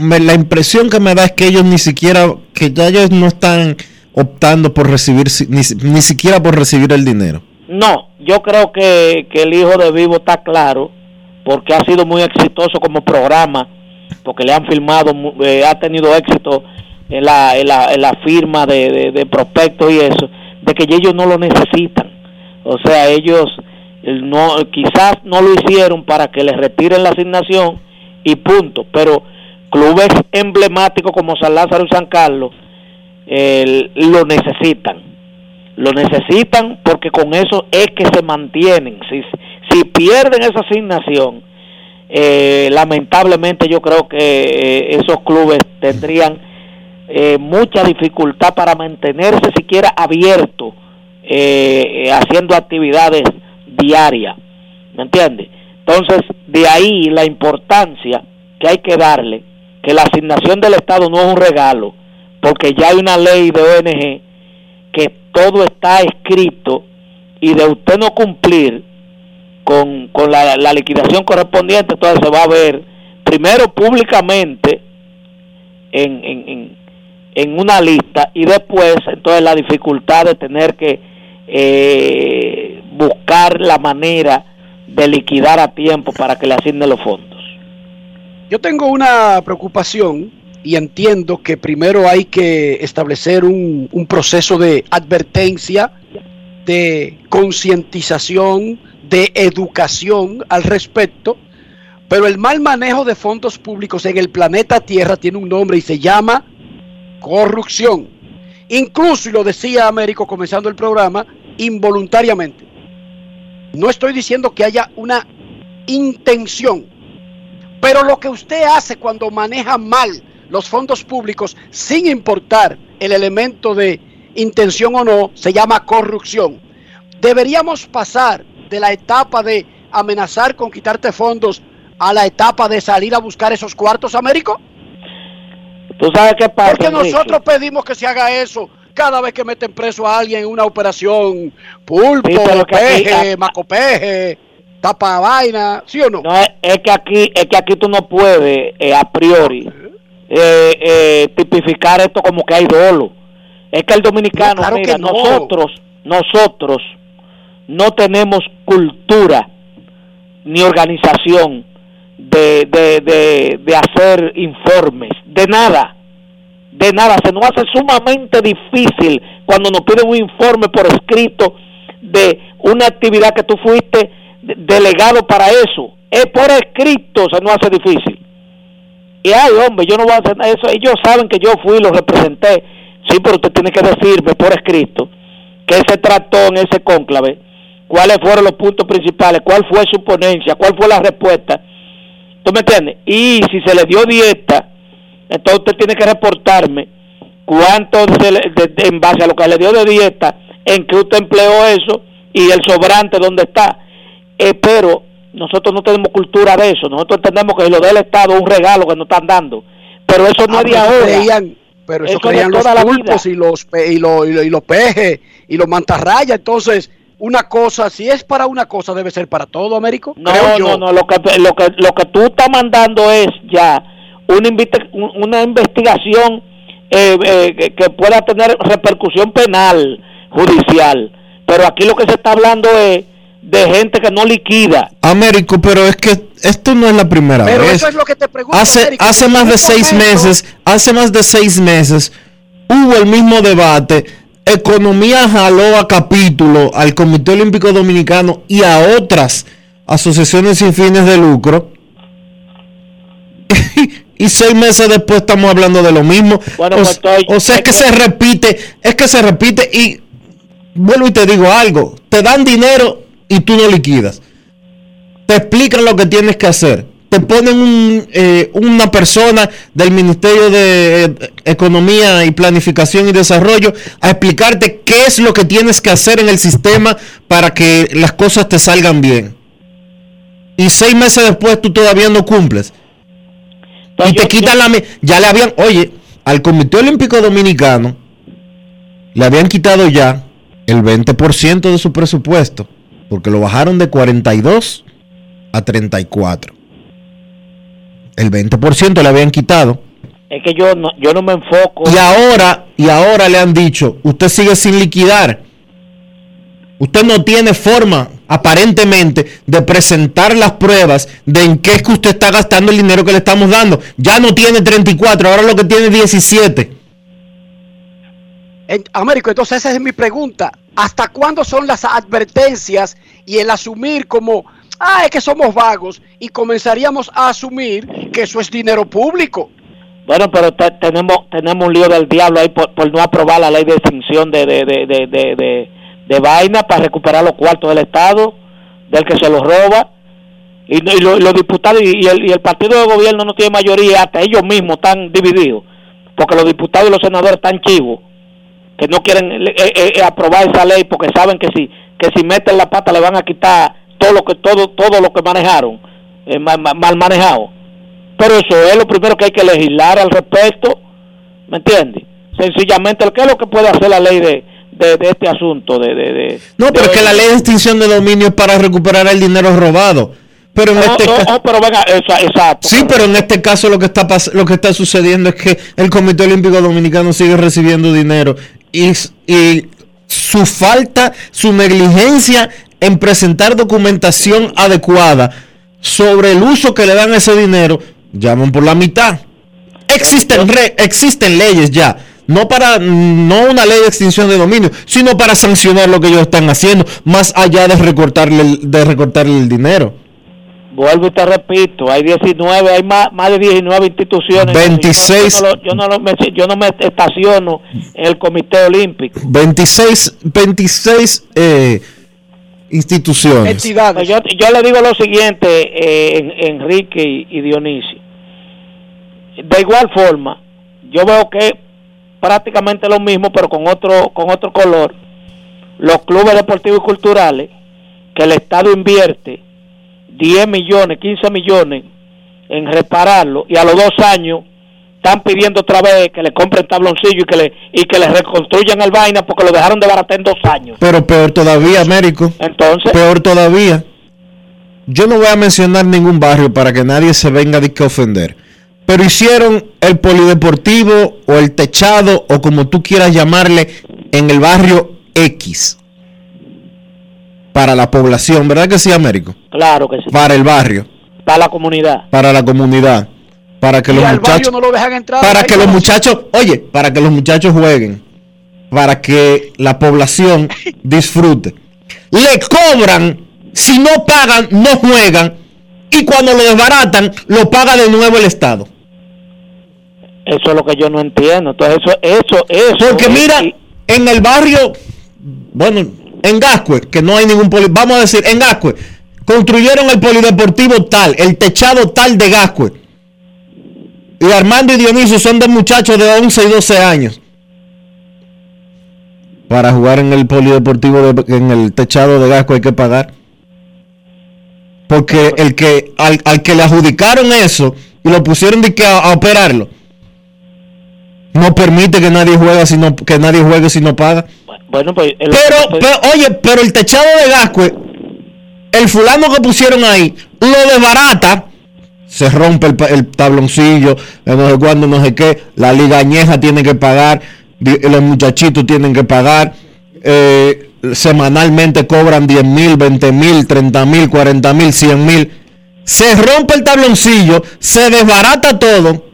me- la impresión que me da es que ellos ni siquiera, que ya ellos no están optando por recibir, ni, ni siquiera por recibir el dinero. No, yo creo que, que el hijo de Vivo está claro, porque ha sido muy exitoso como programa, porque le han filmado, eh, ha tenido éxito en la, en la, en la firma de, de, de prospectos y eso, de que ellos no lo necesitan. O sea, ellos eh, no quizás no lo hicieron para que les retiren la asignación y punto, pero clubes emblemáticos como San Lázaro y San Carlos lo necesitan lo necesitan porque con eso es que se mantienen. Si, si pierden esa asignación, eh, lamentablemente yo creo que eh, esos clubes tendrían eh, mucha dificultad para mantenerse siquiera abiertos, haciendo actividades diarias. ¿Me entiendes? Entonces, de ahí la importancia que hay que darle, que la asignación del Estado no es un regalo, porque ya hay una ley de ONG que todo está escrito y de usted no cumplir con, con la, liquidación correspondiente, entonces se va a ver primero públicamente en, en, en, en una lista y después entonces la dificultad de tener que eh, buscar la manera de liquidar a tiempo para que le asignen los fondos. Yo tengo una preocupación y entiendo que primero hay que establecer un, proceso de advertencia, de concientización, de educación al respecto, pero el mal manejo de fondos públicos en el planeta Tierra tiene un nombre y se llama corrupción. Incluso, y lo decía Américo comenzando el programa, involuntariamente. No estoy diciendo que haya una intención, pero lo que usted hace cuando maneja mal los fondos públicos, sin importar el elemento de intención o no, se llama corrupción. Deberíamos pasar de la etapa de amenazar con quitarte fondos a la etapa de salir a buscar esos cuartos, Américo. ¿Tú sabes qué pasa? Porque nosotros pedimos que se haga eso cada vez que meten preso a alguien en una operación pulpo, Sí, peje, macopeje, tapa vaina, ¿sí o no? No, es, es que aquí es que aquí tú no puedes eh, a priori eh, eh, tipificar esto como que hay dolo. Es que el dominicano, No, claro mira, que no. nosotros, nosotros no tenemos cultura ni organización de, de, de, de hacer informes, de nada, de nada. Se nos hace sumamente difícil cuando nos piden un informe por escrito de una actividad que tú fuiste delegado para eso. Es por escrito, se nos hace difícil. Y ay, hombre, yo no voy a hacer eso. Ellos saben que yo fui y los representé. Sí, pero usted tiene que decirme por escrito qué se trató en ese cónclave, cuáles fueron los puntos principales, cuál fue su ponencia, cuál fue la respuesta. ¿Tú me entiendes? Y si se le dio dieta, entonces usted tiene que reportarme cuánto se le- de- en base a lo que le dio de dieta, en qué usted empleó eso y el sobrante dónde está. Eh, pero nosotros no tenemos cultura de eso. Nosotros entendemos que lo del Estado es un regalo que nos están dando. Pero eso no Ah, es de ahora. creían- pero eso, creían los pulpos y los, y, los, y, los, y los pejes y los mantarrayas. Entonces, una cosa, si es para una cosa, debe ser para todo, Américo. No, creo yo. no, no, lo que, lo que lo que tú estás mandando es ya una, una investigación eh, eh, que pueda tener repercusión penal, judicial. Pero aquí lo que se está hablando es de gente que no liquida. Américo, pero es que esto no es la primera Pero vez. eso es lo que te pregunto. Hace, Américo. hace más de seis momento. meses, hace más de seis meses, hubo el mismo debate. Economía jaló a capítulo al Comité Olímpico Dominicano y a otras asociaciones sin fines de lucro. (laughs) y seis meses después estamos hablando de lo mismo. Bueno, o, pues, estoy- o sea, es que se repite, es que se repite y vuelvo y te digo algo, te dan dinero y tú no liquidas. Te explican lo que tienes que hacer. Te ponen un, eh, una persona del Ministerio de eh, Economía y Planificación y Desarrollo a explicarte qué es lo que tienes que hacer en el sistema para que las cosas te salgan bien. Y seis meses después tú todavía no cumples. y te quitan la... Ya le habían... Oye, al Comité Olímpico Dominicano le habían quitado ya el 20% de su presupuesto, porque lo bajaron de 42 a 34. El 20% le habían quitado. Es que yo no, yo no me enfoco. Y ahora, y ahora le han dicho, usted sigue sin liquidar. Usted no tiene forma, aparentemente, de presentar las pruebas de en qué es que usted está gastando el dinero que le estamos dando. Ya no tiene 34, ahora lo que tiene es 17. En- Américo, entonces esa es mi pregunta. ¿Hasta cuándo son las advertencias y el asumir como, ah, es que somos vagos y comenzaríamos a asumir que eso es dinero público? Bueno, pero te- tenemos tenemos un lío del diablo ahí por, por no aprobar la ley de extinción de, de, de, de, de, vaina para recuperar los cuartos del Estado, del que se los roba. Y, y lo- y los diputados y el, y el partido de gobierno no tiene mayoría, hasta ellos mismos están divididos, porque los diputados y los senadores están chivos, que no quieren eh, eh, eh, aprobar esa ley porque saben que si que si meten la pata le van a quitar todo lo que todo todo lo que manejaron, eh, mal, mal- manejado. Pero eso es lo primero que hay que legislar al respecto, ¿me entiendes? Sencillamente, ¿qué es lo que puede hacer la ley de, de, de este asunto? De, de, de- No, pero es que la ley de extinción de dominio es para recuperar el dinero robado. Pero en No, este no, ca- no, pero venga, esa- exacto. Sí, pero en este caso lo que está pas- lo que está sucediendo es que el Comité Olímpico Dominicano sigue recibiendo dinero y, y su falta, su negligencia en presentar documentación adecuada sobre el uso que le dan ese dinero llaman por la mitad. Existen, re- existen leyes ya. No para no una ley de extinción de dominio, sino para sancionar lo que ellos están haciendo, más allá de recortarle de recortarle el dinero. Vuelvo y te repito, hay 19, hay más, más de 19 instituciones. 26. Yo no, lo- yo no lo- me, yo no me estaciono en el Comité Olímpico. 26, 26 eh, instituciones. Pues Yo, yo le digo lo siguiente, eh, en- Enrique y, y Dionisio. De igual forma, yo veo que prácticamente lo mismo, pero con otro, con otro color. Los clubes deportivos y culturales, que el Estado invierte 10 millones, 15 millones en repararlo, y a los dos años están pidiendo otra vez que le compren tabloncillo y que le, y que le reconstruyan el vaina porque lo dejaron de baratar en dos años. Pero peor todavía, Américo. Entonces. Peor todavía. Yo no voy a mencionar ningún barrio para que nadie se venga de que ofender. Pero hicieron el polideportivo o el techado o como tú quieras llamarle en el barrio X. Para la población, ¿verdad que sí, Américo? Claro que sí. Para el barrio, Para la comunidad. para la comunidad, para que Y los muchachos no lo dejan entrar. para que los muchachos, oye, para que los muchachos jueguen, para que la población (laughs) disfrute. Le cobran, si no pagan, no juegan, y cuando lo desbaratan, lo paga de nuevo el Estado. Eso es lo que yo no entiendo. Entonces, eso, eso, eso. Porque mira, en el barrio, bueno, en Gascue, que no hay ningún poli, vamos a decir, en Gascue, construyeron el polideportivo tal, el techado tal de Gascue. Y Armando y Dionisio son dos muchachos de 11 y 12 años. Para jugar en el polideportivo, de- en el techado de Gascue hay que pagar. Porque el que, al, al que le adjudicaron eso y lo pusieron de que a, a operarlo, no permite que nadie juegue si no, que nadie juegue si no paga. Bueno, pues. el- Pero, pues- pero, oye, pero el techado de Gascue, el fulano que pusieron ahí, lo desbarata, se rompe el, el tabloncillo, no sé cuándo, no sé qué, la liga añeja tiene que pagar, los muchachitos tienen que pagar, eh, semanalmente cobran 10 mil, 20 mil, 30 mil, 40 mil, 100 mil, se rompe el tabloncillo, se desbarata todo.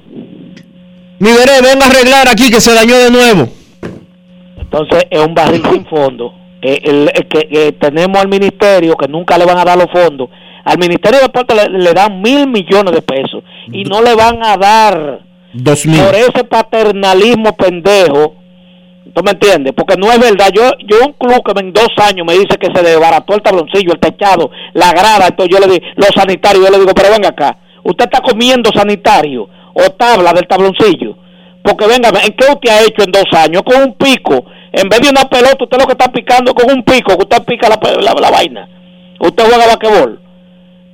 Mi veré, ven a arreglar aquí que se dañó de nuevo. Entonces es un barril sin fondo. Eh, el- el que que tenemos al ministerio que nunca le van a dar los fondos. Al ministerio de deporte le, le dan mil millones de pesos y no le van a dar Dos mil. por ese paternalismo pendejo. ¿Tú me entiendes? Porque no es verdad. Yo, yo un club que en dos años me dice que se desbarató el tabloncillo, el techado, la grada, entonces yo le digo, los sanitarios, yo le digo, pero venga acá, usted está comiendo sanitario o tabla del tabloncillo. Porque venga, ¿en qué usted ha hecho en dos años? Con un pico. En vez de una pelota, usted lo que está picando con un pico, que usted pica la, la, la vaina. Usted juega basquetbol.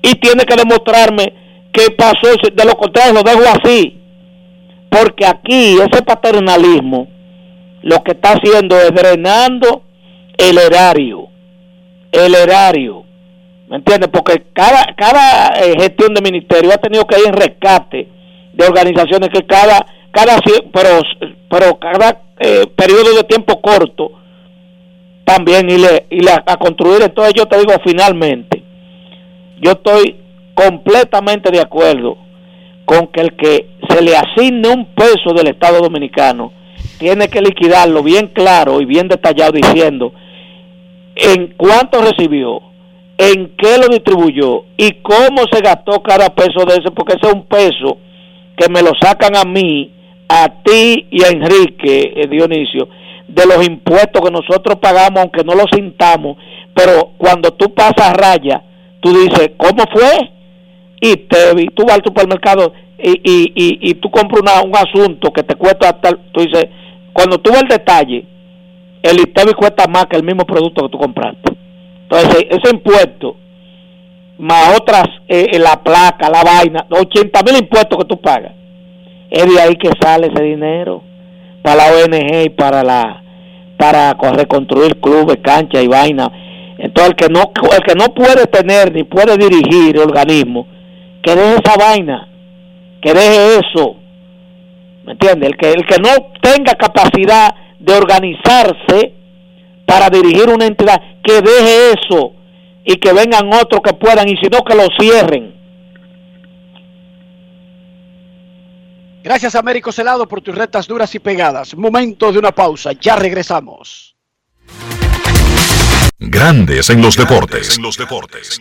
Y tiene que demostrarme qué pasó. De lo contrario, lo dejo así. Porque aquí, ese paternalismo, lo que está haciendo es drenando el erario. El erario. ¿Me entiendes? Porque cada, cada eh, gestión de ministerio ha tenido que ir en rescate de organizaciones que cada, cada pero, pero cada eh, periodo de tiempo corto también y le, y le- a construir. Entonces yo te digo finalmente, yo estoy completamente de acuerdo con que el que se le asigne un peso del Estado Dominicano tiene que liquidarlo bien claro y bien detallado diciendo en cuánto recibió, en qué lo distribuyó y cómo se gastó cada peso de ese, porque ese es un peso que me lo sacan a mí, a ti y a Enrique eh, Dionisio, de los impuestos que nosotros pagamos, aunque no los sintamos, pero cuando tú pasas raya, tú dices, ¿cómo fue? Y te, y tú vas al supermercado y, y, y, y tú compras un asunto que te cuesta tal, tú dices, cuando tú ves el detalle, el ITEVI cuesta más que el mismo producto que tú compraste. Entonces, ese impuesto, más otras, eh, la placa, la vaina, 80 mil impuestos que tú pagas, es de ahí que sale ese dinero para la ONG y para la para co- reconstruir clubes, canchas y vaina. Entonces, el que no el que no puede tener ni puede dirigir organismo, que deje esa vaina, que deje eso. ¿Me entiendes? El que, el que no tenga capacidad de organizarse para dirigir una entidad, que deje eso y que vengan otros que puedan, y si no, que lo cierren. Gracias Américo Celado por tus retas duras y pegadas. Momento de una pausa, ya regresamos. Grandes en los deportes. En los deportes.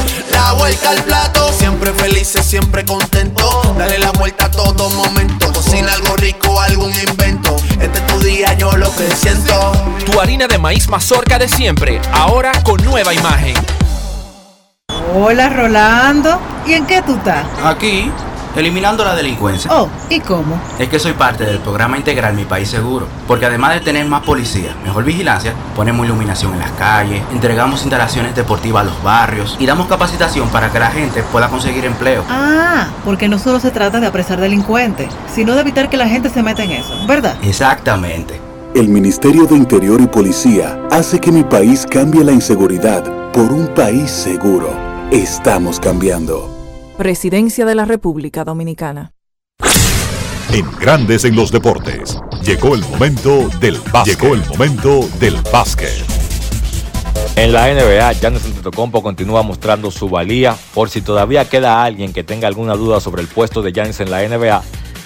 La vuelta al plato, siempre felices, siempre contento. Dale la vuelta a todo momento. Cocina algo rico, algún invento. Este es tu día, yo lo que siento. Tu harina de maíz mazorca de siempre, ahora con nueva imagen. Hola Rolando, ¿y en qué tú estás? Aquí, eliminando la delincuencia. Oh, ¿y cómo? Es que soy parte del programa integral Mi País Seguro, porque además de tener más policía, mejor vigilancia, ponemos iluminación en las calles, entregamos instalaciones deportivas a los barrios y damos capacitación para que la gente pueda conseguir empleo. Ah, porque no solo se trata de apresar delincuentes, sino de evitar que la gente se meta en eso, ¿verdad? Exactamente. El Ministerio de Interior y Policía hace que mi país cambie la inseguridad por un país seguro. Estamos cambiando. Presidencia de la República Dominicana. En Grandes en los deportes. Llegó el momento del básquet. Llegó el momento del básquet. En la NBA, Giannis Antetokounmpo continúa mostrando su valía. Por si todavía queda alguien que tenga alguna duda sobre el puesto de Giannis en la NBA,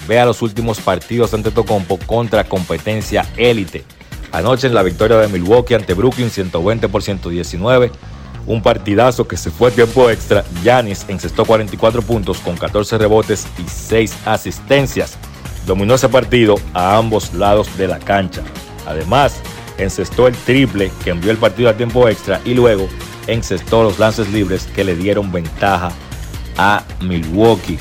vea los últimos partidos de Antetokounmpo contra competencia élite. Anoche en la victoria de Milwaukee ante Brooklyn 120 por 119, un partidazo que se fue a tiempo extra. Yanis encestó 44 puntos con 14 rebotes y 6 asistencias. Dominó ese partido a ambos lados de la cancha. Además, encestó el triple que envió el partido a tiempo extra y luego encestó los lances libres que le dieron ventaja a Milwaukee.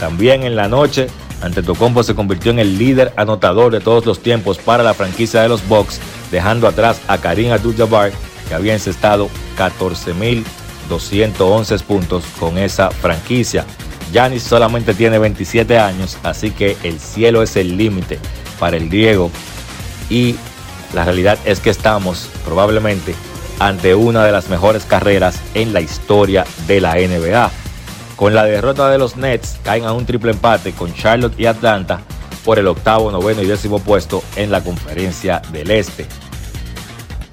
También en la noche, Antetokounmpo se convirtió en el líder anotador de todos los tiempos para la franquicia de los Bucks, dejando atrás a Karim Abdul-Jabbar que había encestado 14.211 puntos con esa franquicia. Yanis solamente tiene 27 años, así que el cielo es el límite para el Diego. Y la realidad es que estamos probablemente ante una de las mejores carreras en la historia de la NBA. Con la derrota de los Nets, caen a un triple empate con Charlotte y Atlanta por el octavo, noveno y décimo puesto en la conferencia del Este.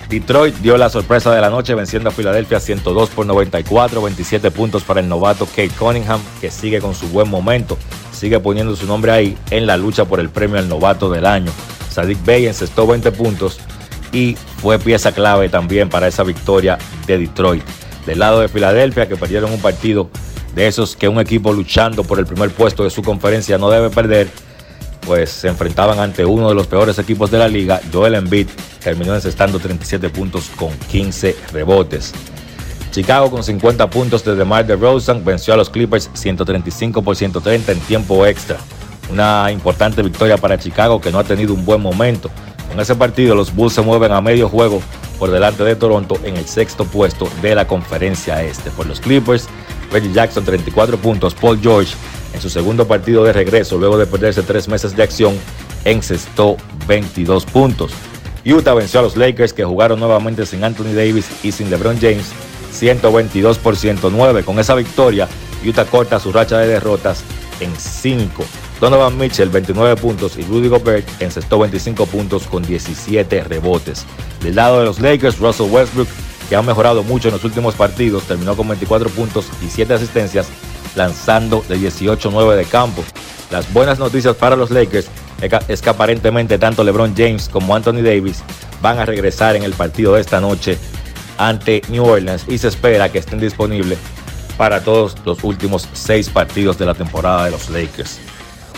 Detroit dio la sorpresa de la noche venciendo a Filadelfia 102 por 94, 27 puntos para el novato Kate Cunningham, que sigue con su buen momento, sigue poniendo su nombre ahí en la lucha por el premio al novato del año. Sadiq Bey encestó 20 puntos y fue pieza clave también para esa victoria de Detroit. Del lado de Filadelfia, que perdieron un partido de esos que un equipo luchando por el primer puesto de su conferencia no debe perder, pues se enfrentaban ante uno de los peores equipos de la liga. Joel Embiid terminó encestando 37 puntos con 15 rebotes. Chicago con 50 puntos de DeMar DeRozan venció a los Clippers 135 por 130 en tiempo extra. Una importante victoria para Chicago que no ha tenido un buen momento. Con ese partido los Bulls se mueven a medio juego por delante de Toronto en el sexto puesto de la conferencia este. Por los Clippers, Reggie Jackson 34 puntos, Paul George en su segundo partido de regreso, luego de perderse tres meses de acción, encestó 22 puntos. Utah venció a los Lakers que jugaron nuevamente sin Anthony Davis y sin LeBron James 122 por 109. Con esa victoria, Utah corta su racha de derrotas en 5. Donovan Mitchell 29 puntos y Rudy Gobert encestó 25 puntos con 17 rebotes. Del lado de los Lakers, Russell Westbrook, que ha mejorado mucho en los últimos partidos, terminó con 24 puntos y 7 asistencias lanzando de 18-9 de campo. Las buenas noticias para los Lakers es que aparentemente tanto LeBron James como Anthony Davis van a regresar en el partido de esta noche ante New Orleans y se espera que estén disponibles para todos los últimos seis partidos de la temporada de los Lakers.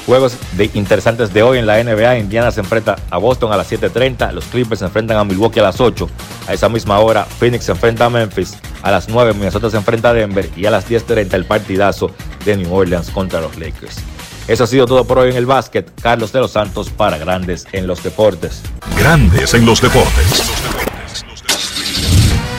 Juegos de interesantes de hoy en la NBA. Indiana se enfrenta a Boston a las 7.30. Los Clippers se enfrentan a Milwaukee a las 8. A esa misma hora, Phoenix se enfrenta a Memphis. A las 9, Minnesota se enfrenta a Denver. Y a las 10.30, el partidazo de New Orleans contra los Lakers. Eso ha sido todo por hoy en el básquet. Carlos de los Santos para Grandes en los Deportes. Grandes en los Deportes.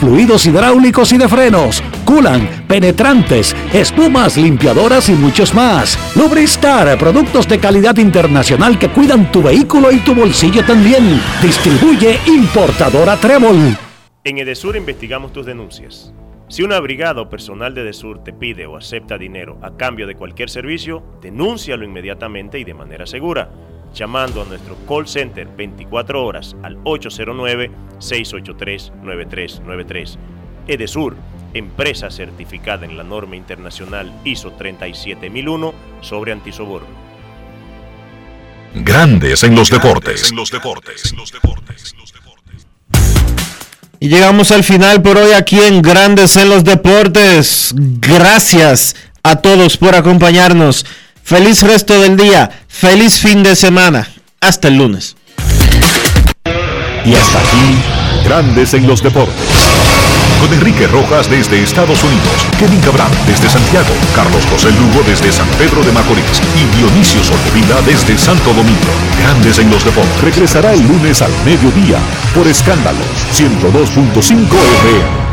fluidos hidráulicos y de frenos, culan, penetrantes, espumas, limpiadoras y muchos más. Lubristar, productos de calidad internacional que cuidan tu vehículo y tu bolsillo también. Distribuye importadora Trébol. En Edesur investigamos tus denuncias. Si una brigada o personal de Edesur te pide o acepta dinero a cambio de cualquier servicio, denúncialo inmediatamente y de manera segura, llamando a nuestro call center 24 horas al 809-683-9393. Edesur, empresa certificada en la norma internacional ISO 37001 sobre antisoborno. Grandes en los deportes. Y llegamos al final por hoy aquí en Grandes en los Deportes. Gracias a todos por acompañarnos. Feliz resto del día. Feliz fin de semana. Hasta el lunes. Y hasta aquí, Grandes en los Deportes. Con Enrique Rojas desde Estados Unidos, Kevin Cabral desde Santiago, Carlos José Lugo desde San Pedro de Macorís y Dionisio Solterida desde Santo Domingo. Grandes en los Deportes. Regresará el lunes al mediodía por Escándalos 102.5 FM.